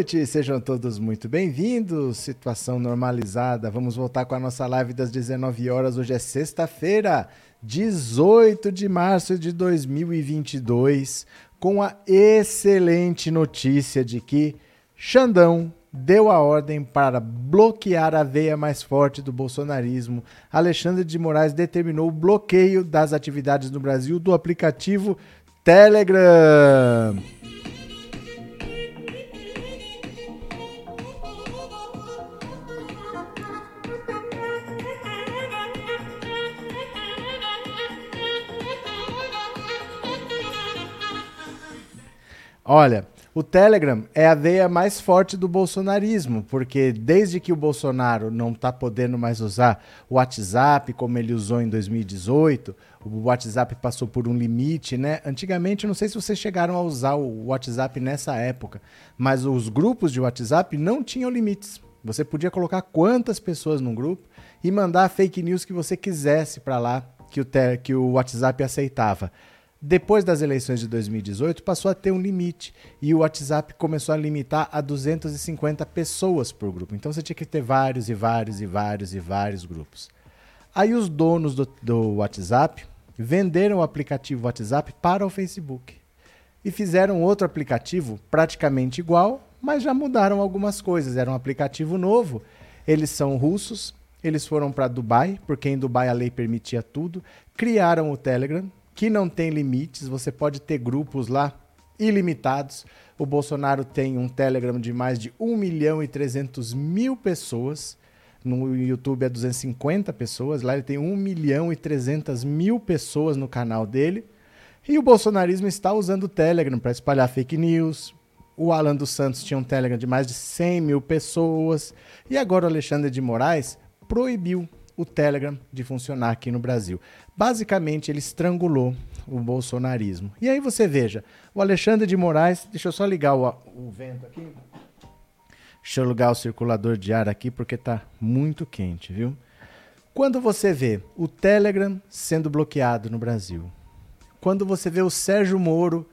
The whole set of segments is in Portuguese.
Noite, sejam todos muito bem-vindos. Situação normalizada. Vamos voltar com a nossa live das 19 horas. Hoje é sexta-feira, 18 de março de 2022, com a excelente notícia de que Xandão deu a ordem para bloquear a veia mais forte do bolsonarismo. Alexandre de Moraes determinou o bloqueio das atividades no Brasil do aplicativo Telegram. Olha, o Telegram é a veia mais forte do bolsonarismo, porque desde que o Bolsonaro não está podendo mais usar o WhatsApp como ele usou em 2018, o WhatsApp passou por um limite, né? Antigamente, não sei se vocês chegaram a usar o WhatsApp nessa época, mas os grupos de WhatsApp não tinham limites. Você podia colocar quantas pessoas num grupo e mandar fake news que você quisesse para lá que o, que o WhatsApp aceitava. Depois das eleições de 2018, passou a ter um limite e o WhatsApp começou a limitar a 250 pessoas por grupo. Então você tinha que ter vários e vários e vários e vários grupos. Aí os donos do, do WhatsApp venderam o aplicativo WhatsApp para o Facebook e fizeram outro aplicativo praticamente igual, mas já mudaram algumas coisas. Era um aplicativo novo. Eles são russos, eles foram para Dubai, porque em Dubai a lei permitia tudo, criaram o Telegram, que não tem limites, você pode ter grupos lá ilimitados. O Bolsonaro tem um Telegram de mais de 1 milhão e 300 mil pessoas. No YouTube é 250 pessoas. Lá ele tem 1 milhão e 300 mil pessoas no canal dele. E o bolsonarismo está usando o Telegram para espalhar fake news. O Alan dos Santos tinha um Telegram de mais de 100 mil pessoas. E agora o Alexandre de Moraes proibiu o Telegram de funcionar aqui no Brasil. Basicamente, ele estrangulou o bolsonarismo. E aí você veja, o Alexandre de Moraes, deixa eu só ligar o, o vento aqui. Deixa eu ligar o circulador de ar aqui porque está muito quente, viu? Quando você vê o Telegram sendo bloqueado no Brasil, quando você vê o Sérgio Moro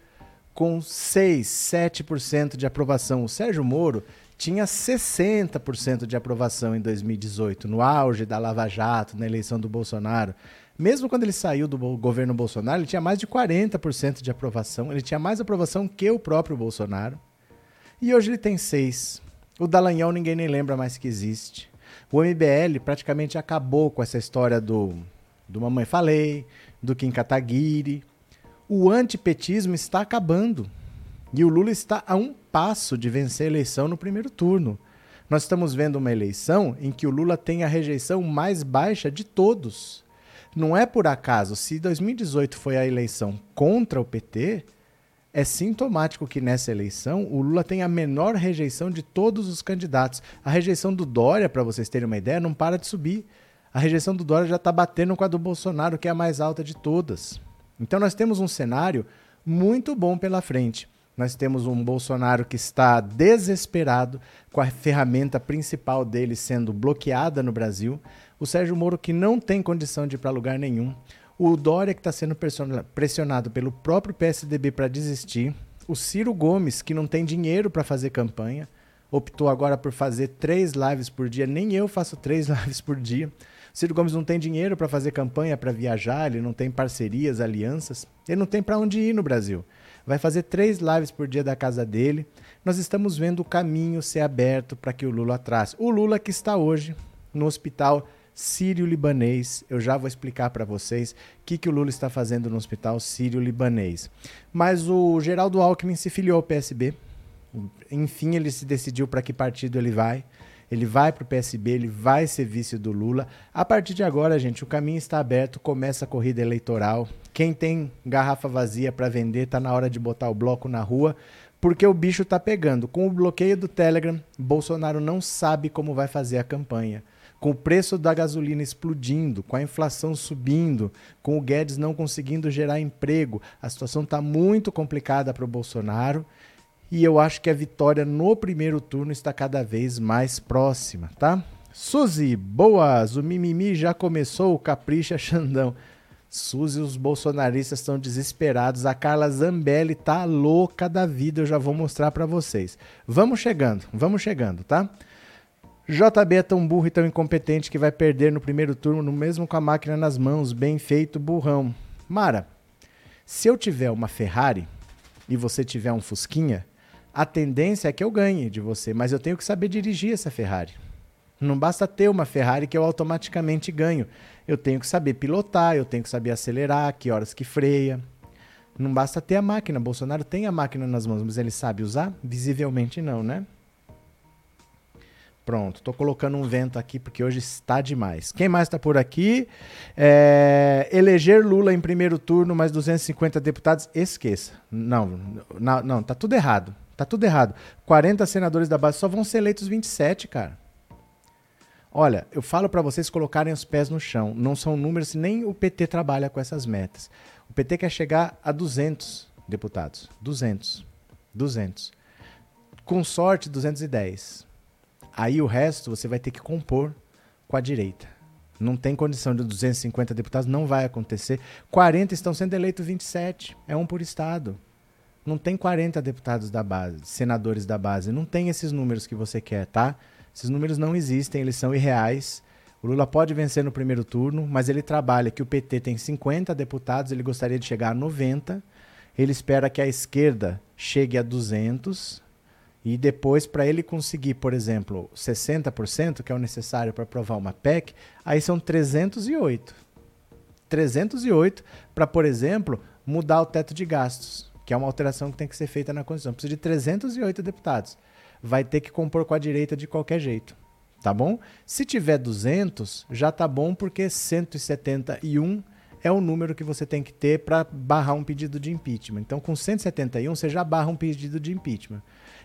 com 6, 7% de aprovação, o Sérgio Moro tinha 60% de aprovação em 2018, no auge da Lava Jato, na eleição do Bolsonaro. Mesmo quando ele saiu do governo Bolsonaro, ele tinha mais de 40% de aprovação, ele tinha mais aprovação que o próprio Bolsonaro. E hoje ele tem 6. O Dallagnol ninguém nem lembra mais que existe. O MBL praticamente acabou com essa história do, do Mamãe Falei, do Kim Kataguiri. O antipetismo está acabando. E o Lula está a um passo de vencer a eleição no primeiro turno. Nós estamos vendo uma eleição em que o Lula tem a rejeição mais baixa de todos. Não é por acaso, se 2018 foi a eleição contra o PT, é sintomático que nessa eleição o Lula tem a menor rejeição de todos os candidatos. A rejeição do Dória, para vocês terem uma ideia, não para de subir. A rejeição do Dória já está batendo com a do Bolsonaro, que é a mais alta de todas. Então nós temos um cenário muito bom pela frente. Nós temos um Bolsonaro que está desesperado com a ferramenta principal dele sendo bloqueada no Brasil. O Sérgio Moro que não tem condição de ir para lugar nenhum. O Dória que está sendo pressionado pelo próprio PSDB para desistir. O Ciro Gomes que não tem dinheiro para fazer campanha. Optou agora por fazer três lives por dia. Nem eu faço três lives por dia. O Ciro Gomes não tem dinheiro para fazer campanha, para viajar, ele não tem parcerias, alianças. Ele não tem para onde ir no Brasil vai fazer três lives por dia da casa dele. Nós estamos vendo o caminho ser aberto para que o Lula trace. O Lula que está hoje no hospital sírio-libanês. Eu já vou explicar para vocês o que, que o Lula está fazendo no hospital sírio-libanês. Mas o Geraldo Alckmin se filiou ao PSB. Enfim, ele se decidiu para que partido ele vai. Ele vai para o PSB, ele vai ser vice do Lula. A partir de agora, gente, o caminho está aberto, começa a corrida eleitoral. Quem tem garrafa vazia para vender, está na hora de botar o bloco na rua, porque o bicho está pegando. Com o bloqueio do Telegram, Bolsonaro não sabe como vai fazer a campanha. Com o preço da gasolina explodindo, com a inflação subindo, com o Guedes não conseguindo gerar emprego, a situação está muito complicada para o Bolsonaro e eu acho que a vitória no primeiro turno está cada vez mais próxima, tá? Suzy, boas! O mimimi já começou, capricha Xandão. Suzy, os bolsonaristas estão desesperados. A Carla Zambelli tá louca da vida, eu já vou mostrar para vocês. Vamos chegando, vamos chegando, tá? JB é tão burro e tão incompetente que vai perder no primeiro turno, mesmo com a máquina nas mãos. Bem feito, burrão. Mara, se eu tiver uma Ferrari e você tiver um Fusquinha, a tendência é que eu ganhe de você, mas eu tenho que saber dirigir essa Ferrari. Não basta ter uma Ferrari que eu automaticamente ganho. Eu tenho que saber pilotar, eu tenho que saber acelerar, que horas que freia. Não basta ter a máquina. Bolsonaro tem a máquina nas mãos, mas ele sabe usar? Visivelmente não, né? Pronto, tô colocando um vento aqui porque hoje está demais. Quem mais está por aqui? É, eleger Lula em primeiro turno, mais 250 deputados, esqueça. Não, não, não, tá tudo errado. Tá tudo errado. 40 senadores da base só vão ser eleitos 27, cara. Olha, eu falo para vocês colocarem os pés no chão. Não são números, nem o PT trabalha com essas metas. O PT quer chegar a 200 deputados. 200. 200. Com sorte, 210. Aí o resto você vai ter que compor com a direita. Não tem condição de 250 deputados, não vai acontecer. 40 estão sendo eleitos 27, é um por estado. Não tem 40 deputados da base, senadores da base, não tem esses números que você quer, tá? Esses números não existem, eles são irreais. O Lula pode vencer no primeiro turno, mas ele trabalha que o PT tem 50 deputados, ele gostaria de chegar a 90. Ele espera que a esquerda chegue a 200, e depois, para ele conseguir, por exemplo, 60%, que é o necessário para aprovar uma PEC, aí são 308. 308 para, por exemplo, mudar o teto de gastos, que é uma alteração que tem que ser feita na Constituição. Precisa de 308 deputados. Vai ter que compor com a direita de qualquer jeito. Tá bom? Se tiver 200, já tá bom, porque 171 é o número que você tem que ter para barrar um pedido de impeachment. Então, com 171, você já barra um pedido de impeachment.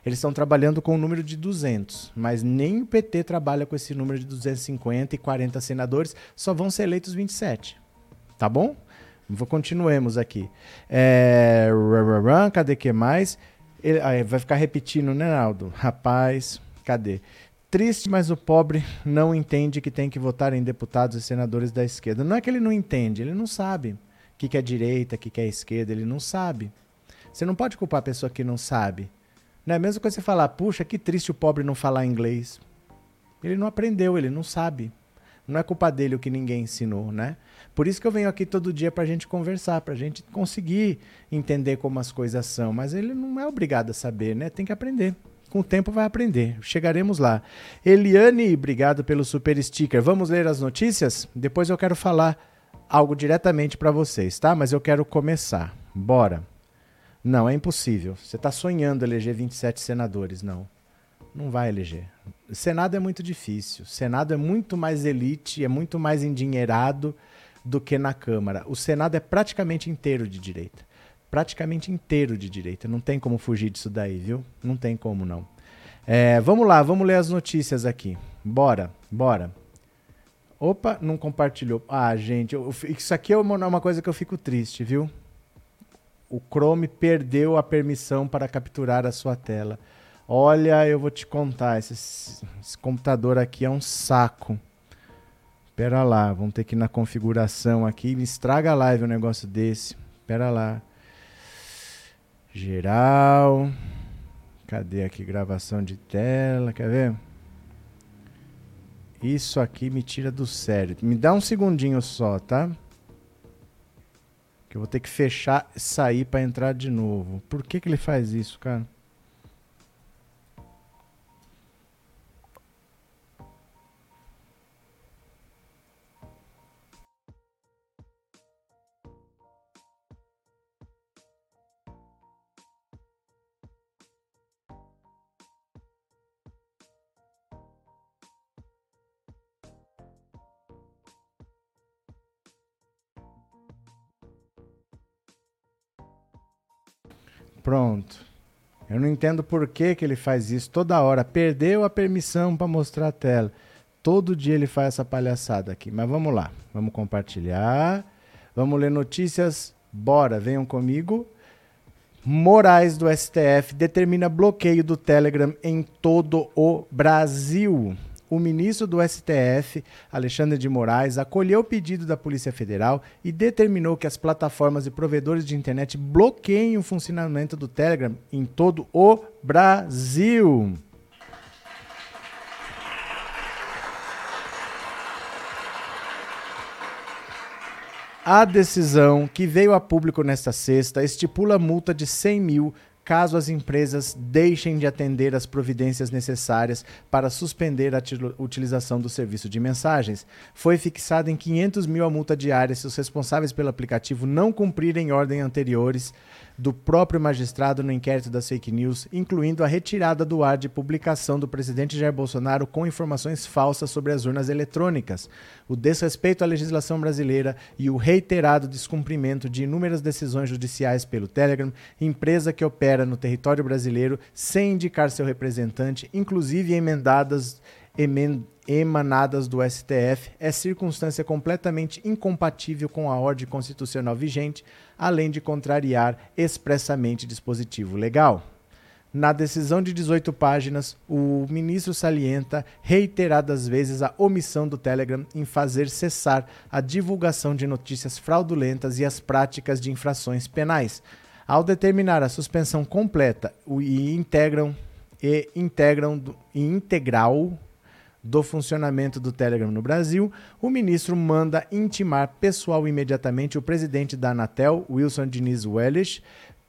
Eles estão trabalhando com o um número de 200, mas nem o PT trabalha com esse número de 250 e 40 senadores, só vão ser eleitos 27. Tá bom? Continuemos aqui. É... Cadê que mais? Ele... vai ficar repetindo, né, Aldo? Rapaz, cadê? Triste, mas o pobre não entende que tem que votar em deputados e senadores da esquerda. Não é que ele não entende, ele não sabe o que, que é direita, o que, que é esquerda, ele não sabe. Você não pode culpar a pessoa que não sabe. Não é mesmo que você falar, puxa, que triste o pobre não falar inglês. Ele não aprendeu, ele não sabe. Não é culpa dele o que ninguém ensinou, né? Por isso que eu venho aqui todo dia para a gente conversar, para a gente conseguir entender como as coisas são. Mas ele não é obrigado a saber, né? Tem que aprender. Com o tempo vai aprender. Chegaremos lá. Eliane, obrigado pelo super sticker. Vamos ler as notícias? Depois eu quero falar algo diretamente para vocês, tá? Mas eu quero começar. Bora. Não, é impossível. Você está sonhando eleger 27 senadores. Não. Não vai eleger. Senado é muito difícil. Senado é muito mais elite, é muito mais endinheirado do que na Câmara. O Senado é praticamente inteiro de direita. Praticamente inteiro de direita. Não tem como fugir disso daí, viu? Não tem como não. É, vamos lá, vamos ler as notícias aqui. Bora, bora. Opa, não compartilhou. Ah, gente, eu, isso aqui é uma, é uma coisa que eu fico triste, viu? o Chrome perdeu a permissão para capturar a sua tela. Olha, eu vou te contar, esse, esse computador aqui é um saco. Pera lá, vamos ter que ir na configuração aqui. Me estraga a live um negócio desse. Pera lá. Geral. Cadê aqui gravação de tela? Quer ver? Isso aqui me tira do sério. Me dá um segundinho só, tá? Que eu vou ter que fechar e sair para entrar de novo. Por que, que ele faz isso, cara? Pronto. Eu não entendo por que, que ele faz isso toda hora. Perdeu a permissão para mostrar a tela. Todo dia ele faz essa palhaçada aqui. Mas vamos lá. Vamos compartilhar. Vamos ler notícias. Bora, venham comigo. Moraes do STF determina bloqueio do Telegram em todo o Brasil. O ministro do STF, Alexandre de Moraes, acolheu o pedido da Polícia Federal e determinou que as plataformas e provedores de internet bloqueiem o funcionamento do Telegram em todo o Brasil. A decisão que veio a público nesta sexta estipula multa de 100 mil caso as empresas deixem de atender as providências necessárias para suspender a utilização do serviço de mensagens. Foi fixada em 500 mil a multa diária se os responsáveis pelo aplicativo não cumprirem ordem anteriores do próprio magistrado no inquérito das fake news, incluindo a retirada do ar de publicação do presidente Jair Bolsonaro com informações falsas sobre as urnas eletrônicas, o desrespeito à legislação brasileira e o reiterado descumprimento de inúmeras decisões judiciais pelo Telegram, empresa que opera no território brasileiro sem indicar seu representante, inclusive emendadas emanadas do STF é circunstância completamente incompatível com a ordem constitucional vigente, além de contrariar expressamente dispositivo legal. Na decisão de 18 páginas, o ministro salienta reiteradas vezes a omissão do Telegram em fazer cessar a divulgação de notícias fraudulentas e as práticas de infrações penais, ao determinar a suspensão completa e integram e integram e integral do funcionamento do Telegram no Brasil, o ministro manda intimar pessoal imediatamente o presidente da Anatel, Wilson Diniz Welles,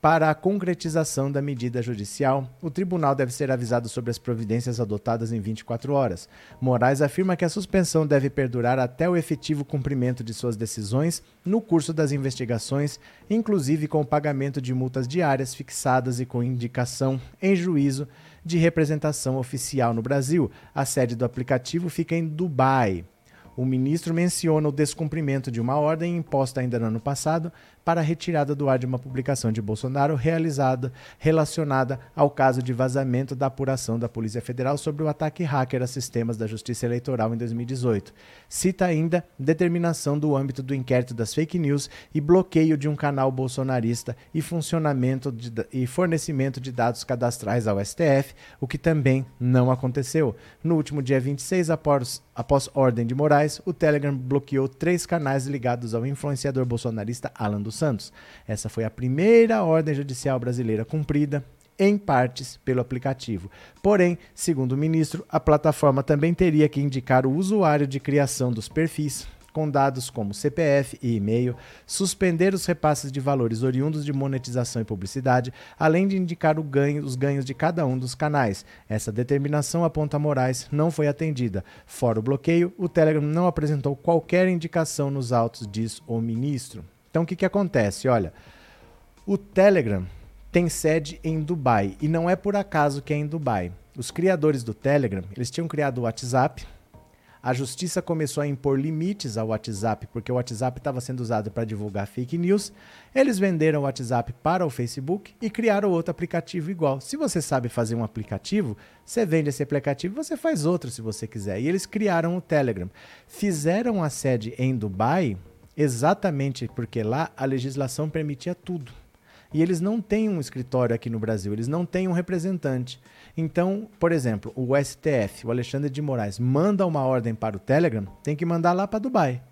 para a concretização da medida judicial, o tribunal deve ser avisado sobre as providências adotadas em 24 horas. Moraes afirma que a suspensão deve perdurar até o efetivo cumprimento de suas decisões no curso das investigações, inclusive com o pagamento de multas diárias fixadas e com indicação em juízo de representação oficial no Brasil. A sede do aplicativo fica em Dubai. O ministro menciona o descumprimento de uma ordem imposta ainda no ano passado para a retirada do ar de uma publicação de Bolsonaro realizada relacionada ao caso de vazamento da apuração da Polícia Federal sobre o ataque hacker a sistemas da Justiça Eleitoral em 2018. Cita ainda determinação do âmbito do inquérito das fake news e bloqueio de um canal bolsonarista e funcionamento de, e fornecimento de dados cadastrais ao STF, o que também não aconteceu. No último dia 26, após, após ordem de Moraes, o Telegram bloqueou três canais ligados ao influenciador bolsonarista Alan dos Santos. Essa foi a primeira ordem judicial brasileira cumprida em partes pelo aplicativo. Porém, segundo o ministro, a plataforma também teria que indicar o usuário de criação dos perfis, com dados como CPF e e-mail, suspender os repasses de valores oriundos de monetização e publicidade, além de indicar ganho, os ganhos de cada um dos canais. Essa determinação, aponta Moraes, não foi atendida. Fora o bloqueio, o Telegram não apresentou qualquer indicação nos autos, diz o ministro. Então o que, que acontece? Olha, o Telegram tem sede em Dubai e não é por acaso que é em Dubai. Os criadores do Telegram, eles tinham criado o WhatsApp. A justiça começou a impor limites ao WhatsApp porque o WhatsApp estava sendo usado para divulgar fake news. Eles venderam o WhatsApp para o Facebook e criaram outro aplicativo igual. Se você sabe fazer um aplicativo, você vende esse aplicativo, você faz outro se você quiser. E eles criaram o Telegram. Fizeram a sede em Dubai Exatamente porque lá a legislação permitia tudo. E eles não têm um escritório aqui no Brasil, eles não têm um representante. Então, por exemplo, o STF, o Alexandre de Moraes, manda uma ordem para o Telegram, tem que mandar lá para Dubai.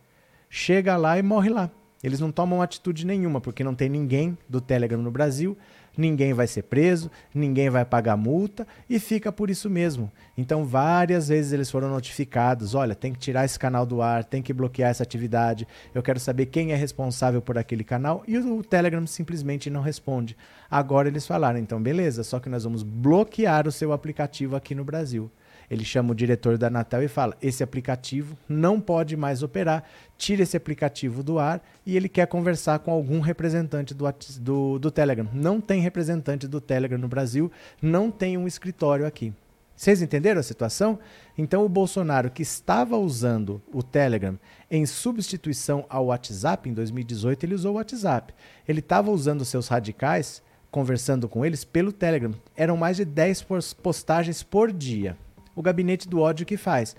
Chega lá e morre lá. Eles não tomam atitude nenhuma, porque não tem ninguém do Telegram no Brasil ninguém vai ser preso, ninguém vai pagar multa e fica por isso mesmo. Então, várias vezes eles foram notificados: olha, tem que tirar esse canal do ar, tem que bloquear essa atividade, eu quero saber quem é responsável por aquele canal, e o Telegram simplesmente não responde. Agora eles falaram: então, beleza, só que nós vamos bloquear o seu aplicativo aqui no Brasil. Ele chama o diretor da Anatel e fala: esse aplicativo não pode mais operar, tira esse aplicativo do ar e ele quer conversar com algum representante do, do, do Telegram. Não tem representante do Telegram no Brasil, não tem um escritório aqui. Vocês entenderam a situação? Então, o Bolsonaro, que estava usando o Telegram em substituição ao WhatsApp em 2018, ele usou o WhatsApp. Ele estava usando seus radicais, conversando com eles pelo Telegram. Eram mais de 10 postagens por dia o gabinete do ódio que faz.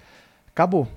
Acabou.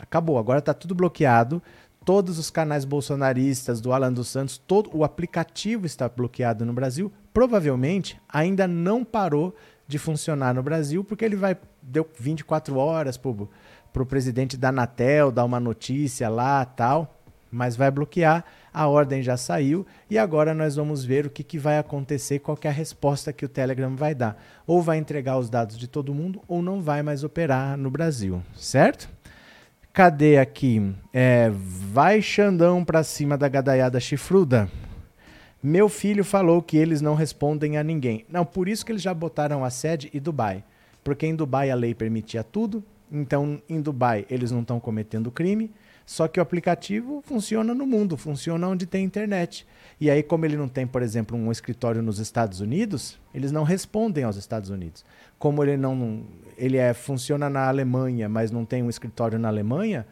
Acabou. Agora está tudo bloqueado. Todos os canais bolsonaristas do Alan dos Santos, todo o aplicativo está bloqueado no Brasil. Provavelmente ainda não parou de funcionar no Brasil, porque ele vai deu 24 horas pro, pro presidente da Anatel dar uma notícia lá, tal, mas vai bloquear. A ordem já saiu e agora nós vamos ver o que, que vai acontecer, qual é a resposta que o Telegram vai dar. Ou vai entregar os dados de todo mundo ou não vai mais operar no Brasil, certo? Cadê aqui? É, vai Xandão pra cima da gadaiada chifruda. Meu filho falou que eles não respondem a ninguém. Não, por isso que eles já botaram a sede e Dubai. Porque em Dubai a lei permitia tudo. Então, em Dubai, eles não estão cometendo crime. Só que o aplicativo funciona no mundo, funciona onde tem internet. E aí, como ele não tem, por exemplo, um escritório nos Estados Unidos, eles não respondem aos Estados Unidos. Como ele não ele é, funciona na Alemanha, mas não tem um escritório na Alemanha,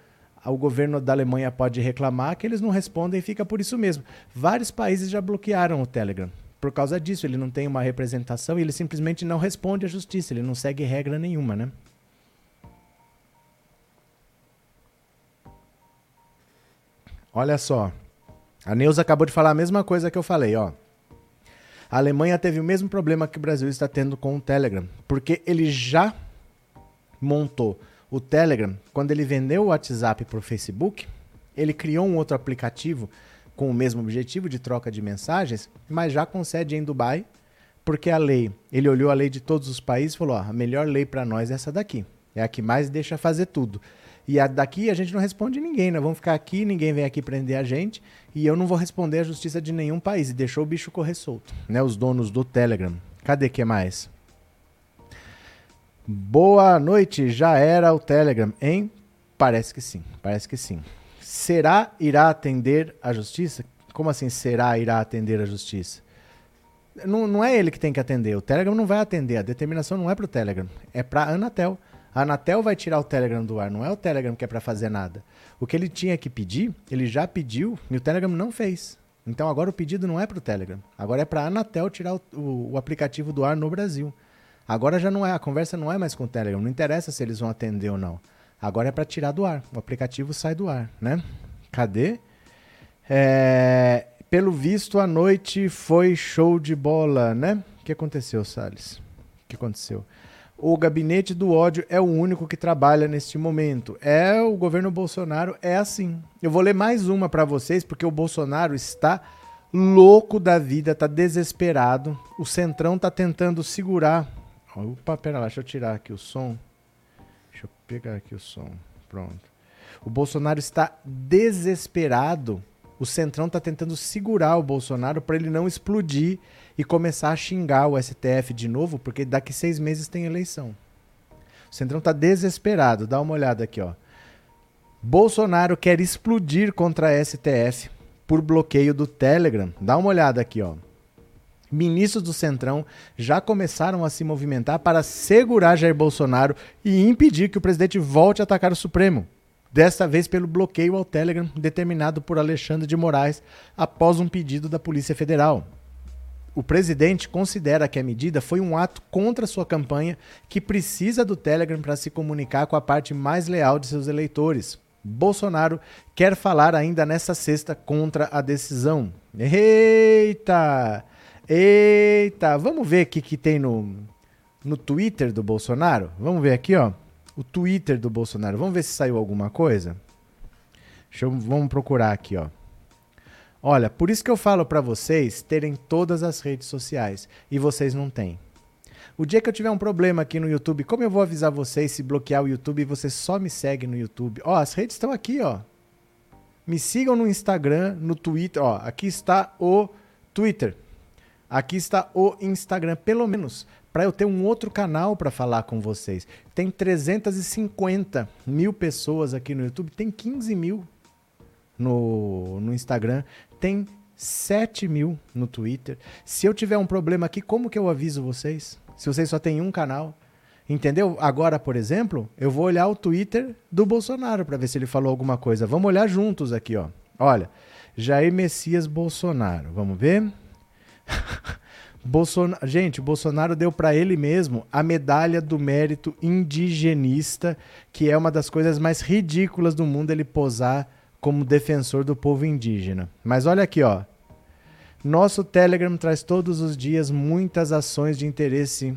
o governo da Alemanha pode reclamar que eles não respondem e fica por isso mesmo. Vários países já bloquearam o Telegram. Por causa disso, ele não tem uma representação e ele simplesmente não responde à justiça, ele não segue regra nenhuma, né? Olha só. A Neuza acabou de falar a mesma coisa que eu falei, ó. A Alemanha teve o mesmo problema que o Brasil está tendo com o Telegram, porque ele já montou o Telegram, quando ele vendeu o WhatsApp para o Facebook, ele criou um outro aplicativo com o mesmo objetivo de troca de mensagens, mas já com sede em Dubai, porque a lei, ele olhou a lei de todos os países e falou: ó, a melhor lei para nós é essa daqui. É a que mais deixa fazer tudo. E a daqui a gente não responde ninguém, nós vamos ficar aqui, ninguém vem aqui prender a gente, e eu não vou responder a justiça de nenhum país. E deixou o bicho correr solto, né? Os donos do Telegram. Cadê que mais? Boa noite, já era o Telegram, hein? Parece que sim, parece que sim. Será irá atender a justiça? Como assim será irá atender a justiça? Não, não é ele que tem que atender, o Telegram não vai atender, a determinação não é para o Telegram, é para a Anatel. A Anatel vai tirar o Telegram do ar, não é o Telegram que é para fazer nada. O que ele tinha que pedir, ele já pediu e o Telegram não fez. Então agora o pedido não é para o Telegram, agora é para a Anatel tirar o, o, o, aplicativo do ar no Brasil. Agora já não é, a conversa não é mais com o Telegram, não interessa se eles vão atender ou não. Agora é para tirar do ar, o aplicativo sai do ar, né? Cadê? É, pelo visto, a noite foi show de bola, né? O que aconteceu, Salles? O que aconteceu? O gabinete do ódio é o único que trabalha neste momento. É o governo Bolsonaro é assim. Eu vou ler mais uma para vocês porque o Bolsonaro está louco da vida, está desesperado. O Centrão está tentando segurar. Opa, pera lá, deixa eu tirar aqui o som. Deixa eu pegar aqui o som. Pronto. O Bolsonaro está desesperado. O Centrão está tentando segurar o Bolsonaro para ele não explodir e começar a xingar o STF de novo, porque daqui seis meses tem eleição. O Centrão está desesperado. Dá uma olhada aqui, ó. Bolsonaro quer explodir contra a STF por bloqueio do Telegram. Dá uma olhada aqui, ó. Ministros do Centrão já começaram a se movimentar para segurar Jair Bolsonaro e impedir que o presidente volte a atacar o Supremo. Desta vez pelo bloqueio ao Telegram determinado por Alexandre de Moraes após um pedido da Polícia Federal o presidente considera que a medida foi um ato contra sua campanha que precisa do Telegram para se comunicar com a parte mais leal de seus eleitores. Bolsonaro quer falar ainda nesta sexta contra a decisão. Eita! Eita! Vamos ver o que, que tem no, no Twitter do Bolsonaro? Vamos ver aqui, ó. O Twitter do Bolsonaro. Vamos ver se saiu alguma coisa. Eu, vamos procurar aqui, ó. Olha, por isso que eu falo para vocês terem todas as redes sociais e vocês não têm. O dia que eu tiver um problema aqui no YouTube, como eu vou avisar vocês se bloquear o YouTube e você só me segue no YouTube? Ó, as redes estão aqui, ó. Me sigam no Instagram, no Twitter, ó. Aqui está o Twitter. Aqui está o Instagram, pelo menos, para eu ter um outro canal para falar com vocês. Tem 350 mil pessoas aqui no YouTube, tem 15 mil no, no Instagram tem 7 mil no Twitter. Se eu tiver um problema aqui, como que eu aviso vocês? Se vocês só têm um canal. Entendeu? Agora, por exemplo, eu vou olhar o Twitter do Bolsonaro para ver se ele falou alguma coisa. Vamos olhar juntos aqui, ó. Olha, Jair Messias Bolsonaro. Vamos ver? Bolsonaro, gente, Bolsonaro deu para ele mesmo a medalha do mérito indigenista, que é uma das coisas mais ridículas do mundo ele posar como defensor do povo indígena. Mas olha aqui, ó. Nosso Telegram traz todos os dias muitas ações de interesse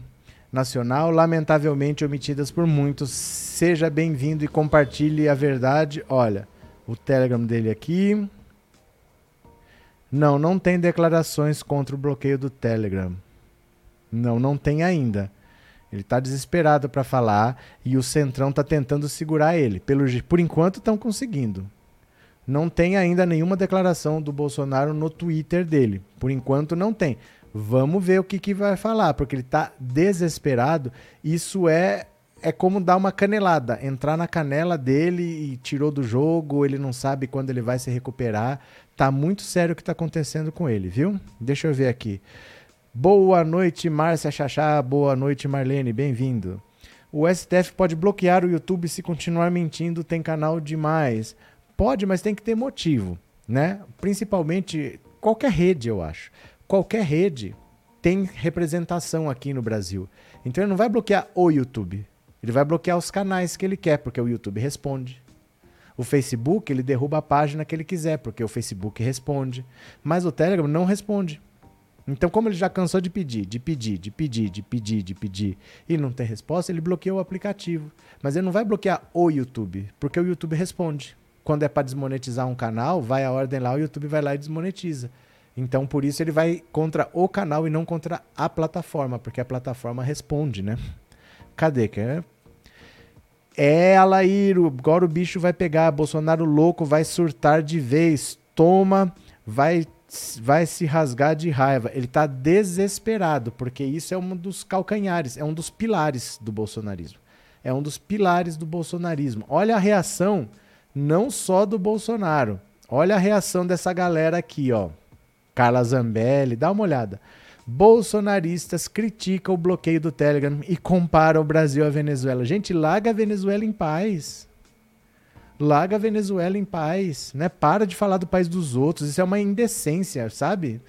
nacional, lamentavelmente omitidas por muitos. Seja bem-vindo e compartilhe a verdade. Olha, o Telegram dele aqui. Não, não tem declarações contra o bloqueio do Telegram. Não, não tem ainda. Ele está desesperado para falar e o Centrão está tentando segurar ele. Pelo, por enquanto estão conseguindo. Não tem ainda nenhuma declaração do Bolsonaro no Twitter dele. Por enquanto não tem. Vamos ver o que, que vai falar, porque ele está desesperado. Isso é é como dar uma canelada, entrar na canela dele e tirou do jogo, ele não sabe quando ele vai se recuperar. Tá muito sério o que está acontecendo com ele, viu? Deixa eu ver aqui. Boa noite, Márcia Chachá. Boa noite, Marlene. Bem-vindo. O STF pode bloquear o YouTube se continuar mentindo, tem canal demais. Pode, mas tem que ter motivo, né? Principalmente qualquer rede, eu acho qualquer rede tem representação aqui no Brasil. Então ele não vai bloquear o YouTube. Ele vai bloquear os canais que ele quer, porque o YouTube responde. O Facebook, ele derruba a página que ele quiser, porque o Facebook responde. Mas o Telegram não responde. Então, como ele já cansou de pedir, de pedir, de pedir, de pedir, de pedir, e não tem resposta, ele bloqueou o aplicativo. Mas ele não vai bloquear o YouTube, porque o YouTube responde. Quando é para desmonetizar um canal, vai a ordem lá, o YouTube vai lá e desmonetiza. Então, por isso ele vai contra o canal e não contra a plataforma, porque a plataforma responde, né? Cadê? É, é Alairo, agora o bicho vai pegar. Bolsonaro louco vai surtar de vez. Toma, vai vai se rasgar de raiva. Ele está desesperado, porque isso é um dos calcanhares, é um dos pilares do bolsonarismo. É um dos pilares do bolsonarismo. Olha a reação, não só do Bolsonaro. Olha a reação dessa galera aqui, ó. Carla Zambelli, dá uma olhada. Bolsonaristas criticam o bloqueio do Telegram e comparam o Brasil à Venezuela. Gente, larga a Venezuela em paz. Larga a Venezuela em paz, né? Para de falar do país dos outros. Isso é uma indecência, sabe?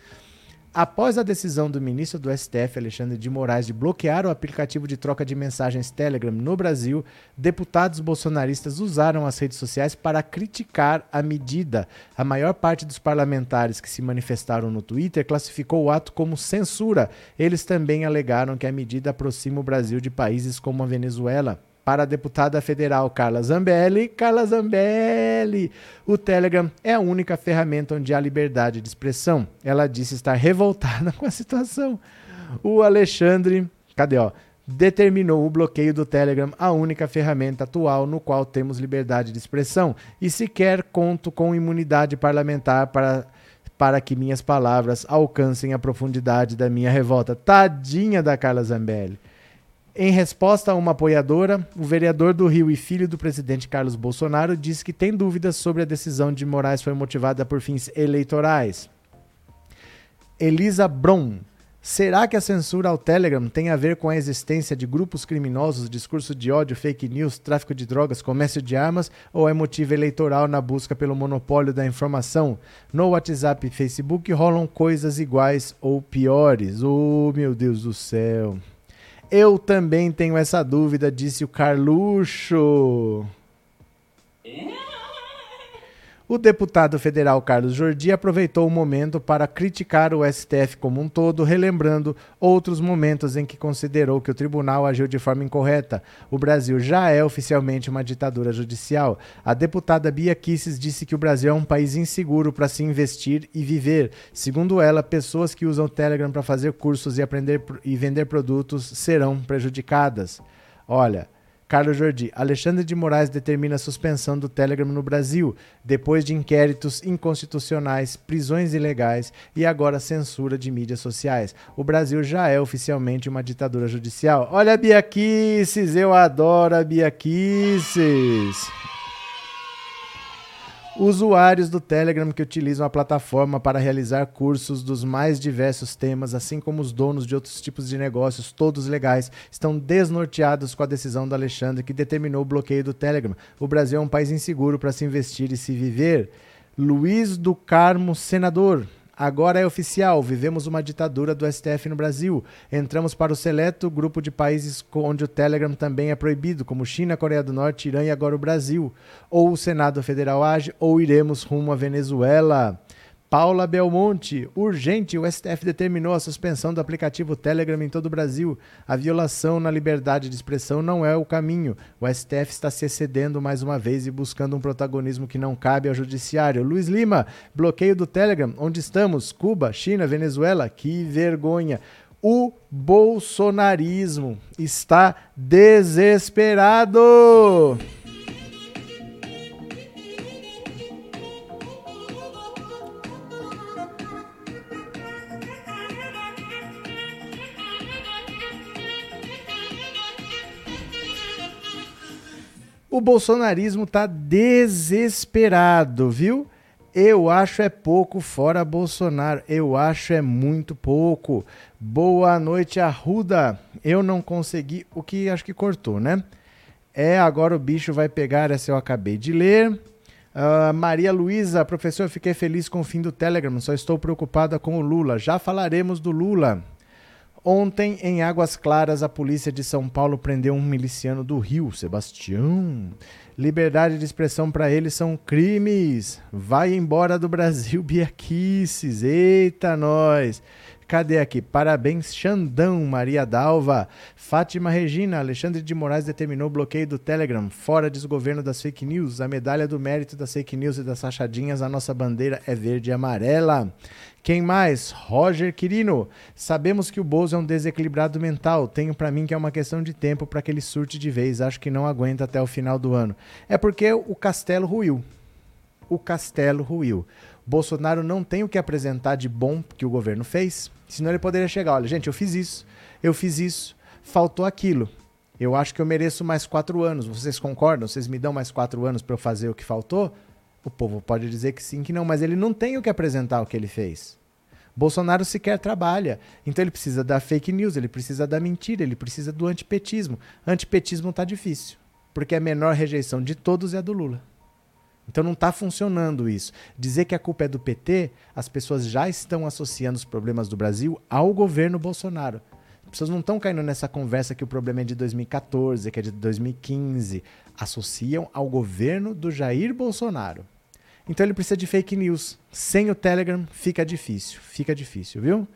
Após a decisão do ministro do STF, Alexandre de Moraes, de bloquear o aplicativo de troca de mensagens Telegram no Brasil, deputados bolsonaristas usaram as redes sociais para criticar a medida. A maior parte dos parlamentares que se manifestaram no Twitter classificou o ato como censura. Eles também alegaram que a medida aproxima o Brasil de países como a Venezuela para a deputada federal Carla Zambelli. Carla Zambelli, o Telegram é a única ferramenta onde há liberdade de expressão. Ela disse estar revoltada com a situação. O Alexandre, cadê ó? Determinou o bloqueio do Telegram, a única ferramenta atual no qual temos liberdade de expressão, e sequer conto com imunidade parlamentar para para que minhas palavras alcancem a profundidade da minha revolta. Tadinha da Carla Zambelli. Em resposta a uma apoiadora, o vereador do Rio e filho do presidente Carlos Bolsonaro disse que tem dúvidas sobre a decisão de Moraes foi motivada por fins eleitorais. Elisa Bron. Será que a censura ao Telegram tem a ver com a existência de grupos criminosos, discurso de ódio, fake news, tráfico de drogas, comércio de armas ou é motivo eleitoral na busca pelo monopólio da informação? No WhatsApp e Facebook rolam coisas iguais ou piores. Oh, meu Deus do céu. Eu também tenho essa dúvida, disse o Carluxo. O deputado federal Carlos Jordi aproveitou o momento para criticar o STF como um todo, relembrando outros momentos em que considerou que o tribunal agiu de forma incorreta. O Brasil já é oficialmente uma ditadura judicial. A deputada Bia Kisses disse que o Brasil é um país inseguro para se investir e viver. Segundo ela, pessoas que usam o Telegram para fazer cursos e aprender e vender produtos serão prejudicadas. Olha, Carlos Jordi, Alexandre de Moraes determina a suspensão do Telegram no Brasil, depois de inquéritos inconstitucionais, prisões ilegais e agora censura de mídias sociais. O Brasil já é oficialmente uma ditadura judicial. Olha a Biaquices, eu adoro a Biaquices usuários do Telegram que utilizam a plataforma para realizar cursos dos mais diversos temas, assim como os donos de outros tipos de negócios, todos legais, estão desnorteados com a decisão do Alexandre que determinou o bloqueio do Telegram. O Brasil é um país inseguro para se investir e se viver. Luiz do Carmo, senador. Agora é oficial, vivemos uma ditadura do STF no Brasil. Entramos para o seleto grupo de países onde o Telegram também é proibido, como China, Coreia do Norte, Irã e agora o Brasil. Ou o Senado Federal age, ou iremos rumo à Venezuela. Paula Belmonte, urgente, o STF determinou a suspensão do aplicativo Telegram em todo o Brasil. A violação na liberdade de expressão não é o caminho. O STF está se excedendo mais uma vez e buscando um protagonismo que não cabe ao judiciário. Luiz Lima, bloqueio do Telegram. Onde estamos? Cuba, China, Venezuela? Que vergonha. O bolsonarismo está desesperado. O bolsonarismo está desesperado, viu? Eu acho é pouco fora Bolsonaro. Eu acho é muito pouco. Boa noite, Arruda. Eu não consegui. O que acho que cortou, né? É, agora o bicho vai pegar. Essa eu acabei de ler. Uh, Maria Luísa, professor, fiquei feliz com o fim do Telegram. Só estou preocupada com o Lula. Já falaremos do Lula. Ontem, em Águas Claras, a polícia de São Paulo prendeu um miliciano do Rio, Sebastião. Liberdade de expressão para ele são crimes. Vai embora do Brasil, Biaquices. Eita, nós. Cadê aqui? Parabéns, Xandão, Maria Dalva. Fátima Regina, Alexandre de Moraes determinou bloqueio do Telegram, fora desgoverno das fake news. A medalha do mérito das fake news e das rachadinhas, a nossa bandeira é verde e amarela. Quem mais? Roger Quirino. Sabemos que o Bozo é um desequilibrado mental. Tenho para mim que é uma questão de tempo para que ele surte de vez. Acho que não aguenta até o final do ano. É porque o castelo ruiu. O castelo ruiu. Bolsonaro não tem o que apresentar de bom que o governo fez, senão ele poderia chegar, olha, gente, eu fiz isso, eu fiz isso, faltou aquilo. Eu acho que eu mereço mais quatro anos. Vocês concordam? Vocês me dão mais quatro anos para eu fazer o que faltou? O povo pode dizer que sim, que não, mas ele não tem o que apresentar o que ele fez. Bolsonaro sequer trabalha. Então ele precisa da fake news, ele precisa da mentira, ele precisa do antipetismo. Antipetismo está difícil, porque a menor rejeição de todos é a do Lula. Então não está funcionando isso. Dizer que a culpa é do PT, as pessoas já estão associando os problemas do Brasil ao governo Bolsonaro. As pessoas não estão caindo nessa conversa que o problema é de 2014, que é de 2015. Associam ao governo do Jair Bolsonaro. Então ele precisa de fake news. Sem o Telegram fica difícil. Fica difícil, viu?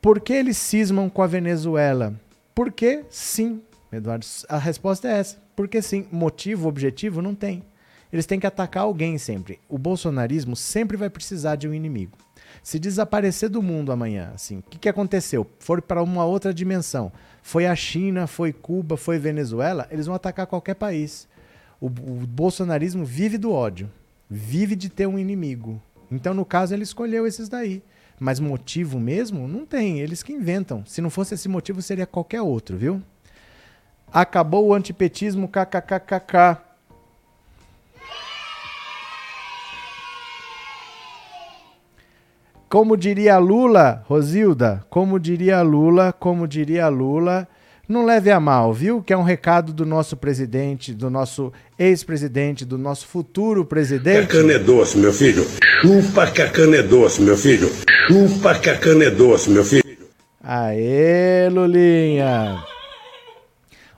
Por que eles cismam com a Venezuela? Porque sim, Eduardo. A resposta é essa. Porque sim. Motivo, objetivo, não tem. Eles têm que atacar alguém sempre. O bolsonarismo sempre vai precisar de um inimigo. Se desaparecer do mundo amanhã, assim, o que, que aconteceu? For para uma outra dimensão. Foi a China, foi Cuba, foi Venezuela, eles vão atacar qualquer país. O, o bolsonarismo vive do ódio, vive de ter um inimigo. Então, no caso, ele escolheu esses daí. Mas motivo mesmo? Não tem, eles que inventam. Se não fosse esse motivo, seria qualquer outro, viu? Acabou o antipetismo, kkkk. Como diria Lula, Rosilda, como diria Lula, como diria Lula, não leve a mal, viu? Que é um recado do nosso presidente, do nosso ex-presidente, do nosso futuro presidente. Que a cana é doce, meu filho. Chupa que a cana é doce, meu filho. Chupa que a cana é doce, meu filho. Aê, Lulinha.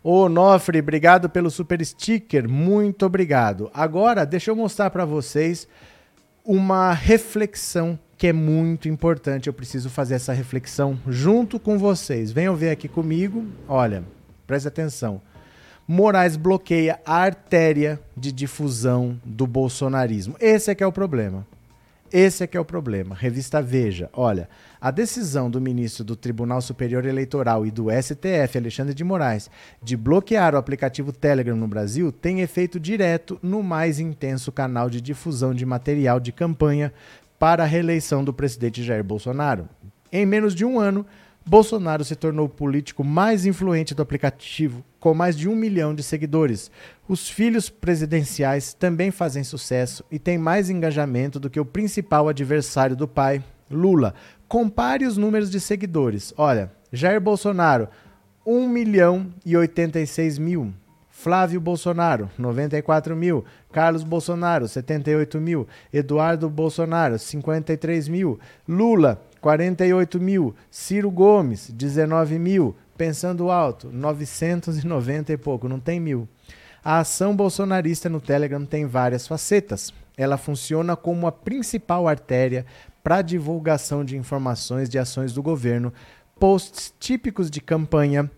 Ô, Nofre, obrigado pelo super sticker. Muito obrigado. Agora, deixa eu mostrar para vocês uma reflexão que é muito importante. Eu preciso fazer essa reflexão junto com vocês. Venham ver aqui comigo. Olha, preste atenção. Moraes bloqueia a artéria de difusão do bolsonarismo. Esse é que é o problema. Esse é que é o problema. Revista Veja. Olha, a decisão do ministro do Tribunal Superior Eleitoral e do STF, Alexandre de Moraes, de bloquear o aplicativo Telegram no Brasil tem efeito direto no mais intenso canal de difusão de material de campanha para a reeleição do presidente Jair Bolsonaro. Em menos de um ano, Bolsonaro se tornou o político mais influente do aplicativo, com mais de um milhão de seguidores. Os filhos presidenciais também fazem sucesso e têm mais engajamento do que o principal adversário do pai, Lula. Compare os números de seguidores. Olha, Jair Bolsonaro, 1 milhão e 86 mil. Flávio Bolsonaro, 94 mil. Carlos Bolsonaro, 78 mil. Eduardo Bolsonaro, 53 mil. Lula, 48 mil. Ciro Gomes, 19 mil. Pensando alto, 990 e pouco, não tem mil. A ação bolsonarista no Telegram tem várias facetas. Ela funciona como a principal artéria para divulgação de informações de ações do governo, posts típicos de campanha,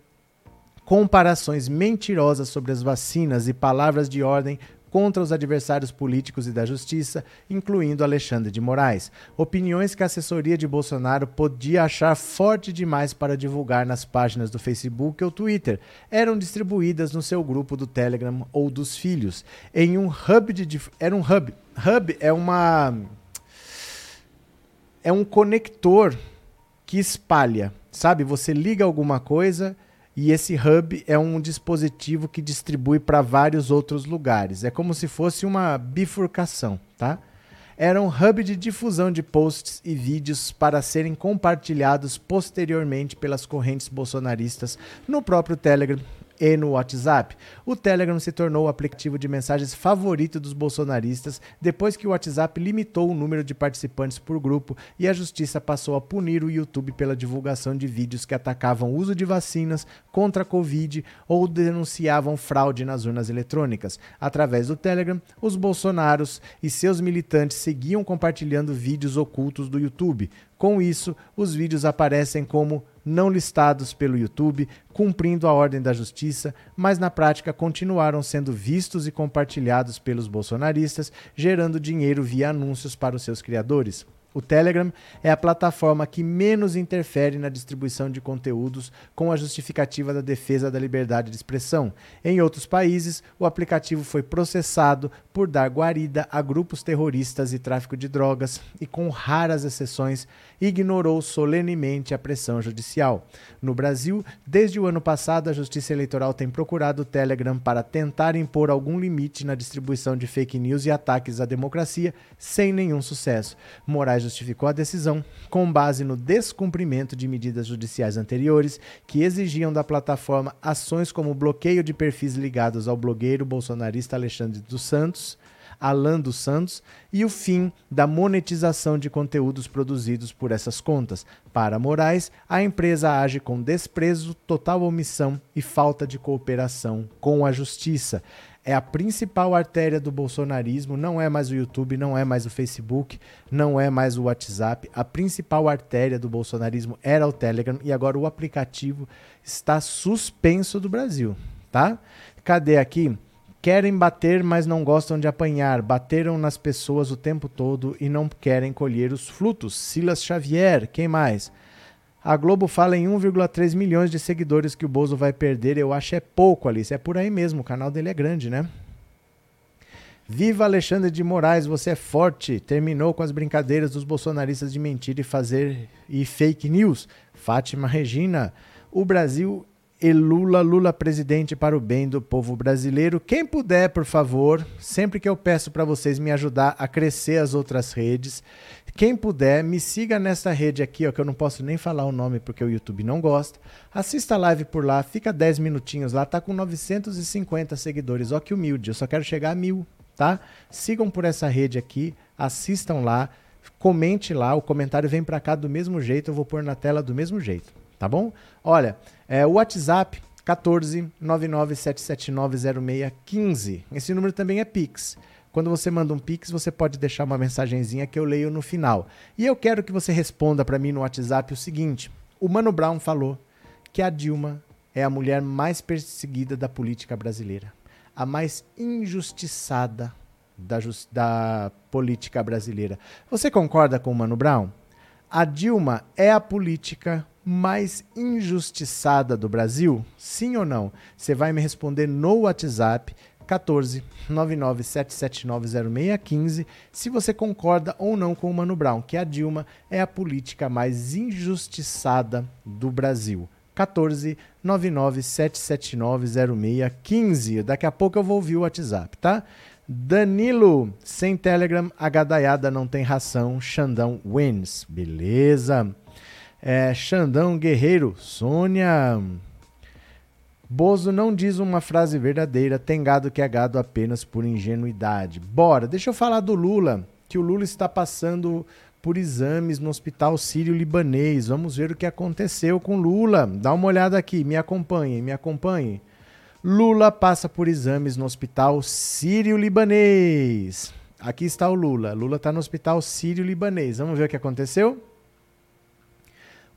comparações mentirosas sobre as vacinas e palavras de ordem contra os adversários políticos e da justiça, incluindo Alexandre de Moraes. Opiniões que a assessoria de Bolsonaro podia achar forte demais para divulgar nas páginas do Facebook ou Twitter, eram distribuídas no seu grupo do Telegram ou dos filhos, em um hub de era um hub. Hub é uma é um conector que espalha, sabe? Você liga alguma coisa e esse hub é um dispositivo que distribui para vários outros lugares. É como se fosse uma bifurcação, tá? Era um hub de difusão de posts e vídeos para serem compartilhados posteriormente pelas correntes bolsonaristas no próprio Telegram e no WhatsApp. O Telegram se tornou o aplicativo de mensagens favorito dos bolsonaristas depois que o WhatsApp limitou o número de participantes por grupo e a justiça passou a punir o YouTube pela divulgação de vídeos que atacavam o uso de vacinas contra a Covid ou denunciavam fraude nas urnas eletrônicas. Através do Telegram, os bolsonaros e seus militantes seguiam compartilhando vídeos ocultos do YouTube. Com isso, os vídeos aparecem como não listados pelo YouTube, cumprindo a ordem da justiça, mas na prática continuaram sendo vistos e compartilhados pelos bolsonaristas, gerando dinheiro via anúncios para os seus criadores. O Telegram é a plataforma que menos interfere na distribuição de conteúdos com a justificativa da defesa da liberdade de expressão. Em outros países, o aplicativo foi processado por dar guarida a grupos terroristas e tráfico de drogas e, com raras exceções, ignorou solenemente a pressão judicial. No Brasil, desde o ano passado, a Justiça Eleitoral tem procurado o Telegram para tentar impor algum limite na distribuição de fake news e ataques à democracia, sem nenhum sucesso. Moraes justificou a decisão com base no descumprimento de medidas judiciais anteriores que exigiam da plataforma ações como bloqueio de perfis ligados ao blogueiro bolsonarista Alexandre dos Santos, Alan dos Santos, e o fim da monetização de conteúdos produzidos por essas contas. Para Moraes, a empresa age com desprezo, total omissão e falta de cooperação com a justiça é a principal artéria do bolsonarismo, não é mais o YouTube, não é mais o Facebook, não é mais o WhatsApp. A principal artéria do bolsonarismo era o Telegram e agora o aplicativo está suspenso do Brasil, tá? Cadê aqui? Querem bater, mas não gostam de apanhar. Bateram nas pessoas o tempo todo e não querem colher os frutos. Silas Xavier, quem mais? A Globo fala em 1,3 milhões de seguidores que o Bozo vai perder. Eu acho é pouco, Alice. É por aí mesmo. O canal dele é grande, né? Viva Alexandre de Moraes, você é forte. Terminou com as brincadeiras dos bolsonaristas de mentir e fazer e fake news. Fátima Regina, o Brasil e Lula, Lula presidente para o bem do povo brasileiro. Quem puder, por favor, sempre que eu peço para vocês me ajudar a crescer as outras redes, quem puder, me siga nessa rede aqui, ó, que eu não posso nem falar o nome porque o YouTube não gosta. Assista a live por lá, fica 10 minutinhos lá, tá com 950 seguidores. Ó que humilde, eu só quero chegar a mil, tá? Sigam por essa rede aqui, assistam lá, comente lá, o comentário vem para cá do mesmo jeito, eu vou pôr na tela do mesmo jeito, tá bom? Olha, é, o WhatsApp 14 997790615. Esse número também é Pix. Quando você manda um pix, você pode deixar uma mensagenzinha que eu leio no final. E eu quero que você responda para mim no WhatsApp o seguinte: o Mano Brown falou que a Dilma é a mulher mais perseguida da política brasileira, a mais injustiçada da, da política brasileira. Você concorda com o Mano Brown? A Dilma é a política mais injustiçada do Brasil? Sim ou não? Você vai me responder no WhatsApp 14 997790615 se você concorda ou não com o Mano Brown, que a Dilma é a política mais injustiçada do Brasil. 14 997790615. Daqui a pouco eu vou ouvir o WhatsApp, tá? Danilo, sem Telegram, a gadaiada não tem ração, Xandão wins. Beleza. É, Xandão Guerreiro, Sônia, Bozo não diz uma frase verdadeira, tem gado que é gado apenas por ingenuidade. Bora, deixa eu falar do Lula, que o Lula está passando por exames no Hospital Sírio-Libanês. Vamos ver o que aconteceu com Lula. Dá uma olhada aqui, me acompanhe, me acompanhe. Lula passa por exames no hospital sírio-libanês. Aqui está o Lula. Lula está no hospital sírio-libanês. Vamos ver o que aconteceu?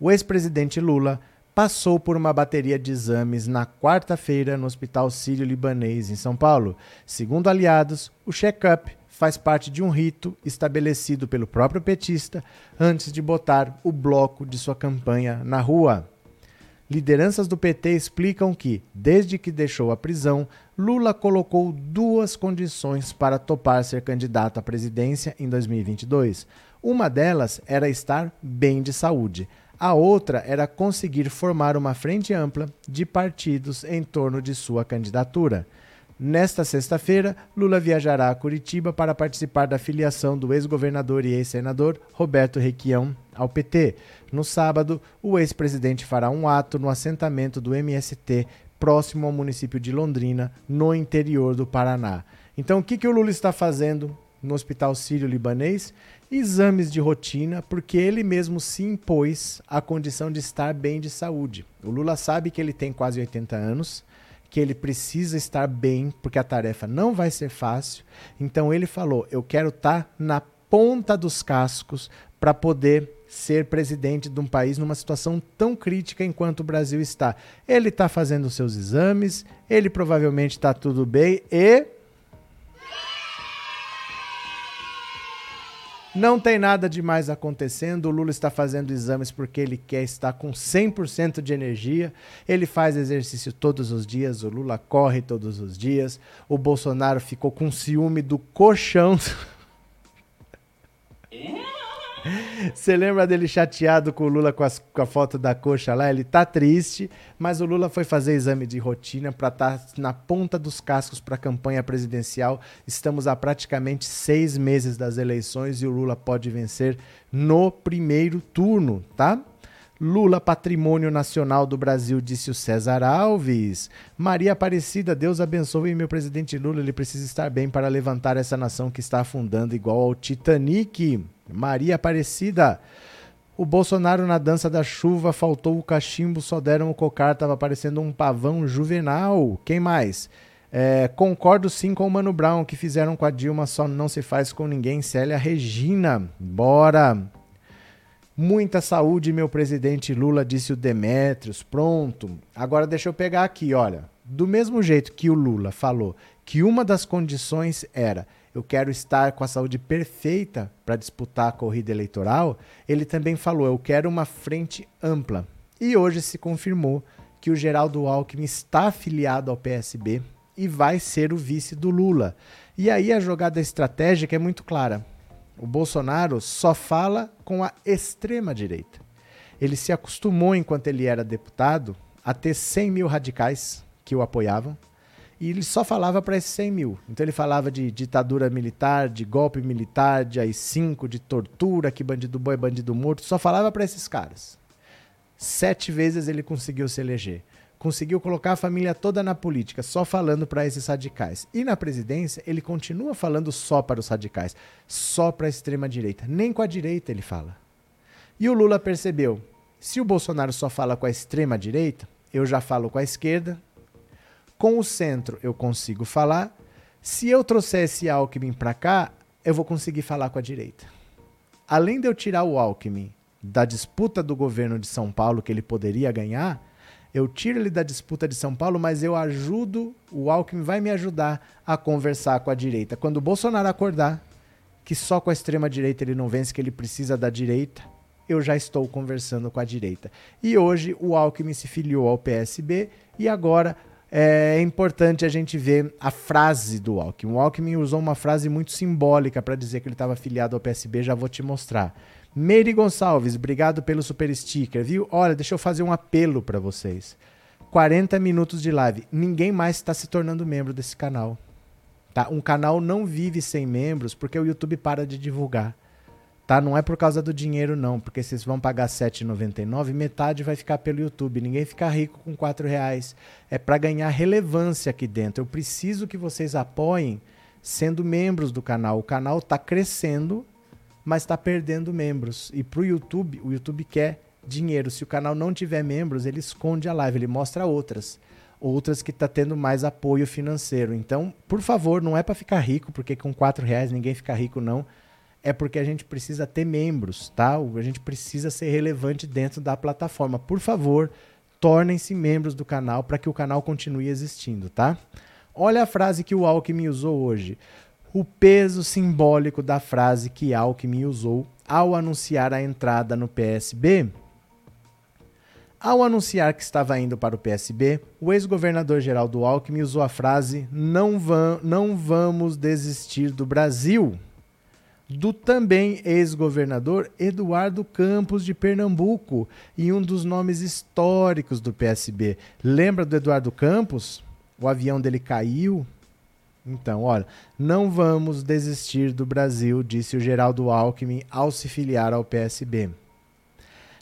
O ex-presidente Lula passou por uma bateria de exames na quarta-feira no Hospital Sírio-Libanês, em São Paulo. Segundo aliados, o check-up faz parte de um rito estabelecido pelo próprio petista antes de botar o bloco de sua campanha na rua. Lideranças do PT explicam que, desde que deixou a prisão, Lula colocou duas condições para topar ser candidato à presidência em 2022. Uma delas era estar bem de saúde. A outra era conseguir formar uma frente ampla de partidos em torno de sua candidatura. Nesta sexta-feira, Lula viajará a Curitiba para participar da filiação do ex-governador e ex-senador Roberto Requião ao PT. No sábado, o ex-presidente fará um ato no assentamento do MST próximo ao município de Londrina, no interior do Paraná. Então, o que, que o Lula está fazendo no Hospital Sírio-Libanês? Exames de rotina, porque ele mesmo se impôs a condição de estar bem de saúde. O Lula sabe que ele tem quase 80 anos, que ele precisa estar bem, porque a tarefa não vai ser fácil. Então ele falou: Eu quero estar na ponta dos cascos para poder ser presidente de um país numa situação tão crítica enquanto o Brasil está. Ele está fazendo seus exames, ele provavelmente está tudo bem e. Não tem nada demais acontecendo. O Lula está fazendo exames porque ele quer estar com 100% de energia. Ele faz exercício todos os dias. O Lula corre todos os dias. O Bolsonaro ficou com ciúme do colchão. Você lembra dele chateado com o Lula com, as, com, a foto da coxa lá? Ele tá triste, mas o Lula foi fazer exame de rotina para estar tá na ponta dos cascos para a campanha presidencial. Estamos há praticamente seis meses das eleições e o Lula pode vencer no primeiro turno, tá? Lula, patrimônio nacional do Brasil, disse o César Alves. Maria Aparecida, Deus abençoe meu presidente Lula. Ele precisa estar bem para levantar essa nação que está afundando igual ao Titanic. Maria Aparecida. O Bolsonaro na dança da chuva faltou o cachimbo, só deram o cocar, tava parecendo um pavão juvenal. Quem mais? É, concordo sim com o Mano Brown, que fizeram com a Dilma, só não se faz com ninguém. Célia Regina, bora! Muita saúde, meu presidente Lula, disse o Demetrios. Pronto. Agora deixa eu pegar aqui, olha. Do mesmo jeito que o Lula falou que uma das condições era eu quero estar com a saúde perfeita para disputar a corrida eleitoral, ele também falou: eu quero uma frente ampla. E hoje se confirmou que o Geraldo Alckmin está afiliado ao PSB e vai ser o vice do Lula. E aí a jogada estratégica é muito clara. O Bolsonaro só fala com a extrema-direita. Ele se acostumou, enquanto ele era deputado, a ter 100 mil radicais que o apoiavam e ele só falava para esses 100 mil. Então ele falava de ditadura militar, de golpe militar, de AI-5, de tortura, que bandido bom é bandido morto, só falava para esses caras. Sete vezes ele conseguiu se eleger. Conseguiu colocar a família toda na política, só falando para esses radicais. E na presidência, ele continua falando só para os radicais, só para a extrema-direita. Nem com a direita ele fala. E o Lula percebeu: se o Bolsonaro só fala com a extrema-direita, eu já falo com a esquerda, com o centro eu consigo falar. Se eu trouxer esse Alckmin para cá, eu vou conseguir falar com a direita. Além de eu tirar o Alckmin da disputa do governo de São Paulo que ele poderia ganhar, eu tiro ele da disputa de São Paulo, mas eu ajudo, o Alckmin vai me ajudar a conversar com a direita. Quando o Bolsonaro acordar que só com a extrema direita ele não vence, que ele precisa da direita, eu já estou conversando com a direita. E hoje o Alckmin se filiou ao PSB e agora é importante a gente ver a frase do Alckmin. O Alckmin usou uma frase muito simbólica para dizer que ele estava afiliado ao PSB, já vou te mostrar. Meire Gonçalves, obrigado pelo super sticker, viu? Olha, deixa eu fazer um apelo para vocês. 40 minutos de live. Ninguém mais está se tornando membro desse canal. Tá? Um canal não vive sem membros porque o YouTube para de divulgar tá? Não é por causa do dinheiro não, porque vocês vão pagar R$ 7,99, metade vai ficar pelo YouTube. Ninguém fica rico com R$ reais. É para ganhar relevância aqui dentro. Eu preciso que vocês apoiem sendo membros do canal. O canal está crescendo, mas está perdendo membros. E para o YouTube, o YouTube quer dinheiro. Se o canal não tiver membros, ele esconde a live, ele mostra outras. outras que está tendo mais apoio financeiro. Então, por favor, não é para ficar rico, porque com quatro reais ninguém fica rico, não. É porque a gente precisa ter membros, tá? A gente precisa ser relevante dentro da plataforma. Por favor, tornem-se membros do canal para que o canal continue existindo, tá? Olha a frase que o Alckmin usou hoje. O peso simbólico da frase que Alckmin usou ao anunciar a entrada no PSB ao anunciar que estava indo para o PSB, o ex-governador Geraldo Alckmin usou a frase não, vam, não vamos desistir do Brasil, do também ex-governador Eduardo Campos de Pernambuco, e um dos nomes históricos do PSB. Lembra do Eduardo Campos? O avião dele caiu. Então, olha, não vamos desistir do Brasil, disse o Geraldo Alckmin ao se filiar ao PSB.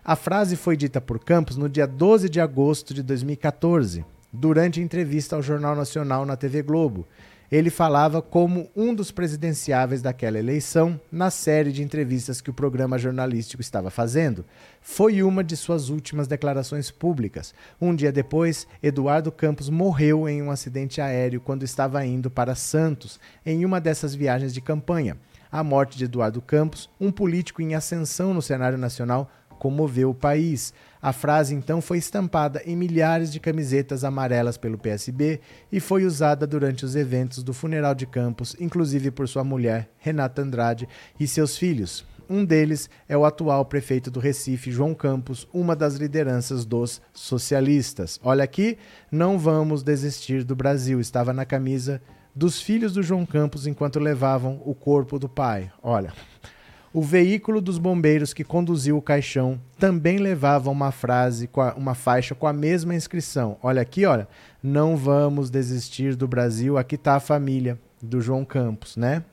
A frase foi dita por Campos no dia 12 de agosto de 2014, durante entrevista ao Jornal Nacional na TV Globo. Ele falava como um dos presidenciáveis daquela eleição na série de entrevistas que o programa jornalístico estava fazendo. Foi uma de suas últimas declarações públicas. Um dia depois, Eduardo Campos morreu em um acidente aéreo quando estava indo para Santos, em uma dessas viagens de campanha. A morte de Eduardo Campos, um político em ascensão no cenário nacional, comoveu o país. A frase então foi estampada em milhares de camisetas amarelas pelo PSB e foi usada durante os eventos do funeral de Campos, inclusive por sua mulher, Renata Andrade, e seus filhos. Um deles é o atual prefeito do Recife, João Campos, uma das lideranças dos socialistas. Olha aqui, não vamos desistir do Brasil. Estava na camisa dos filhos do João Campos enquanto levavam o corpo do pai. Olha, o veículo dos bombeiros que conduziu o caixão também levava uma frase, uma faixa com a mesma inscrição. Olha aqui, olha. Não vamos desistir do Brasil. Aqui está a família do João Campos, né?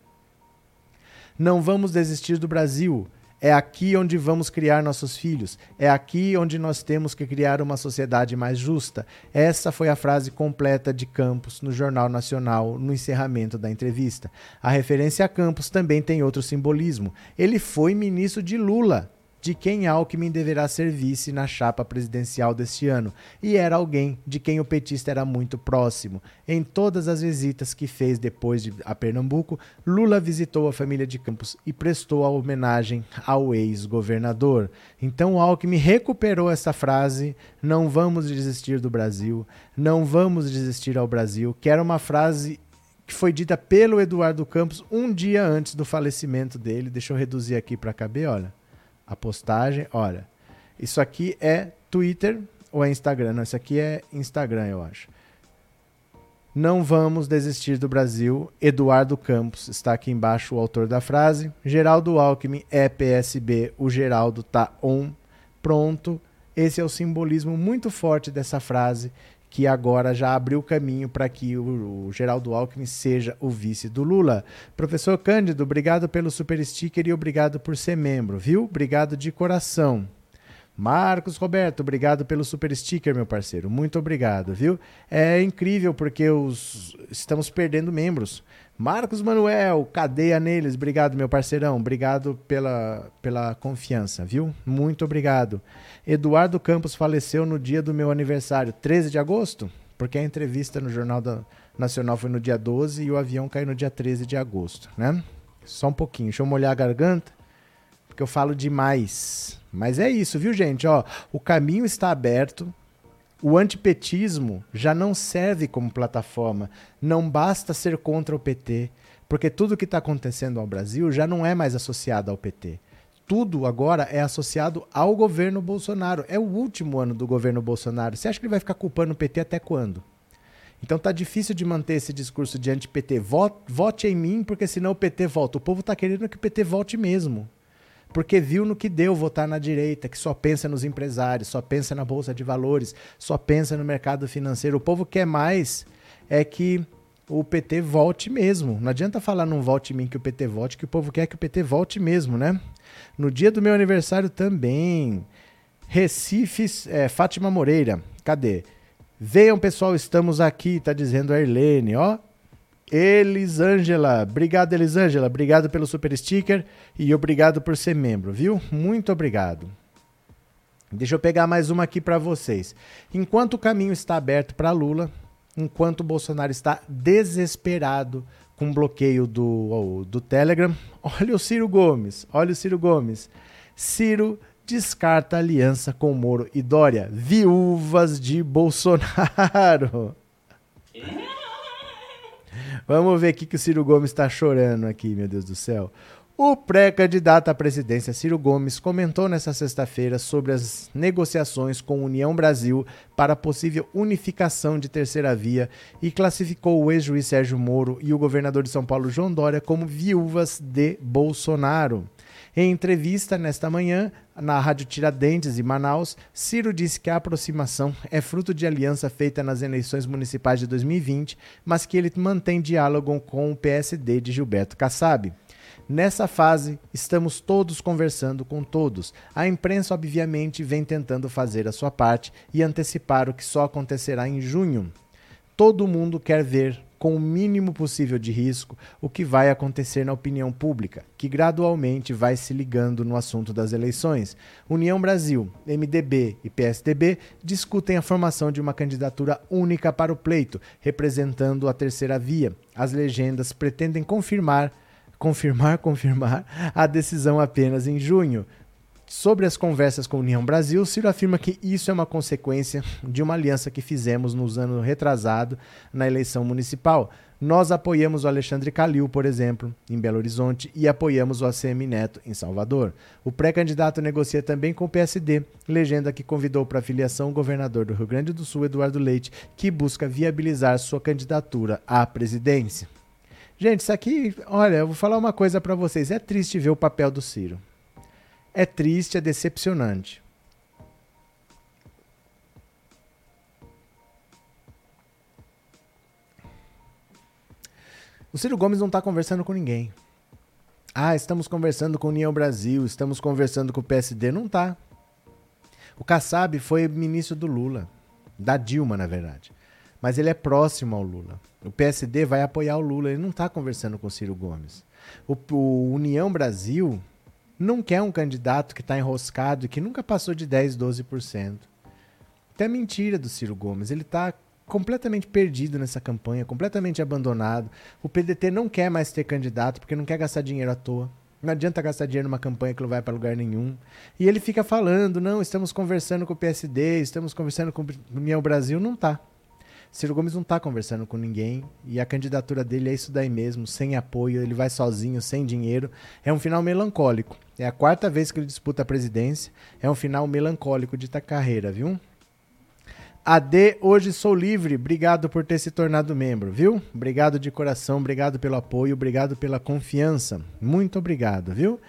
Não vamos desistir do Brasil. É aqui onde vamos criar nossos filhos. É aqui onde nós temos que criar uma sociedade mais justa. Essa foi a frase completa de Campos no Jornal Nacional no encerramento da entrevista. A referência a Campos também tem outro simbolismo. Ele foi ministro de Lula de quem Alckmin deverá ser vice na chapa presidencial deste ano, e era alguém de quem o petista era muito próximo. Em todas as visitas que fez depois de a Pernambuco, Lula visitou a família de Campos e prestou a homenagem ao ex-governador. Então Alckmin recuperou essa frase: "Não vamos desistir do Brasil, não vamos desistir ao Brasil", que era uma frase que foi dita pelo Eduardo Campos um dia antes do falecimento dele. Deixa eu reduzir aqui para caber, olha a postagem. Olha, isso aqui é Twitter ou é Instagram? Não, isso aqui é Instagram, eu acho. Não vamos desistir do Brasil. Eduardo Campos está aqui embaixo, o autor da frase. Geraldo Alckmin é PSB. O Geraldo tá on. Pronto. Esse é o simbolismo muito forte dessa frase que agora já abriu caminho para que o, o, Geraldo Alckmin seja o vice do Lula. Professor Cândido, obrigado pelo super sticker e obrigado por ser membro, viu? Obrigado de coração. Marcos Roberto, obrigado pelo super sticker, meu parceiro. Muito obrigado, viu? É incrível porque os... estamos perdendo membros. Marcos Manuel, cadeia neles. Obrigado, meu parceirão. Obrigado pela, pela confiança, viu? Muito obrigado. Eduardo Campos faleceu no dia do meu aniversário, 13 de agosto, porque a entrevista no Jornal da Nacional foi no dia 12 e o avião caiu no dia 13 de agosto, né? Só um pouquinho. Deixa eu molhar a garganta, porque eu falo demais. Mas é isso, viu, gente? Ó, o caminho está aberto o antipetismo já não serve como plataforma. Não basta ser contra o PT, porque tudo que está acontecendo ao Brasil já não é mais associado ao PT. Tudo agora é associado ao governo Bolsonaro. É o último ano do governo Bolsonaro. Você acha que ele vai ficar culpando o PT até quando? Então tá difícil de manter esse discurso de anti-PT. Vote, vote em mim, porque senão o PT volta. O povo tá querendo que o PT volte mesmo porque viu no que deu votar na direita, que só pensa nos empresários, só pensa na bolsa de valores, só pensa no mercado financeiro. O povo quer mais é que o PT volte mesmo. Não adianta falar não volte em mim que o PT volte, que o povo quer que o PT volte mesmo, né? No dia do meu aniversário também. Recife, é, Fátima Moreira, cadê? Venham, pessoal, estamos aqui, tá dizendo a Irlene, ó. Elisângela. Obrigado, Elisângela. Obrigado pelo super sticker e obrigado por ser membro, viu? Muito obrigado. Deixa eu pegar mais uma aqui para vocês. Enquanto o caminho está aberto para Lula, enquanto o Bolsonaro está desesperado com bloqueio do, do Telegram, olha o Ciro Gomes, olha o Ciro Gomes. Ciro descarta aliança com Moro e Dória, viúvas de Bolsonaro. Vamos ver o que o Ciro Gomes está chorando aqui, meu Deus do céu. O pré-candidato à presidência Ciro Gomes comentou nesta sexta-feira sobre as negociações com União Brasil para possível unificação de terceira via e classificou o ex-juiz Sérgio Moro e o governador de São Paulo João Dória como viúvas de Bolsonaro. Em entrevista nesta manhã, na Rádio Tiradentes, em Manaus, Ciro disse que a aproximação é fruto de aliança feita nas eleições municipais de 2020, mas que ele mantém diálogo com o PSD de Gilberto Kassab. Nessa fase, estamos todos conversando com todos. A imprensa, obviamente, vem tentando fazer a sua parte e antecipar o que só acontecerá em junho. Todo mundo quer ver, com o mínimo possível de risco, o que vai acontecer na opinião pública, que gradualmente vai se ligando no assunto das eleições. União Brasil, MDB e PSDB discutem a formação de uma candidatura única para o pleito, representando a terceira via. As legendas pretendem confirmar confirmar, confirmar a decisão apenas em junho. Sobre as conversas com a União Brasil, Ciro afirma que isso é uma consequência de uma aliança que fizemos nos anos retrasado na eleição municipal. Nós apoiamos o Alexandre Calil, por exemplo, em Belo Horizonte, e apoiamos o ACM Neto em Salvador. O pré-candidato negocia também com o PSD, legenda que convidou para filiação o governador do Rio Grande do Sul, Eduardo Leite, que busca viabilizar sua candidatura à presidência. Gente, isso aqui, olha, eu vou falar uma coisa para vocês. É triste ver o papel do Ciro. É triste, é decepcionante. O Ciro Gomes não está conversando com ninguém. Ah, estamos conversando com a União Brasil, estamos conversando com o PSD. Não tá. O Kassab foi ministro do Lula. Da Dilma, na verdade mas ele é próximo ao Lula. O PSD vai apoiar o Lula, ele não está conversando com o Ciro Gomes. O, o, União Brasil não quer um candidato que está enroscado e que nunca passou de 10, 12%. Até mentira do Ciro Gomes, ele está completamente perdido nessa campanha, completamente abandonado. O PDT não quer mais ter candidato porque não quer gastar dinheiro à toa. Não adianta gastar dinheiro numa campanha que não vai para lugar nenhum. E ele fica falando: não, estamos conversando com o PSD, estamos conversando com o União Brasil. Não está. Ciro Gomes não está conversando com ninguém e a candidatura dele é isso daí mesmo, sem apoio, ele vai sozinho, sem dinheiro. É um final melancólico. É a quarta vez que ele disputa a presidência. É um final melancólico de carreira, viu? AD, hoje sou livre. Obrigado por ter se tornado membro, viu? Obrigado de coração, obrigado pelo apoio, obrigado pela confiança. Muito obrigado, viu?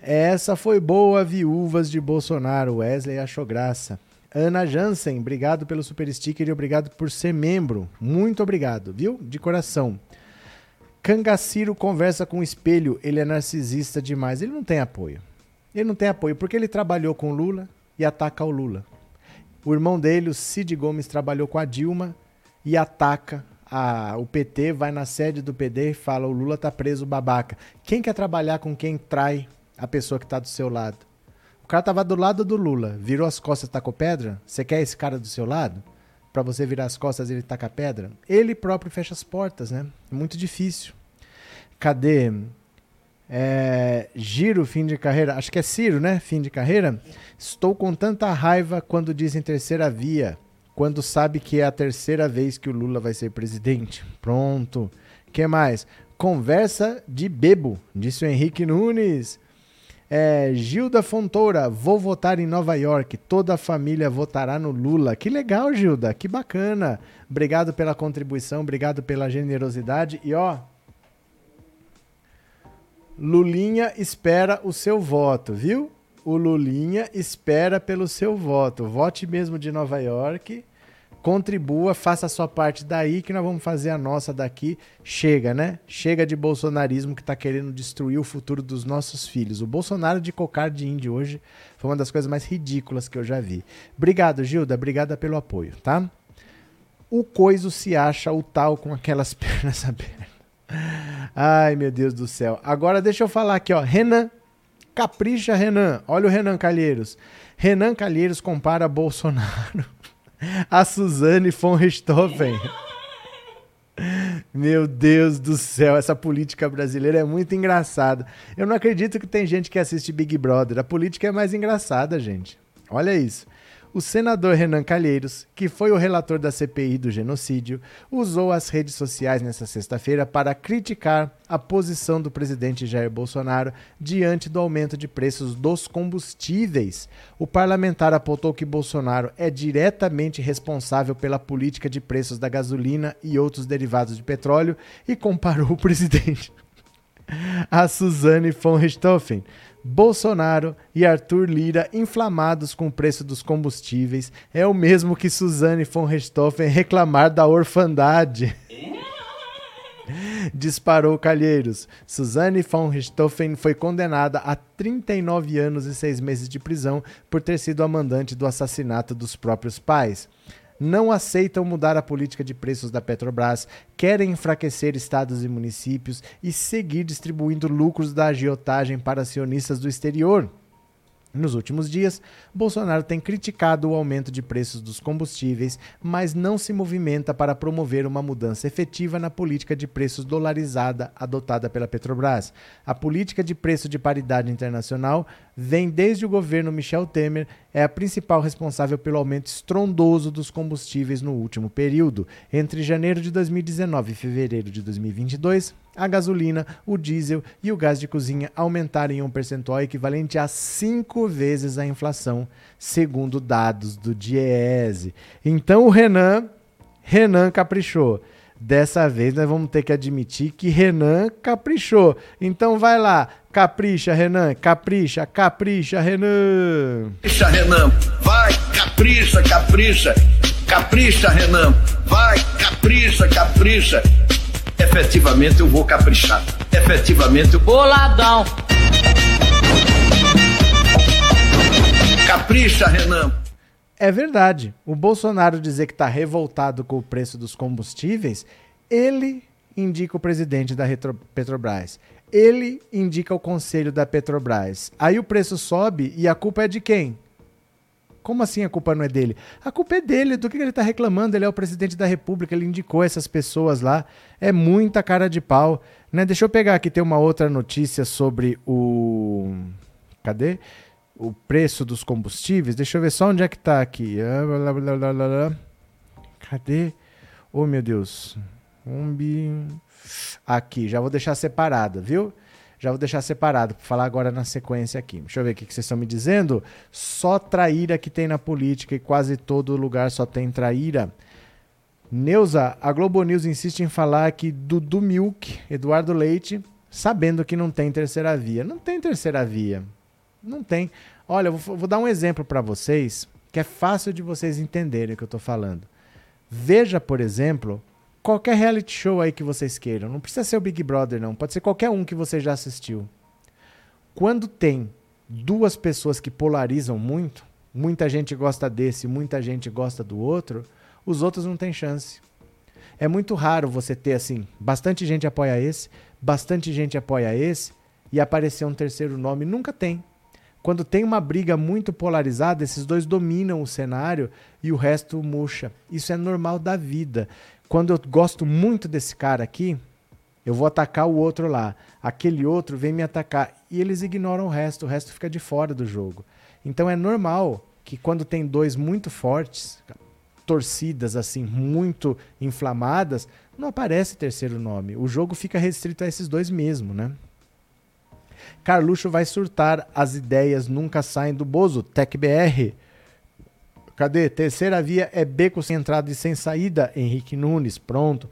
Essa foi boa, viúvas de Bolsonaro. Wesley achou graça. Ana Jansen, obrigado pelo super sticker e obrigado por ser membro. Muito obrigado, viu? De coração. Cangaciro conversa com o espelho, ele é narcisista demais. Ele não tem apoio. Ele não tem apoio porque ele trabalhou com Lula e ataca o Lula. O irmão dele, o Cid Gomes, trabalhou com a Dilma e ataca a, o PT, vai na sede do PD e fala: o Lula tá preso babaca. Quem quer trabalhar com quem trai a pessoa que está do seu lado? Cara tava do lado do Lula, virou as costas, tacou pedra. Você quer esse cara do seu lado? Para você virar as costas ele taca pedra? Ele próprio fecha as portas, né? Muito difícil. Cadê? É, giro, fim de carreira. Acho que é Ciro, né? Fim de carreira. Estou com tanta raiva quando dizem terceira via. Quando sabe que é a terceira vez que o Lula vai ser presidente. Pronto. que mais? Conversa de bebo, disse o Henrique Nunes. É, Gilda Fontoura, vou votar em Nova York. Toda a família votará no Lula. Que legal, Gilda. Que bacana. Obrigado pela contribuição, obrigado pela generosidade. E ó, Lulinha espera o seu voto, viu? O Lulinha espera pelo seu voto. Vote mesmo de Nova York contribua, faça a sua parte daí, que nós vamos fazer a nossa daqui. Chega, né? Chega de bolsonarismo que está querendo destruir o futuro dos nossos filhos. O Bolsonaro de cocar de índio hoje foi uma das coisas mais ridículas que eu já vi. Obrigado, Gilda. Obrigada pelo apoio, tá? O coiso se acha o tal com aquelas pernas abertas. Ai, meu Deus do céu. Agora deixa eu falar aqui, ó. Renan Capricha, Renan. Olha o Renan Calheiros. Renan Calheiros compara Bolsonaro a Suzane von Richthofen. Meu Deus do céu, essa política brasileira é muito engraçada. Eu não acredito que tem gente que assiste Big Brother. A política é mais engraçada, gente. Olha isso o senador Renan Calheiros, que foi o relator da CPI do genocídio, usou as redes sociais nesta sexta-feira para criticar a posição do presidente Jair Bolsonaro diante do aumento de preços dos combustíveis. O parlamentar apontou que Bolsonaro é diretamente responsável pela política de preços da gasolina e outros derivados de petróleo e comparou o presidente a Suzane von Richthofen Bolsonaro e Arthur Lira inflamados com o preço dos combustíveis é o mesmo que Suzane von Richthofen reclamar da orfandade. Disparou Calheiros. Suzane von Richthofen foi condenada a 39 anos e 6 meses de prisão por ter sido a mandante do assassinato dos próprios pais não aceitam mudar a política de preços da Petrobras, querem enfraquecer estados e municípios e seguir distribuindo lucros da agiotagem para acionistas do exterior. Nos últimos dias, Bolsonaro tem criticado o aumento de preços dos combustíveis, mas não se movimenta para promover uma mudança efetiva na política de preços dolarizada adotada pela Petrobras. A política de preço de paridade internacional vem desde o governo Michel Temer, é a principal responsável pelo aumento estrondoso dos combustíveis no último período. Entre janeiro de 2019 e fevereiro de 2022, a gasolina, o diesel e o gás de cozinha aumentaram em um percentual equivalente a cinco vezes a inflação, segundo dados do Diese. Então o Renan, Renan caprichou. Dessa vez nós vamos ter que admitir que Renan caprichou. Então vai lá, capricha, Renan, capricha, capricha, Renan. Capricha, Renan, vai, capricha, capricha, capricha, Renan, vai, capricha, capricha. Efetivamente eu vou caprichar. Efetivamente eu. Boladão! Capricha, Renan. É verdade. O Bolsonaro dizer que está revoltado com o preço dos combustíveis, ele indica o presidente da Retro Petrobras. Ele indica o conselho da Petrobras. Aí o preço sobe e a culpa é de quem? Como assim a culpa não é dele? A culpa é dele, do que ele está reclamando? Ele é o presidente da República, ele indicou essas pessoas lá. É muita cara de pau. Né? Deixa eu pegar aqui, tem uma outra notícia sobre o. Cadê? o preço dos combustíveis. Deixa eu ver só onde é que está aqui. Cadê? Oh, meu Deus. Um Aqui, já vou deixar separada, viu? Já vou deixar separado para falar agora na sequência aqui. Deixa eu ver o que vocês estão me dizendo. Só traíra que tem na política e quase todo lugar só tem traíra. Neuza, a Globo News insiste em falar que Dudu Milk, Eduardo Leite, sabendo que não tem terceira via. Não tem terceira via. Não tem. Olha, eu vou, vou dar um exemplo para vocês que é fácil de vocês entenderem o que eu estou falando. Veja, por exemplo, qualquer reality show aí que vocês queiram. Não precisa ser o Big Brother, não. Pode ser qualquer um que você já assistiu. Quando tem duas pessoas que polarizam muito, muita gente gosta desse, muita gente gosta do outro, os outros não têm chance. É muito raro você ter assim, bastante gente apoia esse, bastante gente apoia esse e aparecer um terceiro nome. Nunca tem. Quando tem uma briga muito polarizada, esses dois dominam o cenário e o resto murcha. Isso é normal da vida. Quando eu gosto muito desse cara aqui, eu vou atacar o outro lá. Aquele outro vem me atacar e eles ignoram o resto, o resto fica de fora do jogo. Então é normal que quando tem dois muito fortes, torcidas assim muito inflamadas, não aparece terceiro nome. O jogo fica restrito a esses dois mesmo, né? Carluxo vai surtar, as ideias nunca saem do Bozo. TecBR. Cadê? Terceira via é beco sem entrada e sem saída. Henrique Nunes, pronto.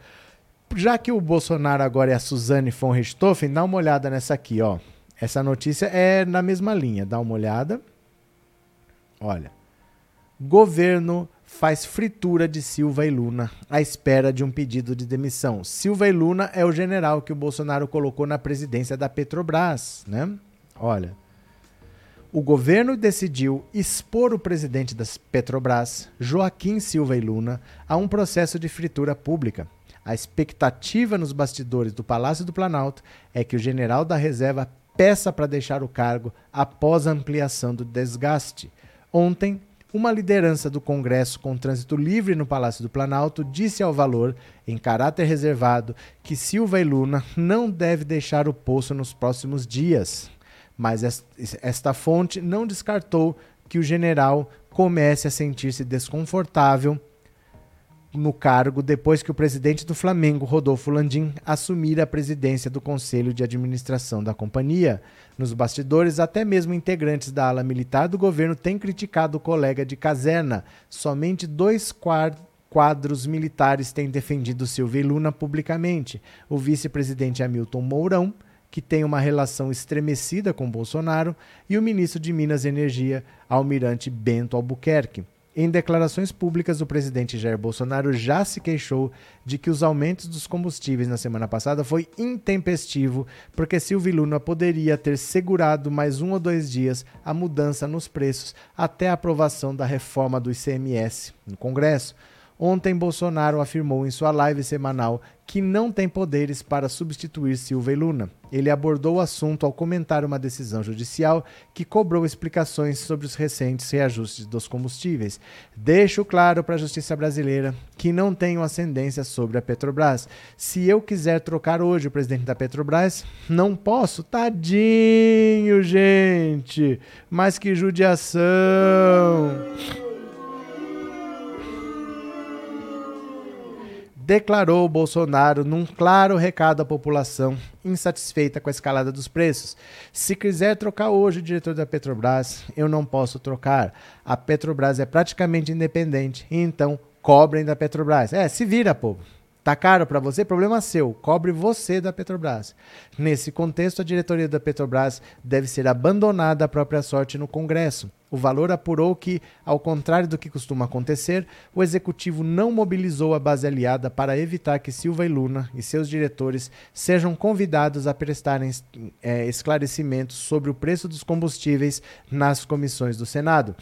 Já que o Bolsonaro agora é a Suzane von Richthofen, dá uma olhada nessa aqui, ó. Essa notícia é na mesma linha, dá uma olhada. Olha. Governo faz fritura de Silva e Luna à espera de um pedido de demissão. Silva e Luna é o general que o Bolsonaro colocou na presidência da Petrobras, né? Olha, o governo decidiu expor o presidente das Petrobras, Joaquim Silva e Luna, a um processo de fritura pública. A expectativa nos bastidores do Palácio do Planalto é que o general da reserva peça para deixar o cargo após a ampliação do desgaste. Ontem, uma liderança do Congresso com trânsito livre no Palácio do Planalto disse ao Valor, em caráter reservado, que Silva e Luna não deve deixar o poço nos próximos dias. Mas esta fonte não descartou que o general comece a sentir-se desconfortável no cargo depois que o presidente do Flamengo, Rodolfo Landim, assumira a presidência do Conselho de Administração da companhia. Nos bastidores, até mesmo integrantes da ala militar do governo têm criticado o colega de caserna. Somente dois quadros militares têm defendido Silvia e Luna publicamente: o vice-presidente Hamilton Mourão, que tem uma relação estremecida com Bolsonaro, e o ministro de Minas e Energia, Almirante Bento Albuquerque. Em declarações públicas, o presidente Jair Bolsonaro já se queixou de que os aumentos dos combustíveis na semana passada foi intempestivo, porque Silvio Luna poderia ter segurado mais um ou dois dias a mudança nos preços até a aprovação da reforma do ICMS no Congresso. Ontem, Bolsonaro afirmou em sua live semanal que não tem poderes para substituir Silva e Luna. Ele abordou o assunto ao comentar uma decisão judicial que cobrou explicações sobre os recentes reajustes dos combustíveis. Deixo claro para a justiça brasileira que não tenho ascendência sobre a Petrobras. Se eu quiser trocar hoje o presidente da Petrobras, não posso. Tadinho, gente! Mas que judiação! Declarou Bolsonaro num claro recado à população insatisfeita com a escalada dos preços. Se quiser trocar hoje o diretor da Petrobras, eu não posso trocar. A Petrobras é praticamente independente, então cobrem da Petrobras. É, se vira, povo. Tá caro para você? Problema seu. Cobre você da Petrobras. Nesse contexto, a diretoria da Petrobras deve ser abandonada à própria sorte no Congresso. O valor apurou que, ao contrário do que costuma acontecer, o executivo não mobilizou a base aliada para evitar que Silva e Luna e seus diretores sejam convidados a prestarem é, esclarecimentos sobre o preço dos combustíveis nas comissões do Senado.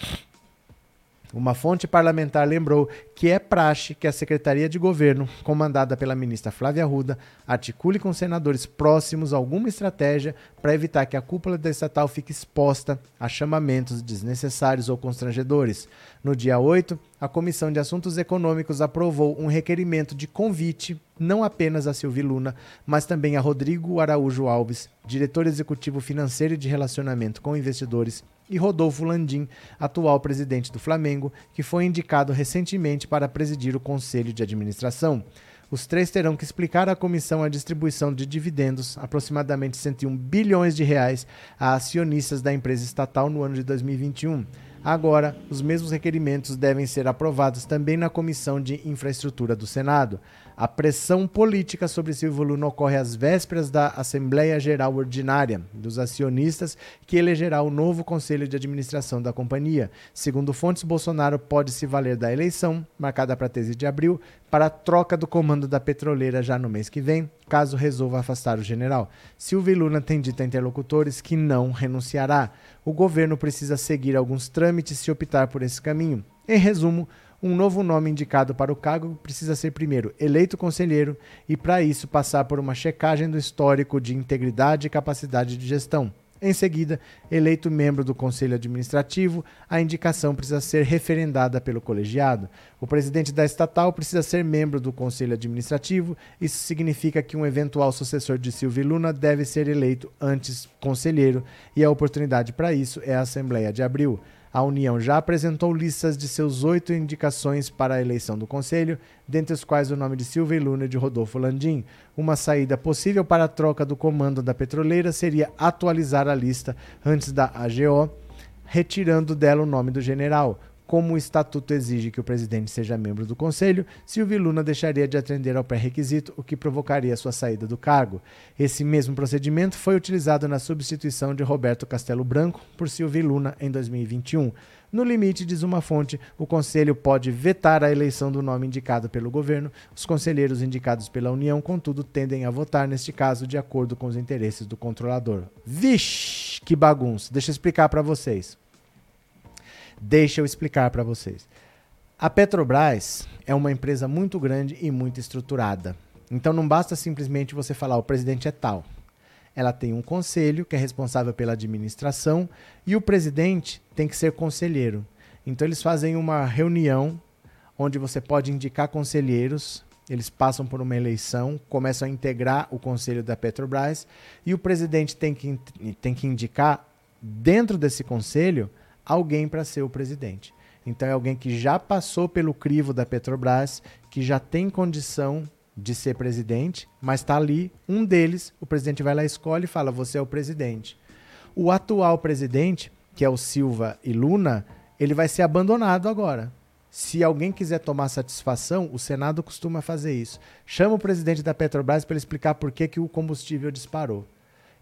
Uma fonte parlamentar lembrou que é praxe que a Secretaria de Governo, comandada pela ministra Flávia Arruda, articule com senadores próximos alguma estratégia para evitar que a cúpula da estatal fique exposta a chamamentos desnecessários ou constrangedores. No dia 8, a Comissão de Assuntos Econômicos aprovou um requerimento de convite não apenas a Silvia Luna, mas também a Rodrigo Araújo Alves, diretor executivo financeiro e de relacionamento com investidores e Rodolfo Landim, atual presidente do Flamengo, que foi indicado recentemente para presidir o conselho de administração. Os três terão que explicar à comissão a distribuição de dividendos, aproximadamente 101 bilhões de reais, a acionistas da empresa estatal no ano de 2021. Agora, os mesmos requerimentos devem ser aprovados também na Comissão de Infraestrutura do Senado. A pressão política sobre Silvio Luna ocorre às vésperas da Assembleia Geral Ordinária dos acionistas, que elegerá o novo conselho de administração da companhia. Segundo fontes, Bolsonaro pode se valer da eleição, marcada para 13 de abril, para a troca do comando da petroleira já no mês que vem, caso resolva afastar o general. Silvio Luna tem dito a interlocutores que não renunciará. O governo precisa seguir alguns trâmites se optar por esse caminho. Em resumo, um novo nome indicado para o cargo precisa ser primeiro eleito conselheiro e, para isso, passar por uma checagem do histórico de integridade e capacidade de gestão. Em seguida, eleito membro do Conselho Administrativo, a indicação precisa ser referendada pelo colegiado. O presidente da estatal precisa ser membro do Conselho Administrativo. Isso significa que um eventual sucessor de Silvio Luna deve ser eleito antes conselheiro, e a oportunidade para isso é a Assembleia de Abril. A União já apresentou listas de seus oito indicações para a eleição do Conselho, dentre os quais o nome de Silvia Luna e de Rodolfo Landim. Uma saída possível para a troca do comando da petroleira seria atualizar a lista antes da AGO, retirando dela o nome do general. Como o estatuto exige que o presidente seja membro do conselho, Silvio Luna deixaria de atender ao pré-requisito, o que provocaria sua saída do cargo. Esse mesmo procedimento foi utilizado na substituição de Roberto Castelo Branco por Silvio Luna em 2021. No limite, diz uma fonte, o conselho pode vetar a eleição do nome indicado pelo governo. Os conselheiros indicados pela União, contudo, tendem a votar neste caso de acordo com os interesses do controlador. Vixe, que bagunça! Deixa eu explicar para vocês. Deixa eu explicar para vocês. A Petrobras é uma empresa muito grande e muito estruturada. Então não basta simplesmente você falar o presidente é tal. ela tem um conselho que é responsável pela administração e o presidente tem que ser conselheiro. Então eles fazem uma reunião onde você pode indicar conselheiros, eles passam por uma eleição, começam a integrar o conselho da Petrobras e o presidente tem que, tem que indicar dentro desse conselho alguém para ser o presidente. Então é alguém que já passou pelo crivo da Petrobras, que já tem condição de ser presidente, mas está ali um deles, o presidente vai lá escolhe e fala: "Você é o presidente". O atual presidente, que é o Silva e Luna, ele vai ser abandonado agora. Se alguém quiser tomar satisfação, o Senado costuma fazer isso. Chama o presidente da Petrobras para ele explicar por que, que o combustível disparou.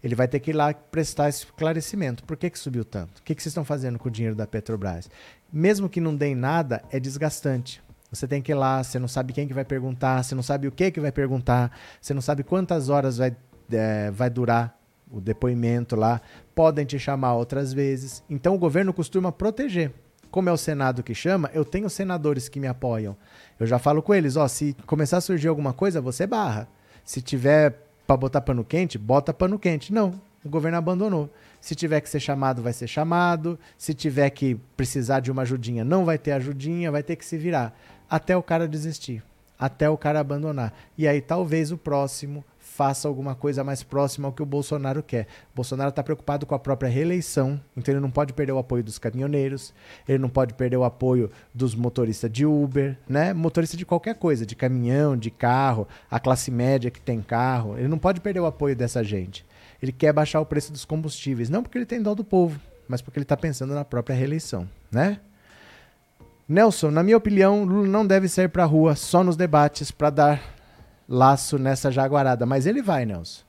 Ele vai ter que ir lá prestar esse esclarecimento. Por que, que subiu tanto? O que, que vocês estão fazendo com o dinheiro da Petrobras? Mesmo que não deem nada, é desgastante. Você tem que ir lá, você não sabe quem que vai perguntar, você não sabe o que que vai perguntar, você não sabe quantas horas vai, é, vai durar o depoimento lá. Podem te chamar outras vezes. Então o governo costuma proteger. Como é o Senado que chama, eu tenho senadores que me apoiam. Eu já falo com eles, ó, se começar a surgir alguma coisa, você barra. Se tiver para botar pano quente, bota pano quente. Não, o governo abandonou. Se tiver que ser chamado, vai ser chamado. Se tiver que precisar de uma ajudinha, não vai ter ajudinha, vai ter que se virar até o cara desistir, até o cara abandonar. E aí talvez o próximo faça alguma coisa mais próxima ao que o Bolsonaro quer. O Bolsonaro está preocupado com a própria reeleição, então ele não pode perder o apoio dos caminhoneiros, ele não pode perder o apoio dos motoristas de Uber, né? Motorista de qualquer coisa, de caminhão, de carro, a classe média que tem carro, ele não pode perder o apoio dessa gente. Ele quer baixar o preço dos combustíveis, não porque ele tem dó do povo, mas porque ele está pensando na própria reeleição, né? Nelson, na minha opinião, Lula não deve sair para a rua só nos debates para dar laço nessa jaguarada. Mas ele vai, Nelson.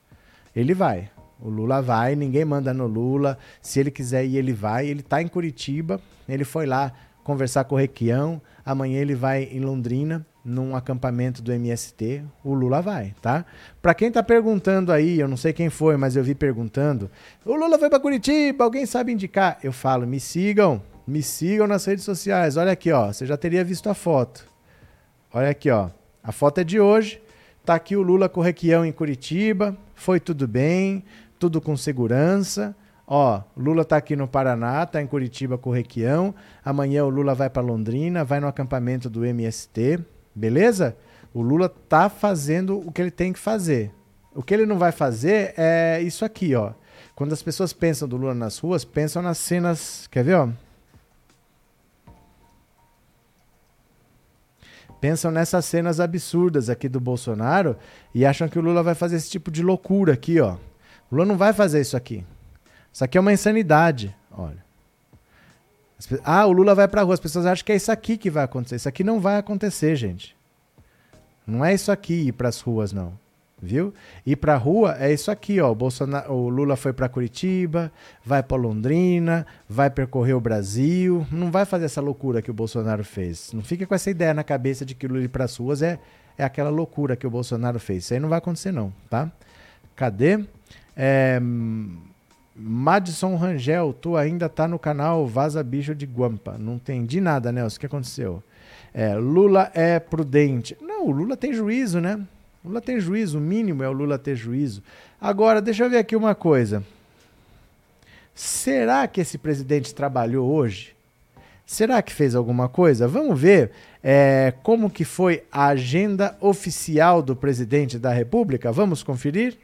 Ele vai. O Lula vai, ninguém manda no Lula. Se ele quiser ir, ele vai. Ele está em Curitiba, ele foi lá conversar com o Requião. Amanhã ele vai em Londrina, num acampamento do MST. O Lula vai, tá? Para quem está perguntando aí, eu não sei quem foi, mas eu vi perguntando: o Lula foi para Curitiba, alguém sabe indicar? Eu falo: me sigam, me sigam nas redes sociais. Olha aqui, ó. Você já teria visto a foto. Olha aqui, ó. A foto é de hoje. Tá aqui o Lula com o Requião em Curitiba. Foi tudo bem, tudo com segurança. Ó, Lula tá aqui no Paraná, tá em Curitiba com o Requião. Amanhã o Lula vai para Londrina, vai no acampamento do MST, beleza? O Lula tá fazendo o que ele tem que fazer. O que ele não vai fazer é isso aqui, ó. Quando as pessoas pensam do Lula nas ruas, pensam nas cenas, quer ver, ó? Pensam nessas cenas absurdas aqui do Bolsonaro e acham que o Lula vai fazer esse tipo de loucura aqui, ó. O Lula não vai fazer isso aqui. Isso aqui é uma insanidade, olha. Ah, o Lula vai pra rua. As pessoas acham que é isso aqui que vai acontecer. Isso aqui não vai acontecer, gente. Não é isso aqui ir pras ruas, não viu? Ir para rua é isso aqui, ó. O, Bolsonaro, o Lula foi para Curitiba, vai para Londrina, vai percorrer o Brasil. Não vai fazer essa loucura que o Bolsonaro fez. Não fique com essa ideia na cabeça de que Lula ir para as ruas é, é aquela loucura que o Bolsonaro fez. Isso aí não vai acontecer, não, tá? Cadê? É, Madison Rangel, tu ainda tá no canal Vaza Bicho de Guampa. Não entendi nada, Nelson. O que aconteceu? É, Lula é prudente. Não, o Lula tem juízo, né? Lula tem juízo, o mínimo é o Lula ter juízo. Agora, deixa eu ver aqui uma coisa. Será que esse presidente trabalhou hoje? Será que fez alguma coisa? Vamos ver é, como que foi a agenda oficial do presidente da República. Vamos conferir?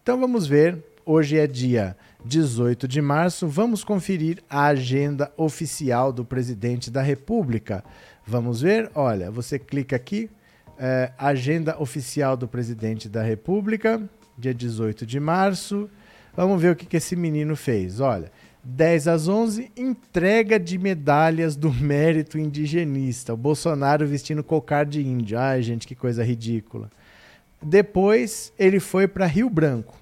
Então vamos ver. Hoje é dia 18 de março, vamos conferir a agenda oficial do presidente da República. Vamos ver? Olha, você clica aqui, é, agenda oficial do presidente da República, dia 18 de março. Vamos ver o que, que esse menino fez. Olha, 10 às 11, entrega de medalhas do mérito indigenista. O Bolsonaro vestindo cocar de índio. Ai, gente, que coisa ridícula. Depois, ele foi para Rio Branco.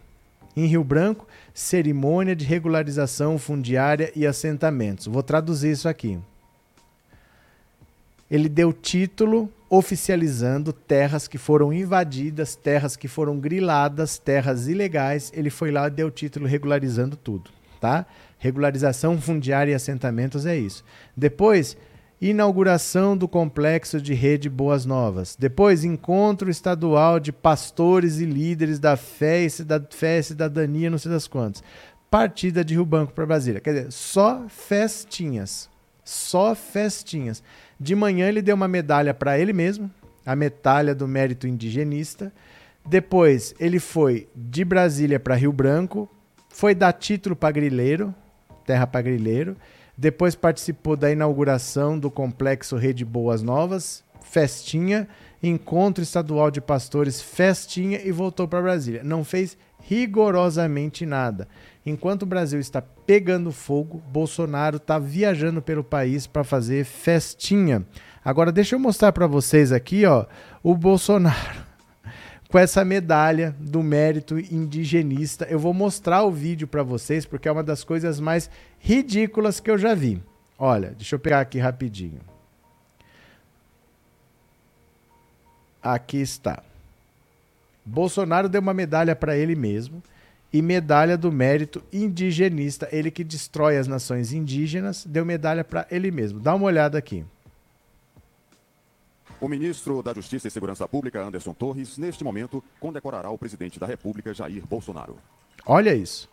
Em Rio Branco, cerimônia de regularização fundiária e assentamentos. Vou traduzir isso aqui. Ele deu título oficializando terras que foram invadidas, terras que foram griladas, terras ilegais. Ele foi lá e deu título regularizando tudo, tá? Regularização fundiária e assentamentos é isso. Depois, inauguração do complexo de rede Boas Novas. Depois, encontro estadual de pastores e líderes da fé e, fé e cidadania, não sei das quantas. Partida de Rio Branco para Brasília. Quer dizer, só festinhas. Só festinhas. De manhã ele deu uma medalha para ele mesmo, a medalha do mérito indigenista. Depois ele foi de Brasília para Rio Branco, foi dar título para grileiro, terra para grileiro. Depois participou da inauguração do complexo Rede Boas Novas, festinha, encontro estadual de pastores, festinha e voltou para Brasília. Não fez rigorosamente nada. Enquanto o Brasil está pegando fogo, Bolsonaro está viajando pelo país para fazer festinha. Agora deixa eu mostrar para vocês aqui, ó, o Bolsonaro com essa medalha do mérito indigenista. Eu vou mostrar o vídeo para vocês porque é uma das coisas mais ridículas que eu já vi. Olha, deixa eu pegar aqui rapidinho. Aqui está. Bolsonaro deu uma medalha para ele mesmo e medalha do mérito indigenista. Ele que destrói as nações indígenas, deu medalha para ele mesmo. Dá uma olhada aqui. O ministro da Justiça e Segurança Pública, Anderson Torres, neste momento, condecorará o presidente da República, Jair Bolsonaro. Olha isso.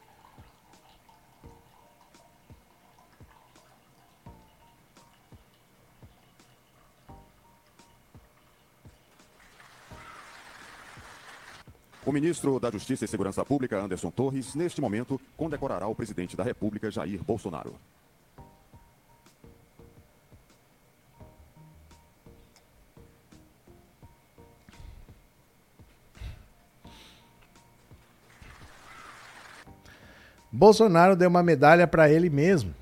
O ministro da Justiça e Segurança Pública, Anderson Torres, neste momento, condecorará o presidente da República, Jair Bolsonaro. Bolsonaro deu uma medalha para ele mesmo.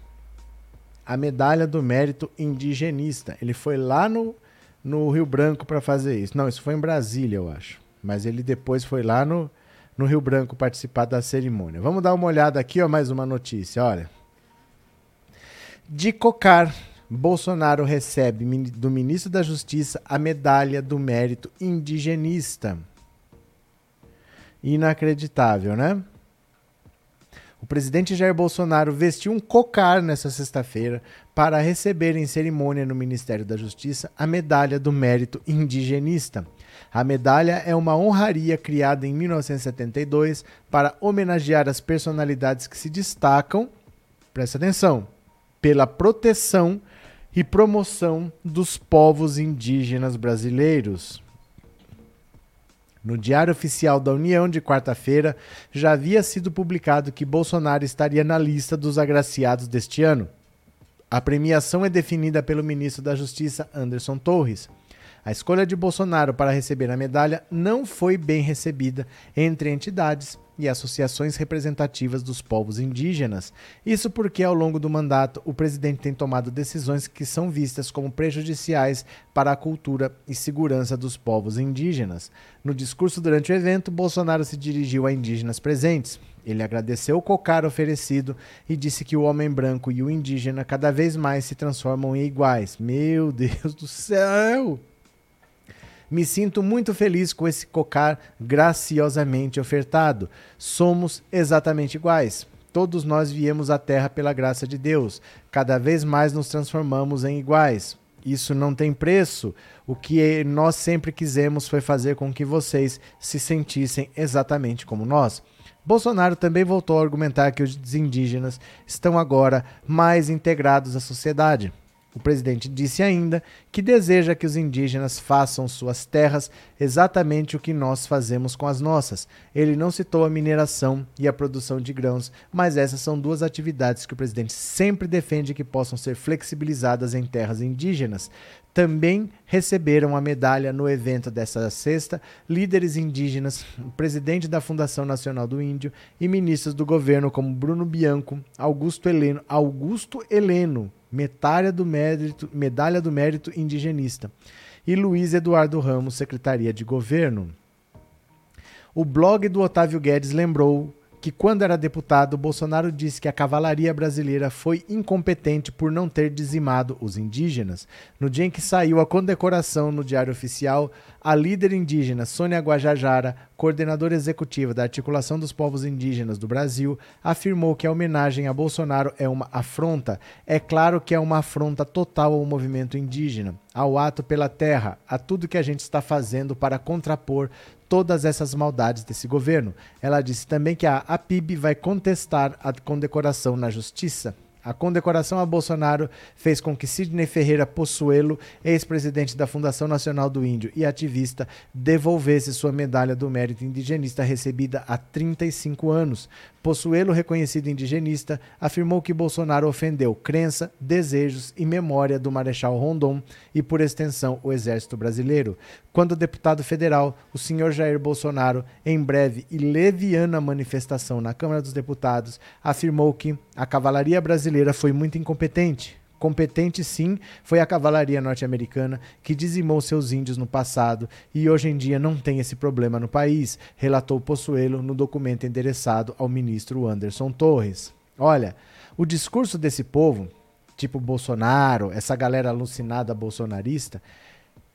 A medalha do mérito indigenista. Ele foi lá no, no Rio Branco para fazer isso. Não, isso foi em Brasília, eu acho. Mas ele depois foi lá no, no Rio Branco participar da cerimônia. Vamos dar uma olhada aqui, ó, mais uma notícia, olha. De cocar, Bolsonaro recebe do ministro da Justiça a medalha do mérito indigenista. Inacreditável, né? O presidente Jair Bolsonaro vestiu um cocar nessa sexta-feira para receber em cerimônia no Ministério da Justiça a medalha do mérito indigenista. A medalha é uma honraria criada em 1972 para homenagear as personalidades que se destacam, presta atenção, pela proteção e promoção dos povos indígenas brasileiros. No Diário Oficial da União de quarta-feira, já havia sido publicado que Bolsonaro estaria na lista dos agraciados deste ano. A premiação é definida pelo ministro da Justiça, Anderson Torres. A escolha de Bolsonaro para receber a medalha não foi bem recebida entre entidades e associações representativas dos povos indígenas. Isso porque, ao longo do mandato, o presidente tem tomado decisões que são vistas como prejudiciais para a cultura e segurança dos povos indígenas. No discurso durante o evento, Bolsonaro se dirigiu a indígenas presentes. Ele agradeceu o cocar oferecido e disse que o homem branco e o indígena cada vez mais se transformam em iguais. Meu Deus do céu! Me sinto muito feliz com esse cocar graciosamente ofertado. Somos exatamente iguais. Todos nós viemos à Terra pela graça de Deus. Cada vez mais nos transformamos em iguais. Isso não tem preço. O que nós sempre quisemos foi fazer com que vocês se sentissem exatamente como nós. Bolsonaro também voltou a argumentar que os indígenas estão agora mais integrados à sociedade. O presidente disse ainda que deseja que os indígenas façam suas terras exatamente o que nós fazemos com as nossas. Ele não citou a mineração e a produção de grãos, mas essas são duas atividades que o presidente sempre defende que possam ser flexibilizadas em terras indígenas. Também receberam a medalha no evento dessa sexta líderes indígenas, o presidente da Fundação Nacional do Índio e ministros do governo como Bruno Bianco, Augusto Heleno, Augusto Heleno medalha do mérito, medalha do mérito indigenista, e Luiz Eduardo Ramos, Secretaria de Governo. O blog do Otávio Guedes lembrou que quando era deputado, Bolsonaro disse que a cavalaria brasileira foi incompetente por não ter dizimado os indígenas. No dia em que saiu a condecoração no Diário Oficial, a líder indígena Sônia Guajajara, coordenadora executiva da Articulação dos Povos Indígenas do Brasil, afirmou que a homenagem a Bolsonaro é uma afronta. É claro que é uma afronta total ao movimento indígena, ao ato pela terra, a tudo que a gente está fazendo para contrapor todas essas maldades desse governo. Ela disse também que a APIB vai contestar a condecoração na justiça. A condecoração a Bolsonaro fez com que Sidney Ferreira Possuelo, ex-presidente da Fundação Nacional do Índio e ativista, devolvesse sua medalha do mérito indigenista recebida há 35 anos. Possuelo, reconhecido indigenista, afirmou que Bolsonaro ofendeu crença, desejos e memória do Marechal Rondon e, por extensão, o Exército Brasileiro. Quando deputado federal, o senhor Jair Bolsonaro, em breve e leviana manifestação na Câmara dos Deputados, afirmou que a cavalaria brasileira foi muito incompetente, competente sim foi a cavalaria norte-americana que dizimou seus índios no passado e hoje em dia não tem esse problema no país, relatou Possuelo no documento endereçado ao ministro Anderson Torres. Olha, o discurso desse povo, tipo Bolsonaro, essa galera alucinada bolsonarista,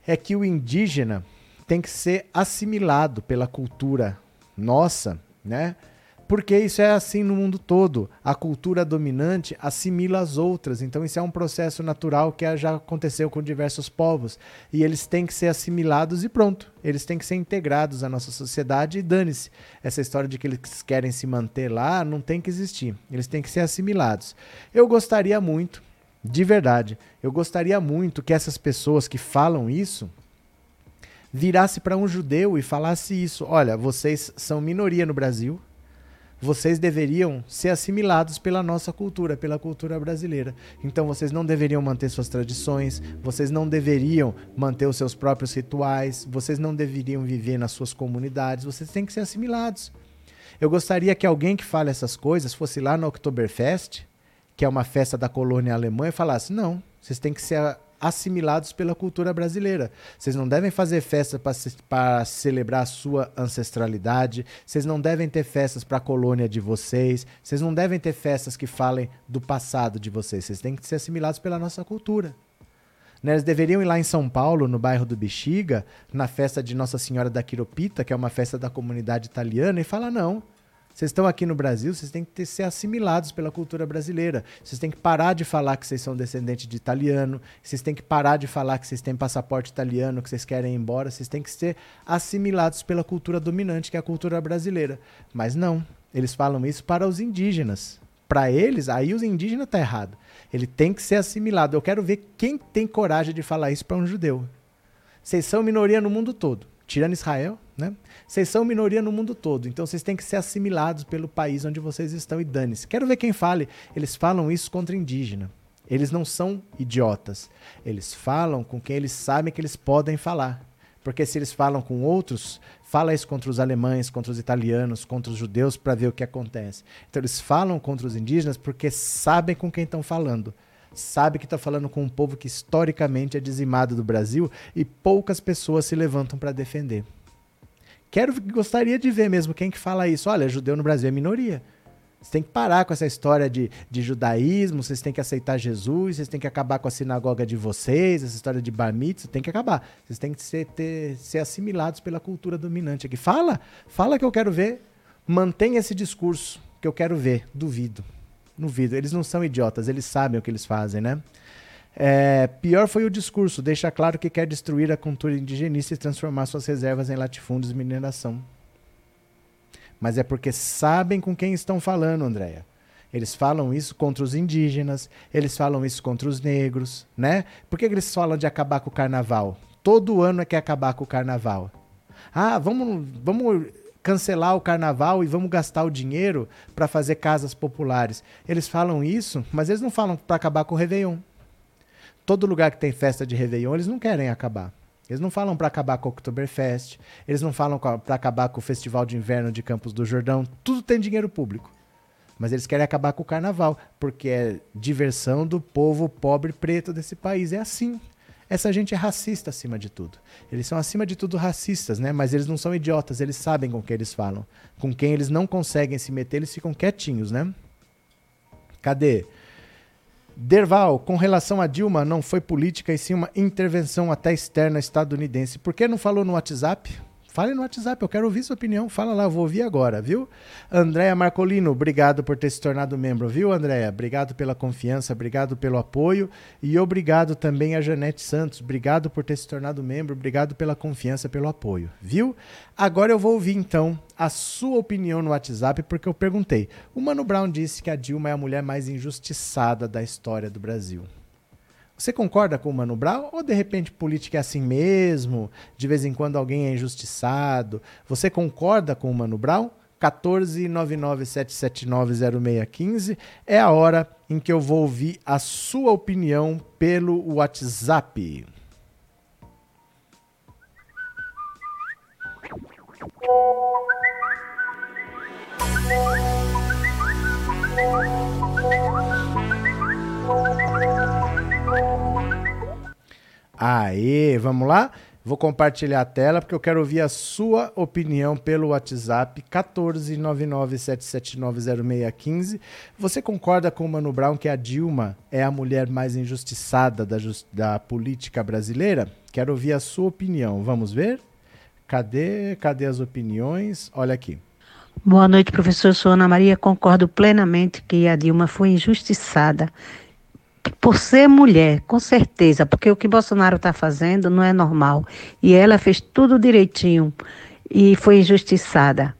é que o indígena tem que ser assimilado pela cultura nossa, né? Porque isso é assim no mundo todo. A cultura dominante assimila as outras. Então, isso é um processo natural que já aconteceu com diversos povos. E eles têm que ser assimilados e pronto. Eles têm que ser integrados à nossa sociedade e dane-se. Essa história de que eles querem se manter lá não tem que existir. Eles têm que ser assimilados. Eu gostaria muito, de verdade, eu gostaria muito que essas pessoas que falam isso virasse para um judeu e falasse isso. Olha, vocês são minoria no Brasil vocês deveriam ser assimilados pela nossa cultura, pela cultura brasileira. Então vocês não deveriam manter suas tradições, vocês não deveriam manter os seus próprios rituais, vocês não deveriam viver nas suas comunidades, vocês têm que ser assimilados. Eu gostaria que alguém que fale essas coisas fosse lá no Oktoberfest, que é uma festa da colônia alemã, e falasse: não, vocês têm que ser assimilados pela cultura brasileira. Vocês não devem fazer festa para celebrar a sua ancestralidade, vocês não devem ter festas para a colônia de vocês, vocês não devem ter festas que falem do passado de vocês, vocês têm que ser assimilados pela nossa cultura. Né, eles deveriam ir lá em São Paulo, no bairro do Bexiga, na festa de Nossa Senhora da Quiropita, que é uma festa da comunidade italiana, e falar: não, vocês estão aqui no Brasil, vocês têm que ter, ser assimilados pela cultura brasileira. Vocês têm que parar de falar que vocês são descendentes de italiano. Vocês têm que parar de falar que vocês têm passaporte italiano, que vocês querem ir embora. Vocês têm que ser assimilados pela cultura dominante, que é a cultura brasileira. Mas não. Eles falam isso para os indígenas. Para eles, aí os indígenas tá errado. Ele tem que ser assimilado. Eu quero ver quem tem coragem de falar isso para um judeu. Vocês são minoria no mundo todo tirando Israel, né? Vocês são minoria no mundo todo, então vocês têm que ser assimilados pelo país onde vocês estão e dane-se. Quero ver quem fale. Eles falam isso contra indígena. Eles não são idiotas. Eles falam com quem eles sabem que eles podem falar. Porque se eles falam com outros, fala isso contra os alemães, contra os italianos, contra os judeus para ver o que acontece. Então eles falam contra os indígenas porque sabem com quem estão falando sabe que está falando com um povo que historicamente é dizimado do Brasil e poucas pessoas se levantam para defender. Quero, gostaria de ver mesmo quem que fala isso. Olha, judeu no Brasil é minoria. Vocês têm que parar com essa história de, de judaísmo, vocês têm que aceitar Jesus, vocês têm que acabar com a sinagoga de vocês, essa história de bar tem que acabar. Vocês têm que ser, ter, ser assimilados pela cultura dominante aqui. Fala, fala que eu quero ver. Mantenha esse discurso que eu quero ver. Duvido. No vidro. Eles não são idiotas, eles sabem o que eles fazem, né? É, pior foi o discurso, deixa claro que quer destruir a cultura indigenista e transformar suas reservas em latifúndios e mineração. Mas é porque sabem com quem estão falando, Andréia. Eles falam isso contra os indígenas, eles falam isso contra os negros, né? Por que eles falam de acabar com o carnaval? Todo ano é que acabar com o carnaval. Ah, vamos, vamos cancelar o carnaval e vamos gastar o dinheiro para fazer casas populares. Eles falam isso, mas eles não falam para acabar com o Réveillon. Todo lugar que tem festa de Réveillon, eles não querem acabar. Eles não falam para acabar com o Oktoberfest, eles não falam para acabar com o Festival de Inverno de Campos do Jordão, tudo tem dinheiro público. Mas eles querem acabar com o carnaval, porque é diversão do povo pobre preto desse país. É assim. Essa gente é racista acima de tudo. Eles são acima de tudo racistas, né? Mas eles não são idiotas, eles sabem com quem eles falam. Com quem eles não conseguem se meter, eles ficam quietinhos, né? Cadê? Derval, com relação a Dilma, não foi política e sim uma intervenção até externa estadunidense. Por que não falou no WhatsApp? Fale no WhatsApp, eu quero ouvir sua opinião. Fala lá, vou ouvir agora, viu? Andréia Marcolino, obrigado por ter se tornado membro, viu, Andréia? Obrigado pela confiança, obrigado pelo apoio e obrigado também a Janete Santos. Obrigado por ter se tornado membro, obrigado pela confiança, pelo apoio, viu? Agora eu vou ouvir então a sua opinião no WhatsApp, porque eu perguntei. O Mano Brown disse que a Dilma é a mulher mais injustiçada da história do Brasil. Você concorda com o Mano Brown? Ou de repente política é assim mesmo? De vez em quando alguém é injustiçado? Você concorda com o Mano Brown? 14997790615 é a hora em que eu vou ouvir a sua opinião pelo WhatsApp. Aê, vamos lá? Vou compartilhar a tela porque eu quero ouvir a sua opinião pelo WhatsApp 14997790615. Você concorda com o Mano Brown que a Dilma é a mulher mais injustiçada da, da política brasileira? Quero ouvir a sua opinião. Vamos ver? Cadê? Cadê as opiniões? Olha aqui. Boa noite, professor. Sou Ana Maria. Concordo plenamente que a Dilma foi injustiçada por ser mulher, com certeza, porque o que Bolsonaro está fazendo não é normal. E ela fez tudo direitinho e foi injustiçada.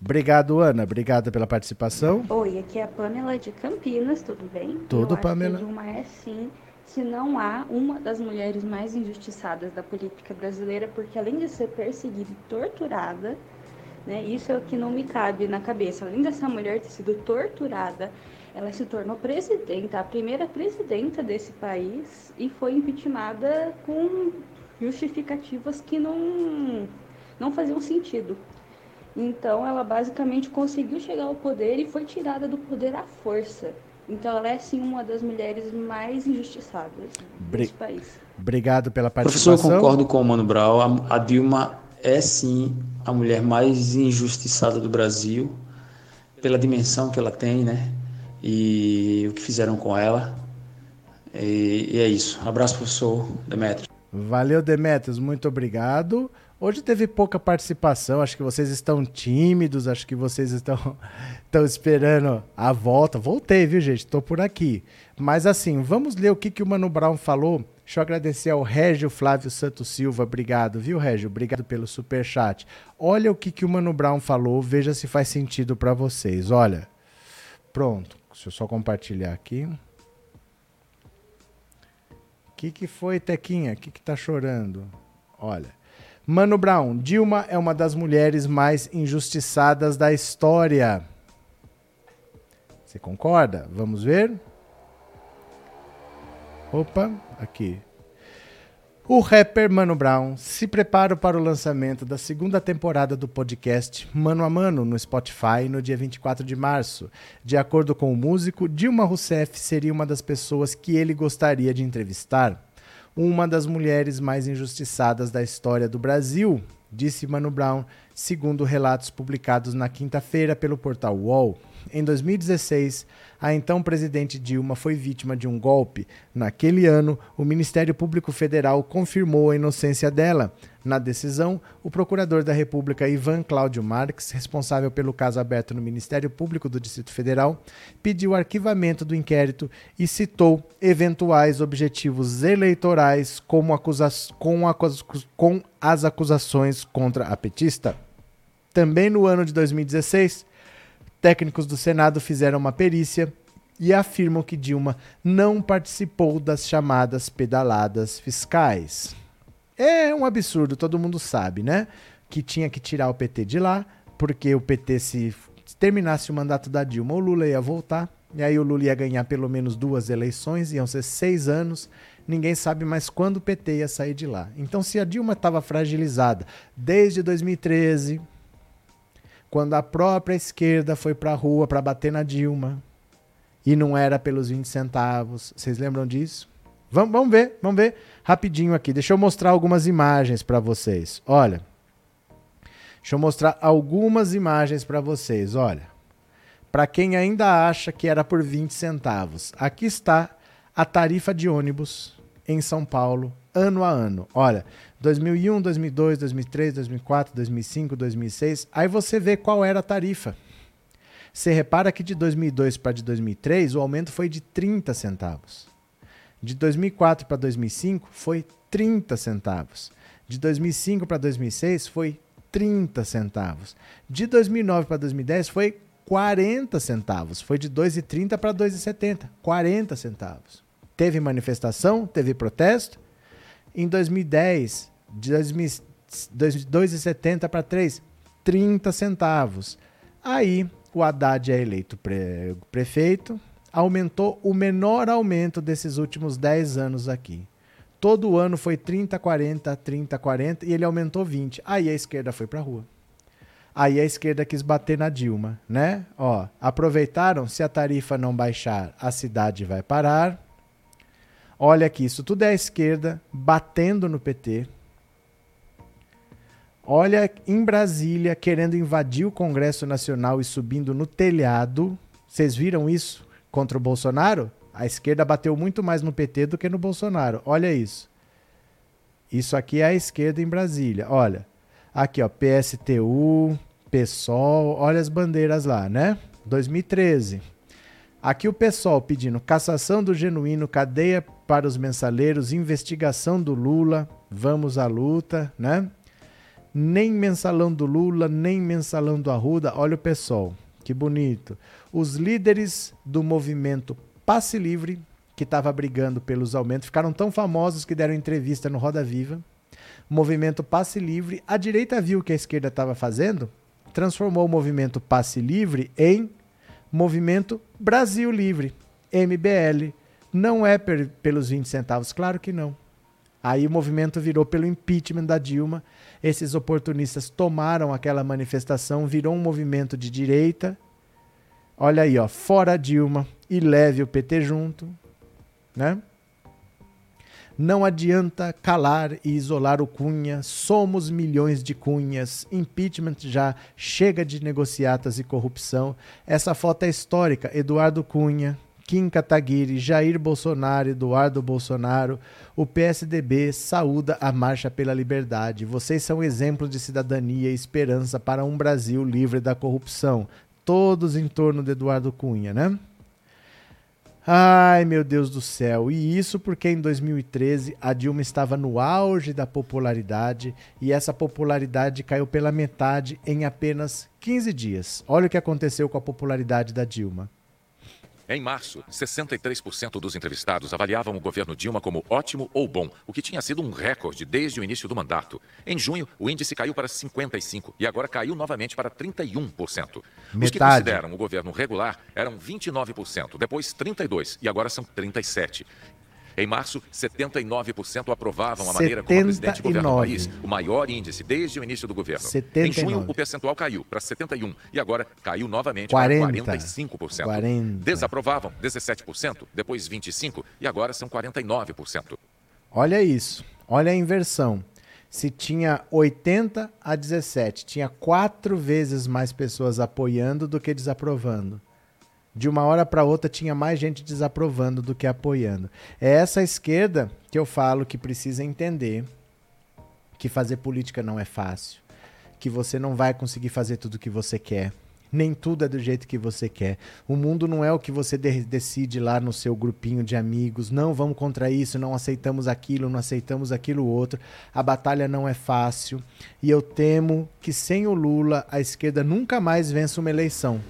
Obrigado, Ana. Obrigada pela participação. Oi, aqui é a Pamela de Campinas, tudo bem? Tudo, Eu Pamela. Acho que a Dilma é sim, se não há uma das mulheres mais injustiçadas da política brasileira, porque além de ser perseguida e torturada, né, isso é o que não me cabe na cabeça. Além dessa mulher ter sido torturada, ela se tornou presidenta, a primeira presidenta desse país e foi impeachmentada com justificativas que não, não faziam sentido. Então, ela basicamente conseguiu chegar ao poder e foi tirada do poder à força. Então, ela é sim uma das mulheres mais injustiçadas Bri desse país. Obrigado pela participação. Professor, eu concordo com o Mano Brown. A, a Dilma é sim a mulher mais injustiçada do Brasil, pela dimensão que ela tem, né? E o que fizeram com ela. E, e é isso. Abraço, professor Demetrios. Valeu, Demetrios. Muito obrigado. Hoje teve pouca participação, acho que vocês estão tímidos, acho que vocês estão, estão esperando a volta. Voltei, viu, gente? Estou por aqui. Mas assim, vamos ler o que, que o Mano Brown falou. Deixa eu agradecer ao Régio Flávio Santos Silva. Obrigado, viu, Régio? Obrigado pelo super chat. Olha o que, que o Mano Brown falou, veja se faz sentido para vocês. Olha, pronto. Deixa eu só compartilhar aqui. O que, que foi, Tequinha? O que, que tá chorando? Olha. Mano Brown, Dilma é uma das mulheres mais injustiçadas da história. Você concorda? Vamos ver? Opa, aqui. O rapper Mano Brown se prepara para o lançamento da segunda temporada do podcast Mano a Mano no Spotify no dia 24 de março. De acordo com o músico, Dilma Rousseff seria uma das pessoas que ele gostaria de entrevistar. Uma das mulheres mais injustiçadas da história do Brasil, disse Mano Brown, segundo relatos publicados na quinta-feira pelo portal UOL. Em 2016, a então presidente Dilma foi vítima de um golpe. Naquele ano, o Ministério Público Federal confirmou a inocência dela. Na decisão, o procurador da República Ivan Cláudio Marques, responsável pelo caso aberto no Ministério Público do Distrito Federal, pediu arquivamento do inquérito e citou eventuais objetivos eleitorais como acusa com, com as acusações contra a petista. Também no ano de 2016, Técnicos do Senado fizeram uma perícia e afirmam que Dilma não participou das chamadas pedaladas fiscais. É um absurdo, todo mundo sabe, né? Que tinha que tirar o PT de lá, porque o PT, se terminasse o mandato da Dilma, o Lula ia voltar, e aí o Lula ia ganhar pelo menos duas eleições, iam ser seis anos, ninguém sabe mais quando o PT ia sair de lá. Então, se a Dilma estava fragilizada desde 2013, quando a própria esquerda foi para a rua para bater na Dilma e não era pelos 20 centavos. Vocês lembram disso? Vamos, vamos ver, vamos ver rapidinho aqui. Deixa eu mostrar algumas imagens para vocês. Olha. Deixa eu mostrar algumas imagens para vocês. Olha. Para quem ainda acha que era por 20 centavos, aqui está a tarifa de ônibus em São Paulo, ano a ano. Olha, 2001, 2002, 2003, 2004, 2005, 2006. Aí você vê qual era a tarifa. Você repara que de 2002 para de 2003 o aumento foi de 30 centavos. De 2004 para 2005 foi 30 centavos. De 2005 para 2006 foi 30 centavos. De 2009 para 2010 foi 40 centavos. Foi de 2,30 para 2,70. 40 centavos. Teve manifestação, teve protesto. Em 2010, de 2,70 para 3, 30 centavos. Aí o Haddad é eleito pre prefeito, aumentou o menor aumento desses últimos 10 anos aqui. Todo ano foi 30, 40, 30, 40 e ele aumentou 20. Aí a esquerda foi para a rua. Aí a esquerda quis bater na Dilma, né? Ó, aproveitaram, se a tarifa não baixar, a cidade vai parar. Olha aqui, isso tudo é a esquerda batendo no PT. Olha em Brasília querendo invadir o Congresso Nacional e subindo no telhado. Vocês viram isso? contra o Bolsonaro, a esquerda bateu muito mais no PT do que no Bolsonaro. Olha isso. Isso aqui é a esquerda em Brasília. Olha, aqui ó, PSTU, PSOL, olha as bandeiras lá, né? 2013. Aqui o PSOL pedindo cassação do genuíno, cadeia para os mensaleiros, investigação do Lula, vamos à luta, né? Nem mensalão do Lula, nem mensalão do Arruda, olha o PSOL. Que bonito. Os líderes do movimento Passe Livre, que estava brigando pelos aumentos, ficaram tão famosos que deram entrevista no Roda Viva. movimento Passe Livre, a direita viu o que a esquerda estava fazendo, transformou o movimento Passe Livre em Movimento Brasil Livre, MBL. Não é per, pelos 20 centavos, claro que não. Aí o movimento virou pelo impeachment da Dilma. Esses oportunistas tomaram aquela manifestação, virou um movimento de direita. Olha aí, ó, fora Dilma e leve o PT junto, né? Não adianta calar e isolar o Cunha, somos milhões de cunhas, impeachment já chega de negociatas e corrupção. Essa foto é histórica, Eduardo Cunha, Kim Kataguiri, Jair Bolsonaro, Eduardo Bolsonaro, o PSDB saúda a marcha pela liberdade. Vocês são exemplos de cidadania e esperança para um Brasil livre da corrupção. Todos em torno de Eduardo Cunha, né? Ai, meu Deus do céu. E isso porque em 2013 a Dilma estava no auge da popularidade e essa popularidade caiu pela metade em apenas 15 dias. Olha o que aconteceu com a popularidade da Dilma. Em março, 63% dos entrevistados avaliavam o governo Dilma como ótimo ou bom, o que tinha sido um recorde desde o início do mandato. Em junho, o índice caiu para 55% e agora caiu novamente para 31%. Metade. Os que consideram o governo regular eram 29%, depois 32% e agora são 37%. Em março, 79% aprovavam a maneira como o presidente governa o país, o maior índice desde o início do governo. 79. Em junho, o percentual caiu para 71% e agora caiu novamente 40. para 45%. 40. Desaprovavam 17%, depois 25% e agora são 49%. Olha isso, olha a inversão. Se tinha 80 a 17, tinha quatro vezes mais pessoas apoiando do que desaprovando de uma hora para outra tinha mais gente desaprovando do que apoiando. É essa esquerda que eu falo que precisa entender que fazer política não é fácil, que você não vai conseguir fazer tudo o que você quer. Nem tudo é do jeito que você quer. O mundo não é o que você de decide lá no seu grupinho de amigos. Não, vamos contra isso, não aceitamos aquilo, não aceitamos aquilo outro. A batalha não é fácil. E eu temo que sem o Lula a esquerda nunca mais vença uma eleição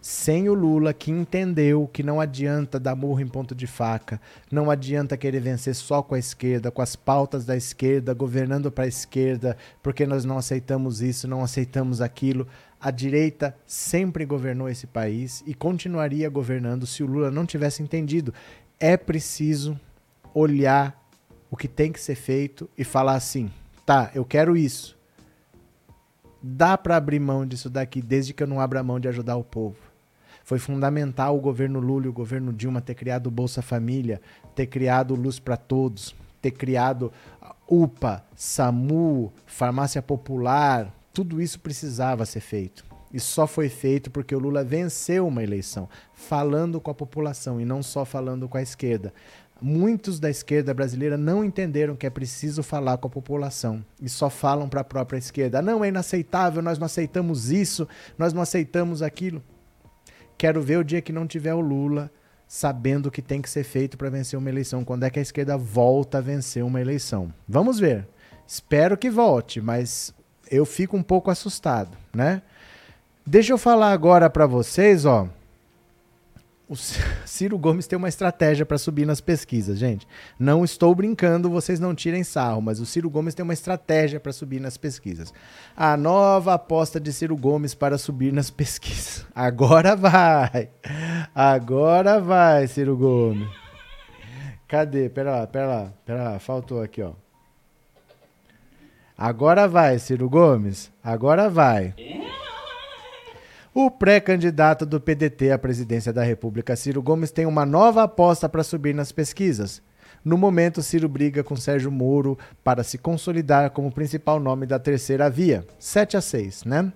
sem o Lula que entendeu que não adianta dar murro em ponto de faca, não adianta querer vencer só com a esquerda, com as pautas da esquerda, governando para a esquerda, porque nós não aceitamos isso, não aceitamos aquilo. A direita sempre governou esse país e continuaria governando se o Lula não tivesse entendido. É preciso olhar o que tem que ser feito e falar assim: tá, eu quero isso. Dá para abrir mão disso daqui, desde que eu não abra mão de ajudar o povo Foi fundamental o governo Lula e o governo Dilma ter criado o Bolsa Família, ter criado Luz para Todos, ter criado UPA, SAMU, Farmácia Popular, tudo isso precisava ser feito. E só foi feito porque o Lula venceu uma eleição, falando com a população e não só falando com a esquerda. Muitos da esquerda brasileira não entenderam que é preciso falar com a população e só falam para a própria esquerda. Não, é inaceitável, nós não aceitamos isso, nós não aceitamos aquilo. Quero ver o dia que não tiver o Lula sabendo o que tem que ser feito para vencer uma eleição. Quando é que a esquerda volta a vencer uma eleição? Vamos ver. Espero que volte, mas eu fico um pouco assustado, né? Deixa eu falar agora para vocês, ó. O Ciro Gomes tem uma estratégia para subir nas pesquisas, gente. Não estou brincando, vocês não tirem sarro, mas o Ciro Gomes tem uma estratégia para subir nas pesquisas. A nova aposta de Ciro Gomes para subir nas pesquisas. Agora vai! Agora vai, Ciro Gomes. Cadê? Pera lá, pera lá, pera lá, faltou aqui, ó. Agora vai, Ciro Gomes. Agora vai. O pré-candidato do PDT à presidência da República, Ciro Gomes, tem uma nova aposta para subir nas pesquisas. No momento, Ciro briga com Sérgio Moro para se consolidar como principal nome da terceira via. 7 a 6, né?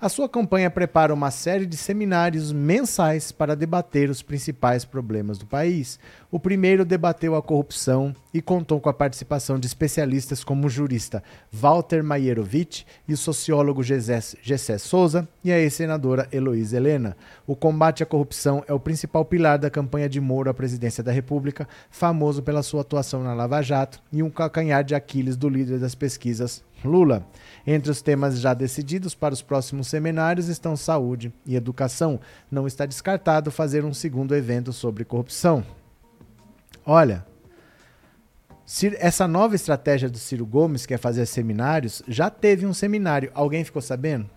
A sua campanha prepara uma série de seminários mensais para debater os principais problemas do país. O primeiro debateu a corrupção e contou com a participação de especialistas como o jurista Walter Maierovitch e o sociólogo Gessé Souza e a ex-senadora Heloísa Helena. O combate à corrupção é o principal pilar da campanha de Moro à presidência da República, famoso pela sua atuação na Lava Jato e um calcanhar de Aquiles do líder das pesquisas, Lula. Entre os temas já decididos para os próximos seminários estão saúde e educação. Não está descartado fazer um segundo evento sobre corrupção. Olha, essa nova estratégia do Ciro Gomes, que é fazer seminários, já teve um seminário. Alguém ficou sabendo?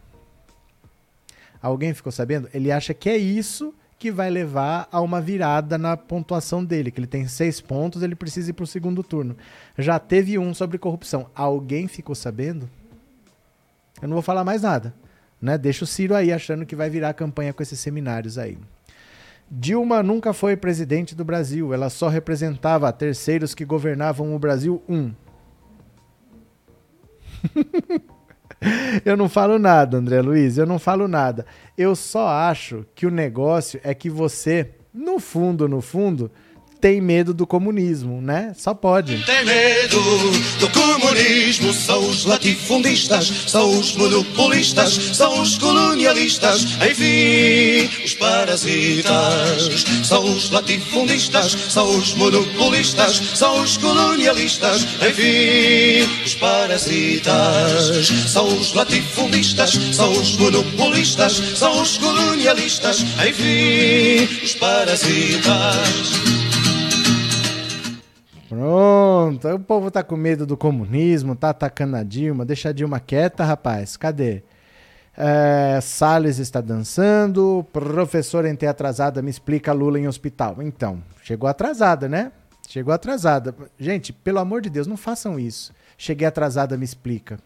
Alguém ficou sabendo? Ele acha que é isso que vai levar a uma virada na pontuação dele, que ele tem seis pontos, ele precisa ir para o segundo turno. Já teve um sobre corrupção. Alguém ficou sabendo? Eu não vou falar mais nada. Né? Deixa o Ciro aí achando que vai virar campanha com esses seminários aí. Dilma nunca foi presidente do Brasil, ela só representava terceiros que governavam o Brasil um. eu não falo nada, André Luiz, eu não falo nada. Eu só acho que o negócio é que você, no fundo, no fundo, tem medo do comunismo, né? Só pode. Tem medo do comunismo, são os latifundistas, são os monopolistas, são os colonialistas, enfim, os parasitas. São os latifundistas, são os monopolistas, são os colonialistas, enfim, os parasitas. São os latifundistas, são os monopolistas, são os colonialistas, enfim, os parasitas. Pronto, o povo tá com medo do comunismo, tá atacando a Dilma, deixa a Dilma quieta, rapaz. Cadê? É, Salles está dançando, professora em ter atrasada me explica Lula em hospital. Então, chegou atrasada, né? Chegou atrasada. Gente, pelo amor de Deus, não façam isso. Cheguei atrasada, me explica.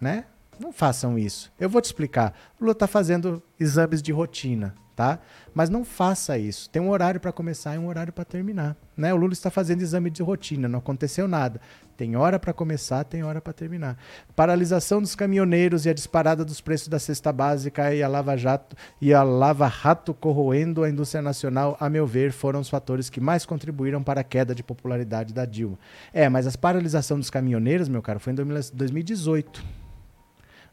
Né? Não façam isso. Eu vou te explicar. O Lula está fazendo exames de rotina tá? Mas não faça isso. Tem um horário para começar e um horário para terminar, né? O Lula está fazendo exame de rotina, não aconteceu nada. Tem hora para começar, tem hora para terminar. Paralisação dos caminhoneiros e a disparada dos preços da cesta básica e a Lava Jato e a Lava Rato corroendo a indústria nacional, a meu ver, foram os fatores que mais contribuíram para a queda de popularidade da Dilma. É, mas a paralisação dos caminhoneiros, meu caro, foi em 2018.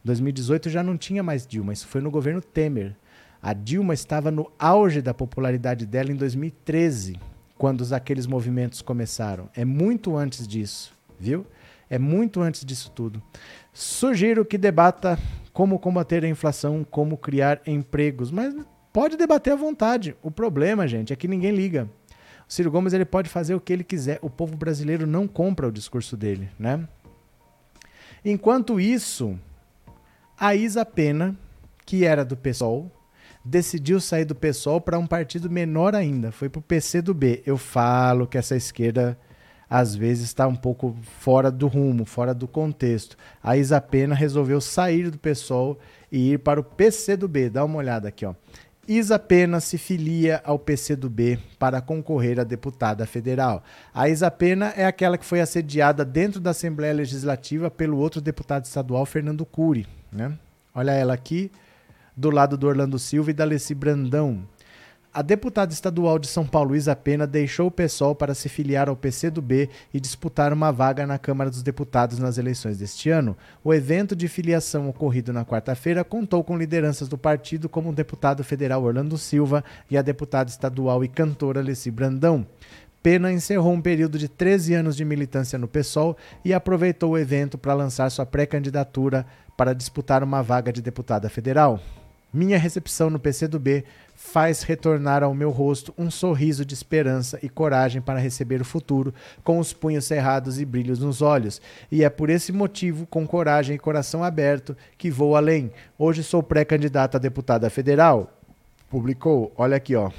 2018 já não tinha mais Dilma, isso foi no governo Temer. A Dilma estava no auge da popularidade dela em 2013, quando aqueles movimentos começaram. É muito antes disso, viu? É muito antes disso tudo. Sugiro que debata como combater a inflação, como criar empregos, mas pode debater à vontade. O problema, gente, é que ninguém liga. O Ciro Gomes ele pode fazer o que ele quiser. O povo brasileiro não compra o discurso dele, né? Enquanto isso, a Isa Pena, que era do PSOL, decidiu sair do PSOL para um partido menor ainda, foi para o PCdoB. Eu falo que essa esquerda às vezes está um pouco fora do rumo, fora do contexto. A Isa Pena resolveu sair do PSOL e ir para o PCdoB. Dá uma olhada aqui, ó. Isa Pena se filia ao PCdoB para concorrer a deputada federal. A Isa Pena é aquela que foi assediada dentro da Assembleia Legislativa pelo outro deputado estadual, Fernando Cury. Né? Olha ela aqui, do lado do Orlando Silva e da Leci Brandão. A deputada estadual de São Paulo, Isa Pena, deixou o PSOL para se filiar ao PCdoB e disputar uma vaga na Câmara dos Deputados nas eleições deste ano. O evento de filiação ocorrido na quarta-feira contou com lideranças do partido como o deputado federal Orlando Silva e a deputada estadual e cantora Leci Brandão. Pena encerrou um período de 13 anos de militância no PSOL e aproveitou o evento para lançar sua pré-candidatura para disputar uma vaga de deputada federal. Minha recepção no PCdoB faz retornar ao meu rosto um sorriso de esperança e coragem para receber o futuro, com os punhos cerrados e brilhos nos olhos. E é por esse motivo, com coragem e coração aberto, que vou além. Hoje sou pré-candidata a deputada federal. Publicou, olha aqui, ó.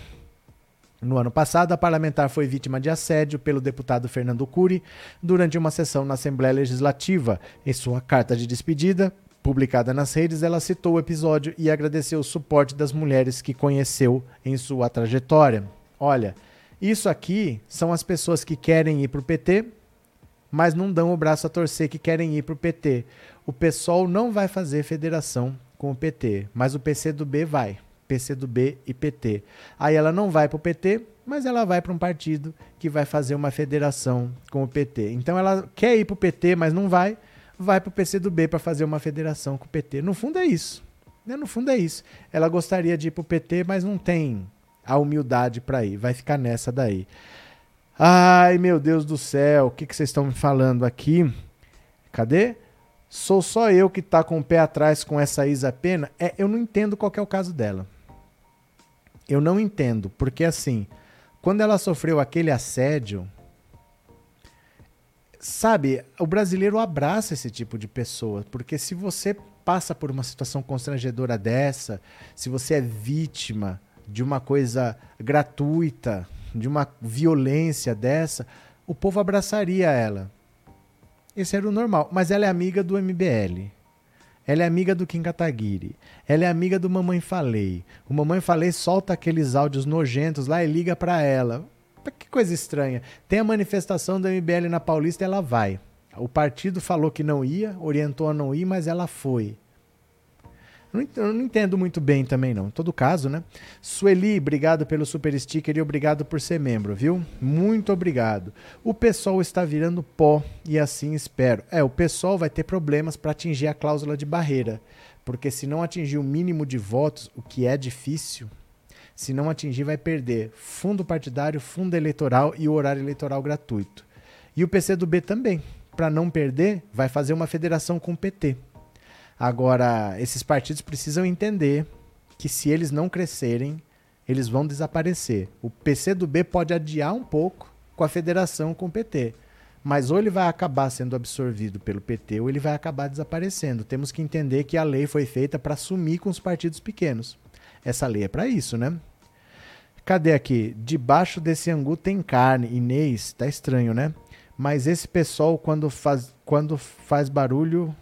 No ano passado, a parlamentar foi vítima de assédio pelo deputado Fernando Cury durante uma sessão na Assembleia Legislativa. Em sua carta de despedida, Publicada nas redes, ela citou o episódio e agradeceu o suporte das mulheres que conheceu em sua trajetória. Olha, isso aqui são as pessoas que querem ir para o PT, mas não dão o braço a torcer que querem ir para o PT. O PSOL não vai fazer federação com o PT, mas o PCdoB vai. PCdoB e PT. Aí ela não vai para o PT, mas ela vai para um partido que vai fazer uma federação com o PT. Então ela quer ir para o PT, mas não vai vai para o PCdoB para fazer uma federação com o PT. No fundo é isso. Né? No fundo é isso. Ela gostaria de ir para o PT, mas não tem a humildade para ir. Vai ficar nessa daí. Ai, meu Deus do céu, o que, que vocês estão me falando aqui? Cadê? Sou só eu que tá com o pé atrás com essa Isa Pena? É, eu não entendo qual é o caso dela. Eu não entendo, porque assim, quando ela sofreu aquele assédio, sabe, o brasileiro abraça esse tipo de pessoa, porque se você passa por uma situação constrangedora dessa, se você é vítima de uma coisa gratuita, de uma violência dessa, o povo abraçaria ela. Esse era o normal. Mas ela é amiga do MBL. Ela é amiga do Kim Kataguiri. Ela é amiga do Mamãe Falei. O Mamãe Falei solta aqueles áudios nojentos lá e liga para ela. Que coisa estranha. Tem a manifestação do MBL na Paulista, ela vai. O partido falou que não ia, orientou a não ir, mas ela foi. Eu não entendo muito bem também, não. Em todo caso, né? Sueli, obrigado pelo super sticker e obrigado por ser membro, viu? Muito obrigado. O pessoal está virando pó e assim espero. É, o pessoal vai ter problemas para atingir a cláusula de barreira. Porque se não atingir o mínimo de votos, o que é difícil, se não atingir, vai perder fundo partidário, fundo eleitoral e o horário eleitoral gratuito. E o PCdoB também. Para não perder, vai fazer uma federação com o PT. Agora, esses partidos precisam entender que se eles não crescerem, eles vão desaparecer. O PCdoB pode adiar um pouco com a federação com o PT. Mas ou ele vai acabar sendo absorvido pelo PT ou ele vai acabar desaparecendo. Temos que entender que a lei foi feita para sumir com os partidos pequenos. Essa lei é para isso, né? Cadê aqui? Debaixo desse angu tem carne. Inês, tá estranho, né? Mas esse pessoal, quando faz, quando faz barulho,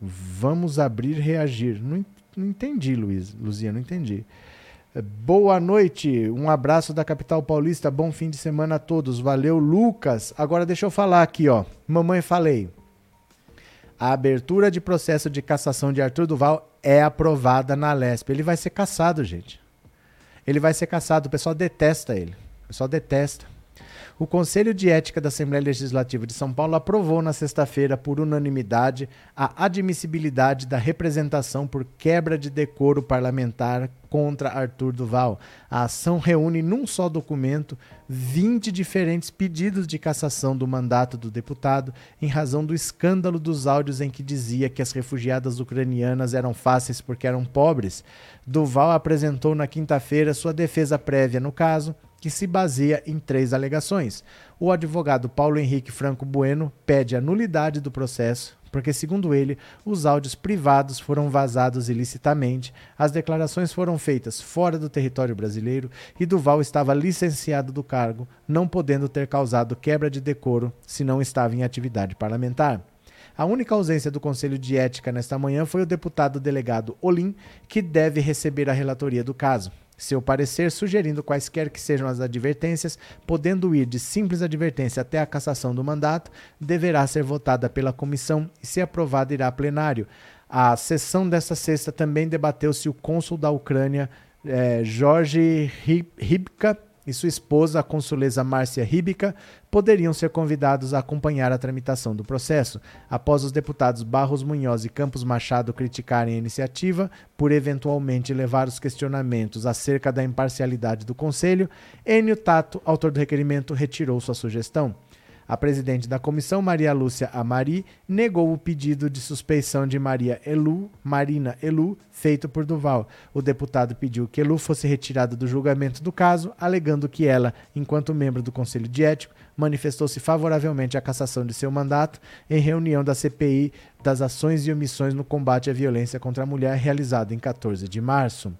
vamos abrir reagir. Não, não entendi, Luiz. Luzia, não entendi. Boa noite, um abraço da capital paulista, bom fim de semana a todos. Valeu, Lucas. Agora deixa eu falar aqui, ó. Mamãe falei. A abertura de processo de cassação de Arthur Duval é aprovada na LESP. Ele vai ser cassado, gente. Ele vai ser cassado. O pessoal detesta ele. O pessoal detesta. O Conselho de Ética da Assembleia Legislativa de São Paulo aprovou na sexta-feira, por unanimidade, a admissibilidade da representação por quebra de decoro parlamentar contra Arthur Duval. A ação reúne num só documento 20 diferentes pedidos de cassação do mandato do deputado em razão do escândalo dos áudios em que dizia que as refugiadas ucranianas eram fáceis porque eram pobres. Duval apresentou na quinta-feira sua defesa prévia no caso que se baseia em três alegações. O advogado Paulo Henrique Franco Bueno pede a nulidade do processo, porque, segundo ele, os áudios privados foram vazados ilicitamente, as declarações foram feitas fora do território brasileiro e Duval estava licenciado do cargo, não podendo ter causado quebra de decoro se não estava em atividade parlamentar. A única ausência do Conselho de Ética nesta manhã foi o deputado delegado Olim, que deve receber a relatoria do caso. Seu parecer, sugerindo quaisquer que sejam as advertências, podendo ir de simples advertência até a cassação do mandato, deverá ser votada pela comissão e, se aprovada, irá a plenário. A sessão desta sexta também debateu se o cônsul da Ucrânia, eh, Jorge Ribka, e sua esposa, a consuleza Márcia Ribica, poderiam ser convidados a acompanhar a tramitação do processo. Após os deputados Barros Munhoz e Campos Machado criticarem a iniciativa por eventualmente levar os questionamentos acerca da imparcialidade do Conselho, Enio Tato, autor do requerimento, retirou sua sugestão. A presidente da comissão, Maria Lúcia Amari, negou o pedido de suspeição de Maria Elu, Marina Elu, feito por Duval. O deputado pediu que Elu fosse retirada do julgamento do caso, alegando que ela, enquanto membro do Conselho de Ético, manifestou-se favoravelmente à cassação de seu mandato em reunião da CPI das ações e omissões no combate à violência contra a mulher realizada em 14 de março.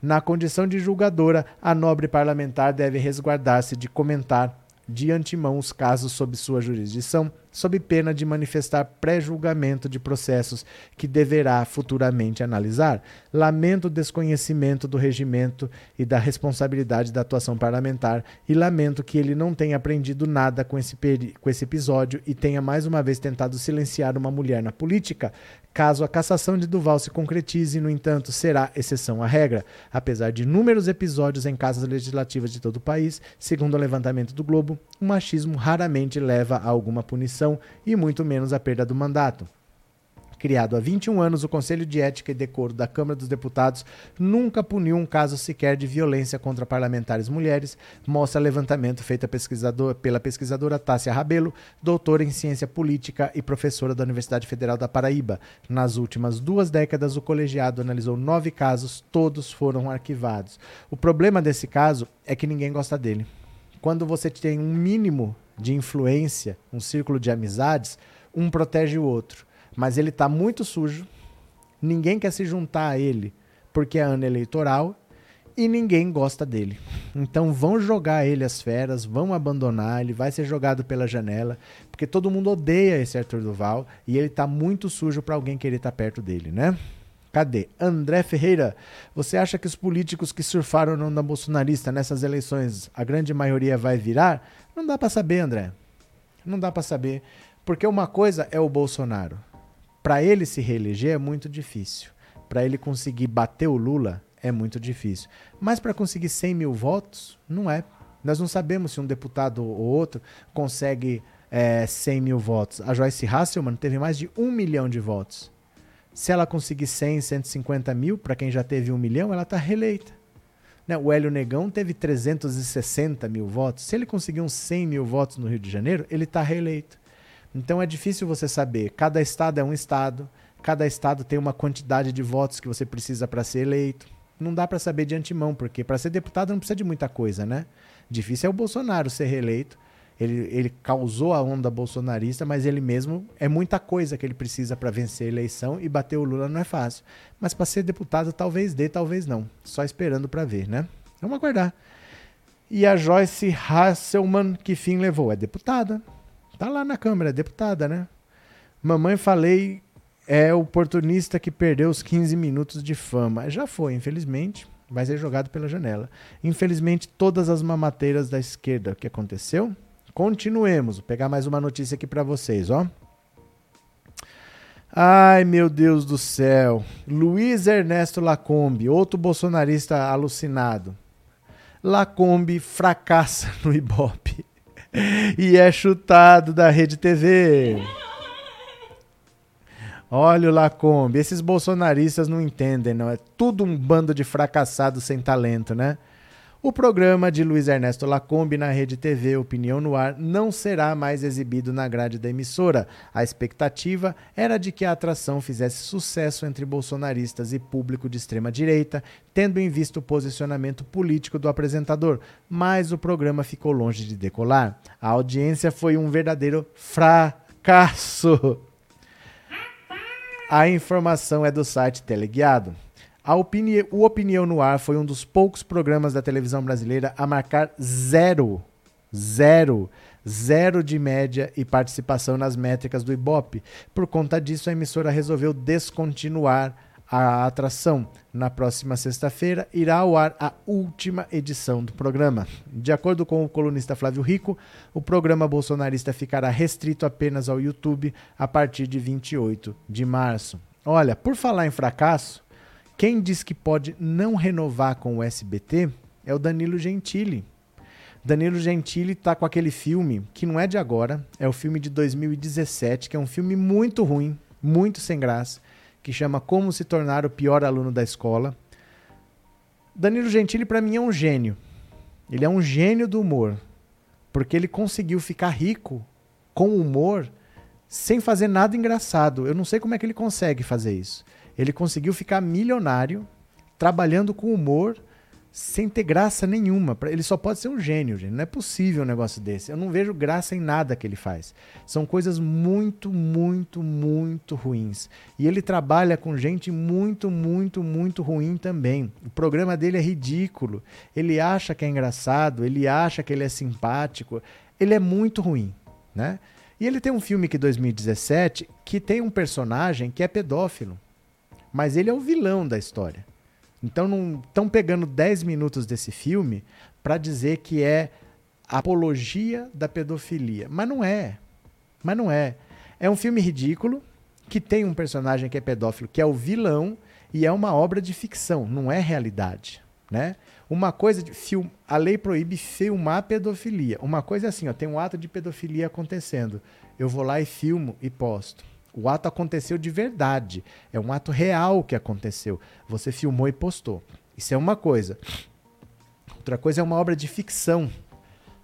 Na condição de julgadora, a nobre parlamentar deve resguardar-se de comentar de antemão os casos sob sua jurisdição, sob pena de manifestar pré-julgamento de processos que deverá futuramente analisar. Lamento o desconhecimento do regimento e da responsabilidade da atuação parlamentar e lamento que ele não tenha aprendido nada com esse, com esse episódio e tenha mais uma vez tentado silenciar uma mulher na política. Caso a cassação de Duval se concretize, no entanto, será exceção à regra. Apesar de inúmeros episódios em casas legislativas de todo o país, segundo o levantamento do Globo, o machismo raramente leva a alguma punição e muito menos a perda do mandato. Criado há 21 anos, o Conselho de Ética e Decoro da Câmara dos Deputados nunca puniu um caso sequer de violência contra parlamentares mulheres, mostra levantamento feito pesquisador, pela pesquisadora Tássia Rabelo, doutora em ciência política e professora da Universidade Federal da Paraíba. Nas últimas duas décadas, o colegiado analisou nove casos, todos foram arquivados. O problema desse caso é que ninguém gosta dele. Quando você tem um mínimo de influência, um círculo de amizades, um protege o outro mas ele está muito sujo. Ninguém quer se juntar a ele porque é ano eleitoral e ninguém gosta dele. Então vão jogar ele as feras, vão abandonar, ele vai ser jogado pela janela, porque todo mundo odeia esse Arthur Duval e ele está muito sujo para alguém querer estar tá perto dele, né? Cadê? André Ferreira, você acha que os políticos que surfaram no onda bolsonarista nessas eleições, a grande maioria vai virar? Não dá para saber, André. Não dá para saber, porque uma coisa é o Bolsonaro para ele se reeleger é muito difícil. Para ele conseguir bater o Lula é muito difícil. Mas para conseguir 100 mil votos, não é. Nós não sabemos se um deputado ou outro consegue é, 100 mil votos. A Joyce Hasselman teve mais de um milhão de votos. Se ela conseguir 100, 150 mil, para quem já teve um milhão, ela está reeleita. Né? O Hélio Negão teve 360 mil votos. Se ele conseguir uns 100 mil votos no Rio de Janeiro, ele está reeleito. Então é difícil você saber. Cada estado é um estado, cada estado tem uma quantidade de votos que você precisa para ser eleito. Não dá para saber de antemão, porque para ser deputado não precisa de muita coisa, né? Difícil é o Bolsonaro ser reeleito. Ele, ele causou a onda bolsonarista, mas ele mesmo é muita coisa que ele precisa para vencer a eleição e bater o Lula não é fácil. Mas para ser deputado talvez dê, talvez não. Só esperando para ver, né? Vamos aguardar. E a Joyce Hasselman, que fim levou? É deputada. Tá lá na Câmara, é deputada, né? Mamãe falei é oportunista que perdeu os 15 minutos de fama. Já foi, infelizmente, vai ser jogado pela janela. Infelizmente, todas as mamateiras da esquerda. O que aconteceu? Continuemos. Vou pegar mais uma notícia aqui para vocês, ó. Ai, meu Deus do céu. Luiz Ernesto Lacombe, outro bolsonarista alucinado. Lacombe fracassa no Ibope e é chutado da Rede TV. Olha o Lacombe, esses bolsonaristas não entendem, não. É tudo um bando de fracassados sem talento, né? O programa de Luiz Ernesto Lacombe na Rede TV Opinião no Ar não será mais exibido na grade da emissora. A expectativa era de que a atração fizesse sucesso entre bolsonaristas e público de extrema direita, tendo em vista o posicionamento político do apresentador, mas o programa ficou longe de decolar. A audiência foi um verdadeiro fracasso. A informação é do site Teleguiado. A opini o Opinião no Ar foi um dos poucos programas da televisão brasileira a marcar zero, zero, zero de média e participação nas métricas do Ibope. Por conta disso, a emissora resolveu descontinuar a atração na próxima sexta-feira, irá ao ar a última edição do programa. De acordo com o colunista Flávio Rico, o programa bolsonarista ficará restrito apenas ao YouTube a partir de 28 de março. Olha, por falar em fracasso, quem diz que pode não renovar com o SBT é o Danilo Gentili. Danilo Gentili está com aquele filme que não é de agora, é o filme de 2017, que é um filme muito ruim, muito sem graça que chama Como se tornar o pior aluno da escola. Danilo Gentili para mim é um gênio. Ele é um gênio do humor, porque ele conseguiu ficar rico com humor sem fazer nada engraçado. Eu não sei como é que ele consegue fazer isso. Ele conseguiu ficar milionário trabalhando com humor sem ter graça nenhuma. Ele só pode ser um gênio, gente. Não é possível um negócio desse. Eu não vejo graça em nada que ele faz. São coisas muito, muito, muito ruins. E ele trabalha com gente muito, muito, muito ruim também. O programa dele é ridículo. Ele acha que é engraçado, ele acha que ele é simpático. Ele é muito ruim, né? E ele tem um filme que 2017 que tem um personagem que é pedófilo. Mas ele é o vilão da história. Então não estão pegando 10 minutos desse filme para dizer que é apologia da pedofilia. Mas não é. Mas não é. É um filme ridículo que tem um personagem que é pedófilo, que é o vilão, e é uma obra de ficção, não é realidade, né? Uma coisa de film, a lei proíbe filmar pedofilia. Uma coisa é assim, ó, tem um ato de pedofilia acontecendo. Eu vou lá e filmo e posto. O ato aconteceu de verdade. É um ato real que aconteceu. Você filmou e postou. Isso é uma coisa. Outra coisa é uma obra de ficção.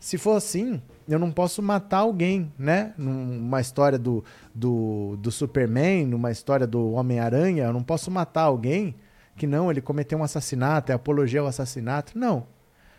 Se for assim, eu não posso matar alguém, né? Numa história do, do, do Superman, numa história do Homem-Aranha, eu não posso matar alguém que não, ele cometeu um assassinato, é apologia ao assassinato. Não.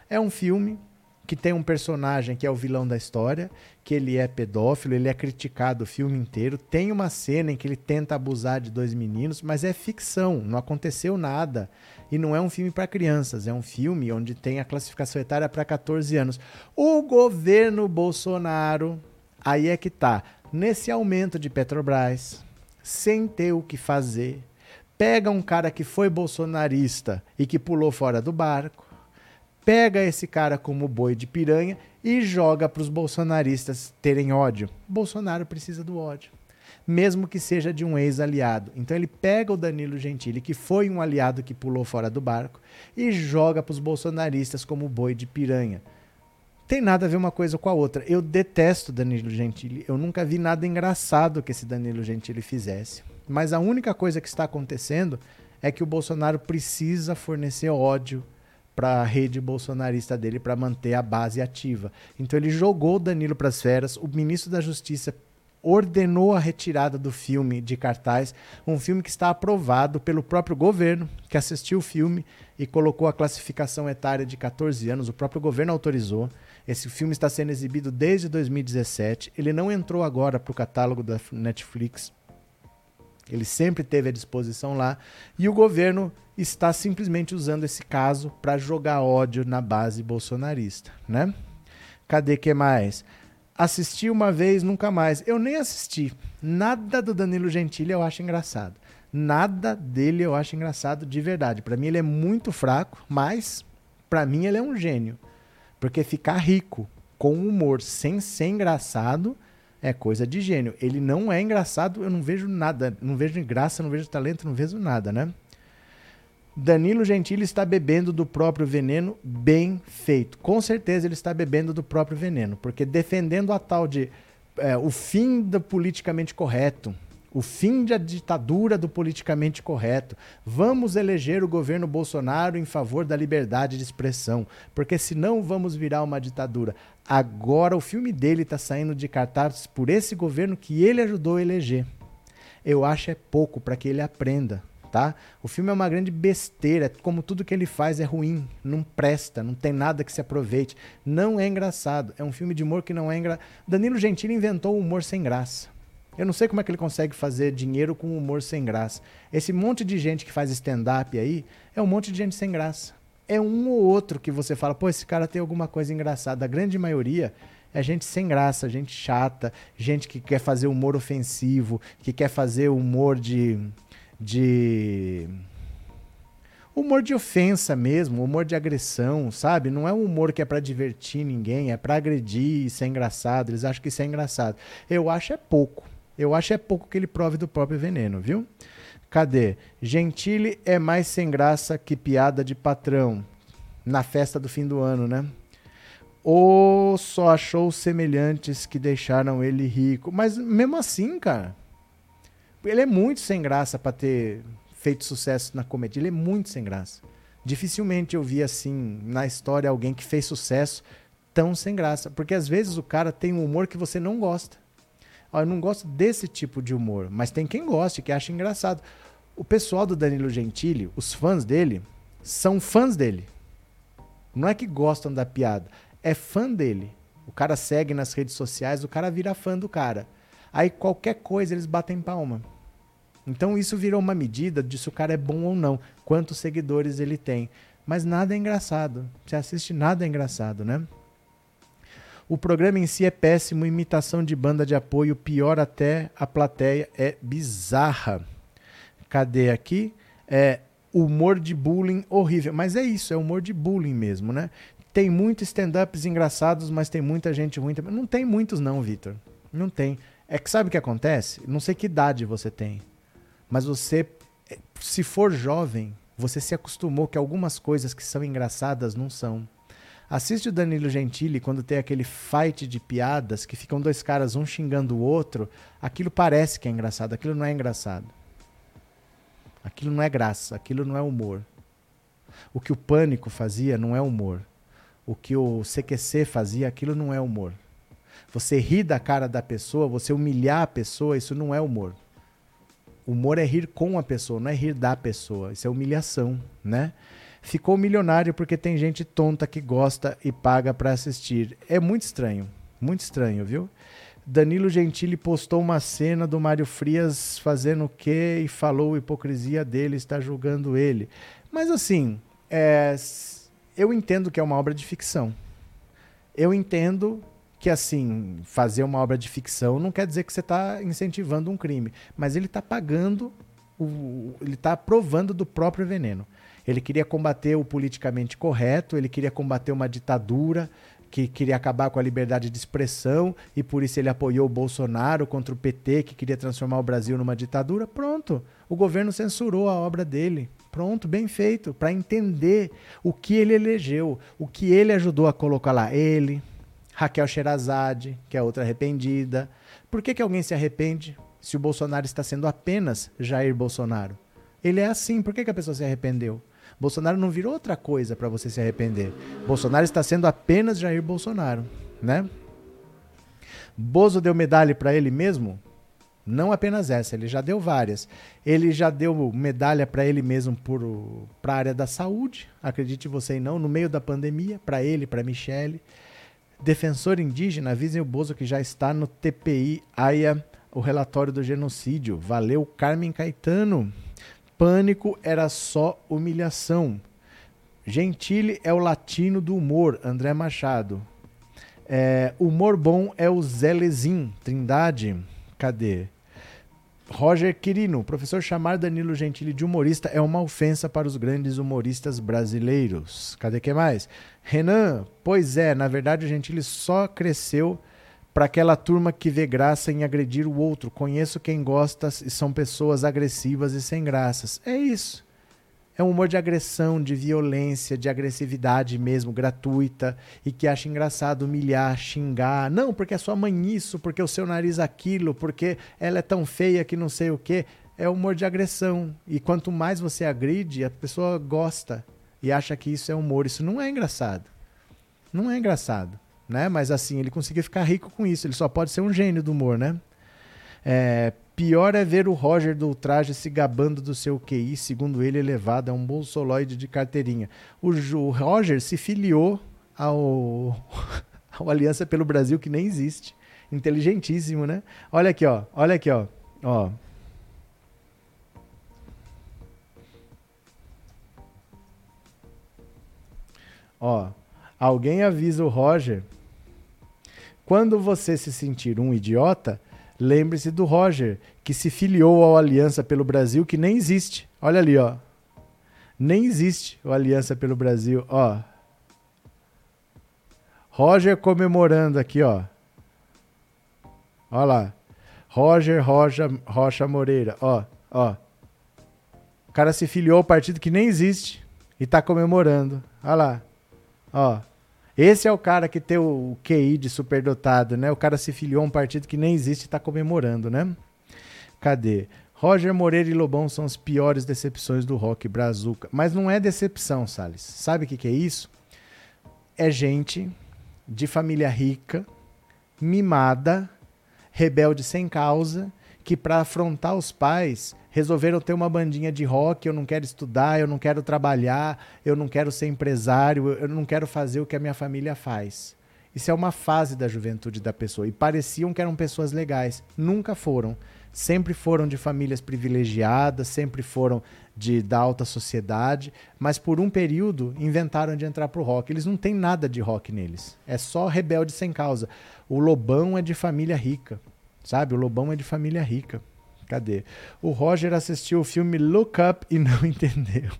É um filme que tem um personagem que é o vilão da história, que ele é pedófilo, ele é criticado o filme inteiro. Tem uma cena em que ele tenta abusar de dois meninos, mas é ficção, não aconteceu nada. E não é um filme para crianças, é um filme onde tem a classificação etária para 14 anos. O governo Bolsonaro, aí é que tá, nesse aumento de Petrobras, sem ter o que fazer, pega um cara que foi bolsonarista e que pulou fora do barco, pega esse cara como boi de piranha e joga para os bolsonaristas terem ódio. Bolsonaro precisa do ódio, mesmo que seja de um ex-aliado. Então ele pega o Danilo Gentili, que foi um aliado que pulou fora do barco, e joga para os bolsonaristas como boi de piranha. Tem nada a ver uma coisa com a outra. Eu detesto Danilo Gentili. Eu nunca vi nada engraçado que esse Danilo Gentili fizesse. Mas a única coisa que está acontecendo é que o Bolsonaro precisa fornecer ódio para a rede bolsonarista dele para manter a base ativa. Então ele jogou Danilo para as feras, o ministro da Justiça ordenou a retirada do filme de cartaz, um filme que está aprovado pelo próprio governo, que assistiu o filme e colocou a classificação etária de 14 anos, o próprio governo autorizou. Esse filme está sendo exibido desde 2017. Ele não entrou agora para o catálogo da Netflix. Ele sempre teve à disposição lá. E o governo está simplesmente usando esse caso para jogar ódio na base bolsonarista, né? Cadê que mais? Assisti uma vez, nunca mais. Eu nem assisti. Nada do Danilo Gentili eu acho engraçado. Nada dele eu acho engraçado de verdade. Para mim ele é muito fraco, mas para mim ele é um gênio. Porque ficar rico com humor sem ser engraçado é coisa de gênio. Ele não é engraçado, eu não vejo nada, não vejo graça, não vejo talento, não vejo nada, né? Danilo Gentili está bebendo do próprio veneno bem feito. Com certeza ele está bebendo do próprio veneno, porque defendendo a tal de é, o fim do politicamente correto, o fim da ditadura do politicamente correto. Vamos eleger o governo Bolsonaro em favor da liberdade de expressão, porque senão vamos virar uma ditadura. Agora o filme dele está saindo de cartaz por esse governo que ele ajudou a eleger. Eu acho é pouco para que ele aprenda tá? O filme é uma grande besteira, como tudo que ele faz é ruim, não presta, não tem nada que se aproveite, não é engraçado. É um filme de humor que não é engraçado. Danilo Gentili inventou o humor sem graça. Eu não sei como é que ele consegue fazer dinheiro com humor sem graça. Esse monte de gente que faz stand-up aí é um monte de gente sem graça. É um ou outro que você fala, pô, esse cara tem alguma coisa engraçada. A grande maioria é gente sem graça, gente chata, gente que quer fazer humor ofensivo, que quer fazer humor de de humor de ofensa mesmo, humor de agressão, sabe? Não é um humor que é para divertir ninguém, é para agredir e ser engraçado. Eles acham que isso é engraçado. Eu acho é pouco. Eu acho é pouco que ele prove do próprio veneno, viu? Cadê? Gentile é mais sem graça que piada de patrão. Na festa do fim do ano, né? Ou só achou semelhantes que deixaram ele rico. Mas mesmo assim, cara, ele é muito sem graça para ter feito sucesso na comédia. Ele é muito sem graça. Dificilmente eu vi assim na história alguém que fez sucesso tão sem graça. Porque às vezes o cara tem um humor que você não gosta. Ó, eu não gosto desse tipo de humor, mas tem quem goste, que acha engraçado. O pessoal do Danilo Gentili, os fãs dele, são fãs dele. Não é que gostam da piada é fã dele. O cara segue nas redes sociais, o cara vira fã do cara. Aí qualquer coisa eles batem palma. Então isso virou uma medida de se o cara é bom ou não, quantos seguidores ele tem. Mas nada é engraçado. Você assiste, nada é engraçado, né? O programa em si é péssimo, imitação de banda de apoio, pior até a plateia é bizarra. Cadê aqui? É humor de bullying horrível. Mas é isso, é humor de bullying mesmo, né? Tem muitos stand-ups engraçados, mas tem muita gente ruim também. Não tem muitos, não, Vitor. Não tem. É que sabe o que acontece? Não sei que idade você tem. Mas você, se for jovem, você se acostumou que algumas coisas que são engraçadas não são. Assiste o Danilo Gentili quando tem aquele fight de piadas que ficam dois caras um xingando o outro. Aquilo parece que é engraçado, aquilo não é engraçado. Aquilo não é graça, aquilo não é humor. O que o pânico fazia não é humor o que o CQC fazia, aquilo não é humor. Você rir da cara da pessoa, você humilhar a pessoa, isso não é humor. Humor é rir com a pessoa, não é rir da pessoa. Isso é humilhação, né? Ficou milionário porque tem gente tonta que gosta e paga para assistir. É muito estranho, muito estranho, viu? Danilo Gentili postou uma cena do Mário Frias fazendo o quê e falou a hipocrisia dele, está julgando ele. Mas assim, é, eu entendo que é uma obra de ficção. Eu entendo que, assim, fazer uma obra de ficção não quer dizer que você está incentivando um crime, mas ele está pagando, o, ele está provando do próprio veneno. Ele queria combater o politicamente correto, ele queria combater uma ditadura, que queria acabar com a liberdade de expressão e por isso ele apoiou o Bolsonaro contra o PT, que queria transformar o Brasil numa ditadura. Pronto, o governo censurou a obra dele. Pronto, bem feito, para entender o que ele elegeu, o que ele ajudou a colocar lá. Ele, Raquel Sherazade, que é outra arrependida. Por que, que alguém se arrepende se o Bolsonaro está sendo apenas Jair Bolsonaro? Ele é assim, por que, que a pessoa se arrependeu? Bolsonaro não virou outra coisa para você se arrepender. Bolsonaro está sendo apenas Jair Bolsonaro, né? Bozo deu medalha para ele mesmo? Não apenas essa, ele já deu várias. Ele já deu medalha para ele mesmo para a área da saúde, acredite você não, no meio da pandemia, para ele, para Michele. Defensor indígena, avisem o Bozo que já está no TPI AIA, o relatório do genocídio. Valeu, Carmen Caetano. Pânico era só humilhação. Gentile é o latino do humor, André Machado. É, humor bom é o Zelezin, Trindade. Cadê? Roger Quirino, professor chamar Danilo Gentili de humorista é uma ofensa para os grandes humoristas brasileiros. Cadê que mais? Renan, pois é, na verdade o Gentili só cresceu para aquela turma que vê graça em agredir o outro. Conheço quem gosta e são pessoas agressivas e sem graças. É isso. É um humor de agressão, de violência, de agressividade mesmo, gratuita, e que acha engraçado humilhar, xingar. Não, porque a sua mãe isso, porque o seu nariz aquilo, porque ela é tão feia que não sei o quê. É humor de agressão. E quanto mais você agride, a pessoa gosta e acha que isso é humor. Isso não é engraçado. Não é engraçado. Né? Mas assim, ele conseguiu ficar rico com isso. Ele só pode ser um gênio do humor, né? É, Pior é ver o Roger do traje se gabando do seu QI, segundo ele, elevado a um bolsoloide de carteirinha. O, o Roger se filiou ao, ao Aliança pelo Brasil, que nem existe. Inteligentíssimo, né? Olha aqui, ó. Olha aqui, ó. Ó. Ó, alguém avisa o Roger. Quando você se sentir um idiota, Lembre-se do Roger, que se filiou ao Aliança pelo Brasil, que nem existe. Olha ali, ó. Nem existe o Aliança pelo Brasil, ó. Roger comemorando aqui, ó. Olha lá. Roger Rocha, Rocha Moreira, ó, ó. O cara se filiou ao partido que nem existe e tá comemorando. Olha lá. Ó. Esse é o cara que tem o QI de superdotado, né? O cara se filiou a um partido que nem existe e tá comemorando, né? Cadê? Roger Moreira e Lobão são as piores decepções do rock brazuca. Mas não é decepção, Salles. Sabe o que, que é isso? É gente de família rica, mimada, rebelde sem causa, que para afrontar os pais resolveram ter uma bandinha de rock, eu não quero estudar, eu não quero trabalhar, eu não quero ser empresário, eu não quero fazer o que a minha família faz. Isso é uma fase da juventude da pessoa. E pareciam que eram pessoas legais. Nunca foram. Sempre foram de famílias privilegiadas, sempre foram de, da alta sociedade, mas por um período inventaram de entrar pro rock. Eles não têm nada de rock neles. É só rebelde sem causa. O Lobão é de família rica, sabe? O Lobão é de família rica. Cadê? O Roger assistiu o filme Look Up e não entendeu.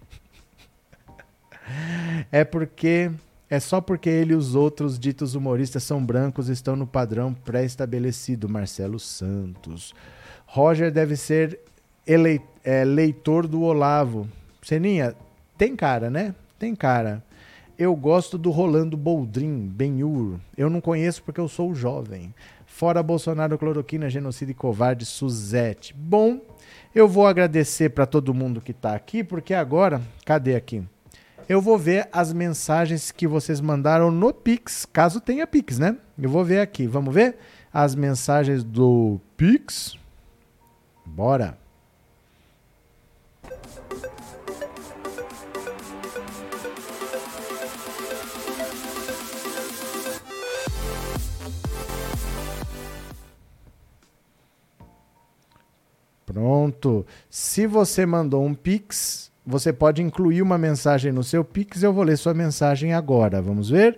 é porque é só porque ele e os outros ditos humoristas são brancos estão no padrão pré-estabelecido. Marcelo Santos. Roger deve ser elei é, leitor do Olavo. Seninha, tem cara, né? Tem cara. Eu gosto do Rolando Boldrin, Benhur. Eu não conheço porque eu sou jovem. Fora Bolsonaro, cloroquina, genocídio e covarde, Suzete. Bom, eu vou agradecer para todo mundo que está aqui, porque agora, cadê aqui? Eu vou ver as mensagens que vocês mandaram no Pix, caso tenha Pix, né? Eu vou ver aqui. Vamos ver as mensagens do Pix? Bora! Pronto. Se você mandou um Pix, você pode incluir uma mensagem no seu Pix. Eu vou ler sua mensagem agora. Vamos ver?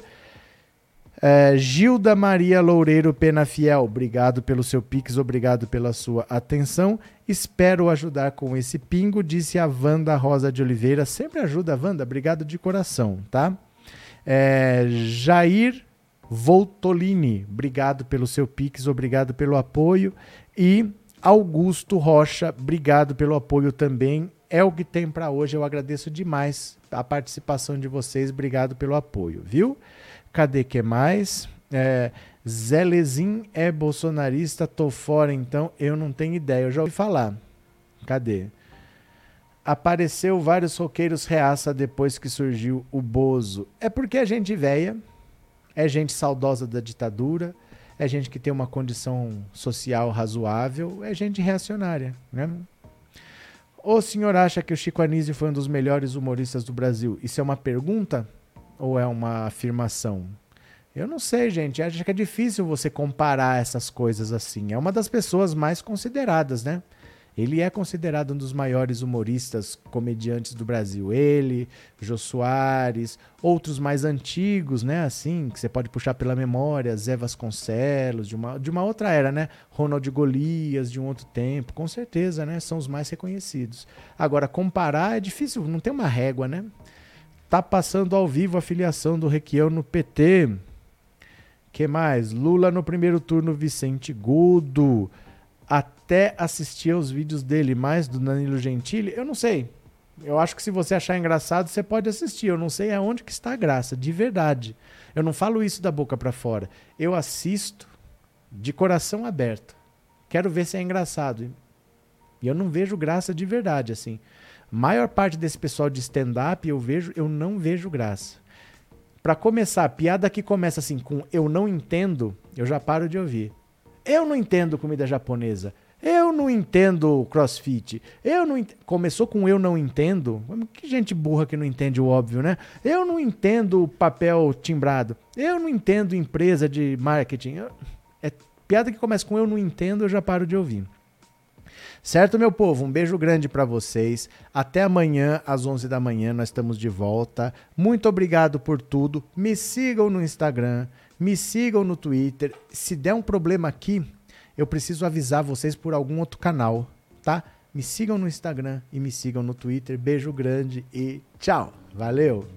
É, Gilda Maria Loureiro Pena Fiel, obrigado pelo seu Pix, obrigado pela sua atenção. Espero ajudar com esse pingo, disse a Wanda Rosa de Oliveira. Sempre ajuda, Wanda, obrigado de coração, tá? É, Jair Voltolini, obrigado pelo seu Pix, obrigado pelo apoio. E Augusto Rocha, obrigado pelo apoio também. É o que tem para hoje. Eu agradeço demais a participação de vocês. Obrigado pelo apoio, viu? Cadê que mais? É, é bolsonarista, tô fora então, eu não tenho ideia. Eu já ouvi falar. Cadê? Apareceu vários roqueiros reaça depois que surgiu o Bozo. É porque é gente velha, é gente saudosa da ditadura, é gente que tem uma condição social razoável, é gente reacionária, né? O senhor acha que o Chico Anísio foi um dos melhores humoristas do Brasil? Isso é uma pergunta ou é uma afirmação? Eu não sei, gente. Acho que é difícil você comparar essas coisas assim. É uma das pessoas mais consideradas, né? Ele é considerado um dos maiores humoristas comediantes do Brasil. Ele, Jô Soares, outros mais antigos, né? Assim, que você pode puxar pela memória, Zé Vasconcelos, de uma, de uma outra era, né? Ronald Golias, de um outro tempo, com certeza, né? São os mais reconhecidos. Agora, comparar é difícil, não tem uma régua, né? Tá passando ao vivo a filiação do Requião no PT. que mais? Lula no primeiro turno, Vicente Gudo até assistir aos vídeos dele, mais do Danilo Gentili, eu não sei. Eu acho que se você achar engraçado, você pode assistir. Eu não sei aonde que está a graça, de verdade. Eu não falo isso da boca para fora. Eu assisto de coração aberto. Quero ver se é engraçado. E eu não vejo graça de verdade, assim. Maior parte desse pessoal de stand-up eu vejo, eu não vejo graça. Para começar, a piada que começa assim com eu não entendo, eu já paro de ouvir. Eu não entendo comida japonesa. Eu não entendo crossfit. Eu não ent... Começou com eu não entendo. Que gente burra que não entende o óbvio, né? Eu não entendo papel timbrado. Eu não entendo empresa de marketing. É piada que começa com eu não entendo, eu já paro de ouvir. Certo, meu povo? Um beijo grande para vocês. Até amanhã, às 11 da manhã, nós estamos de volta. Muito obrigado por tudo. Me sigam no Instagram me sigam no Twitter. Se der um problema aqui, eu preciso avisar vocês por algum outro canal, tá? Me sigam no Instagram e me sigam no Twitter. Beijo grande e tchau. Valeu!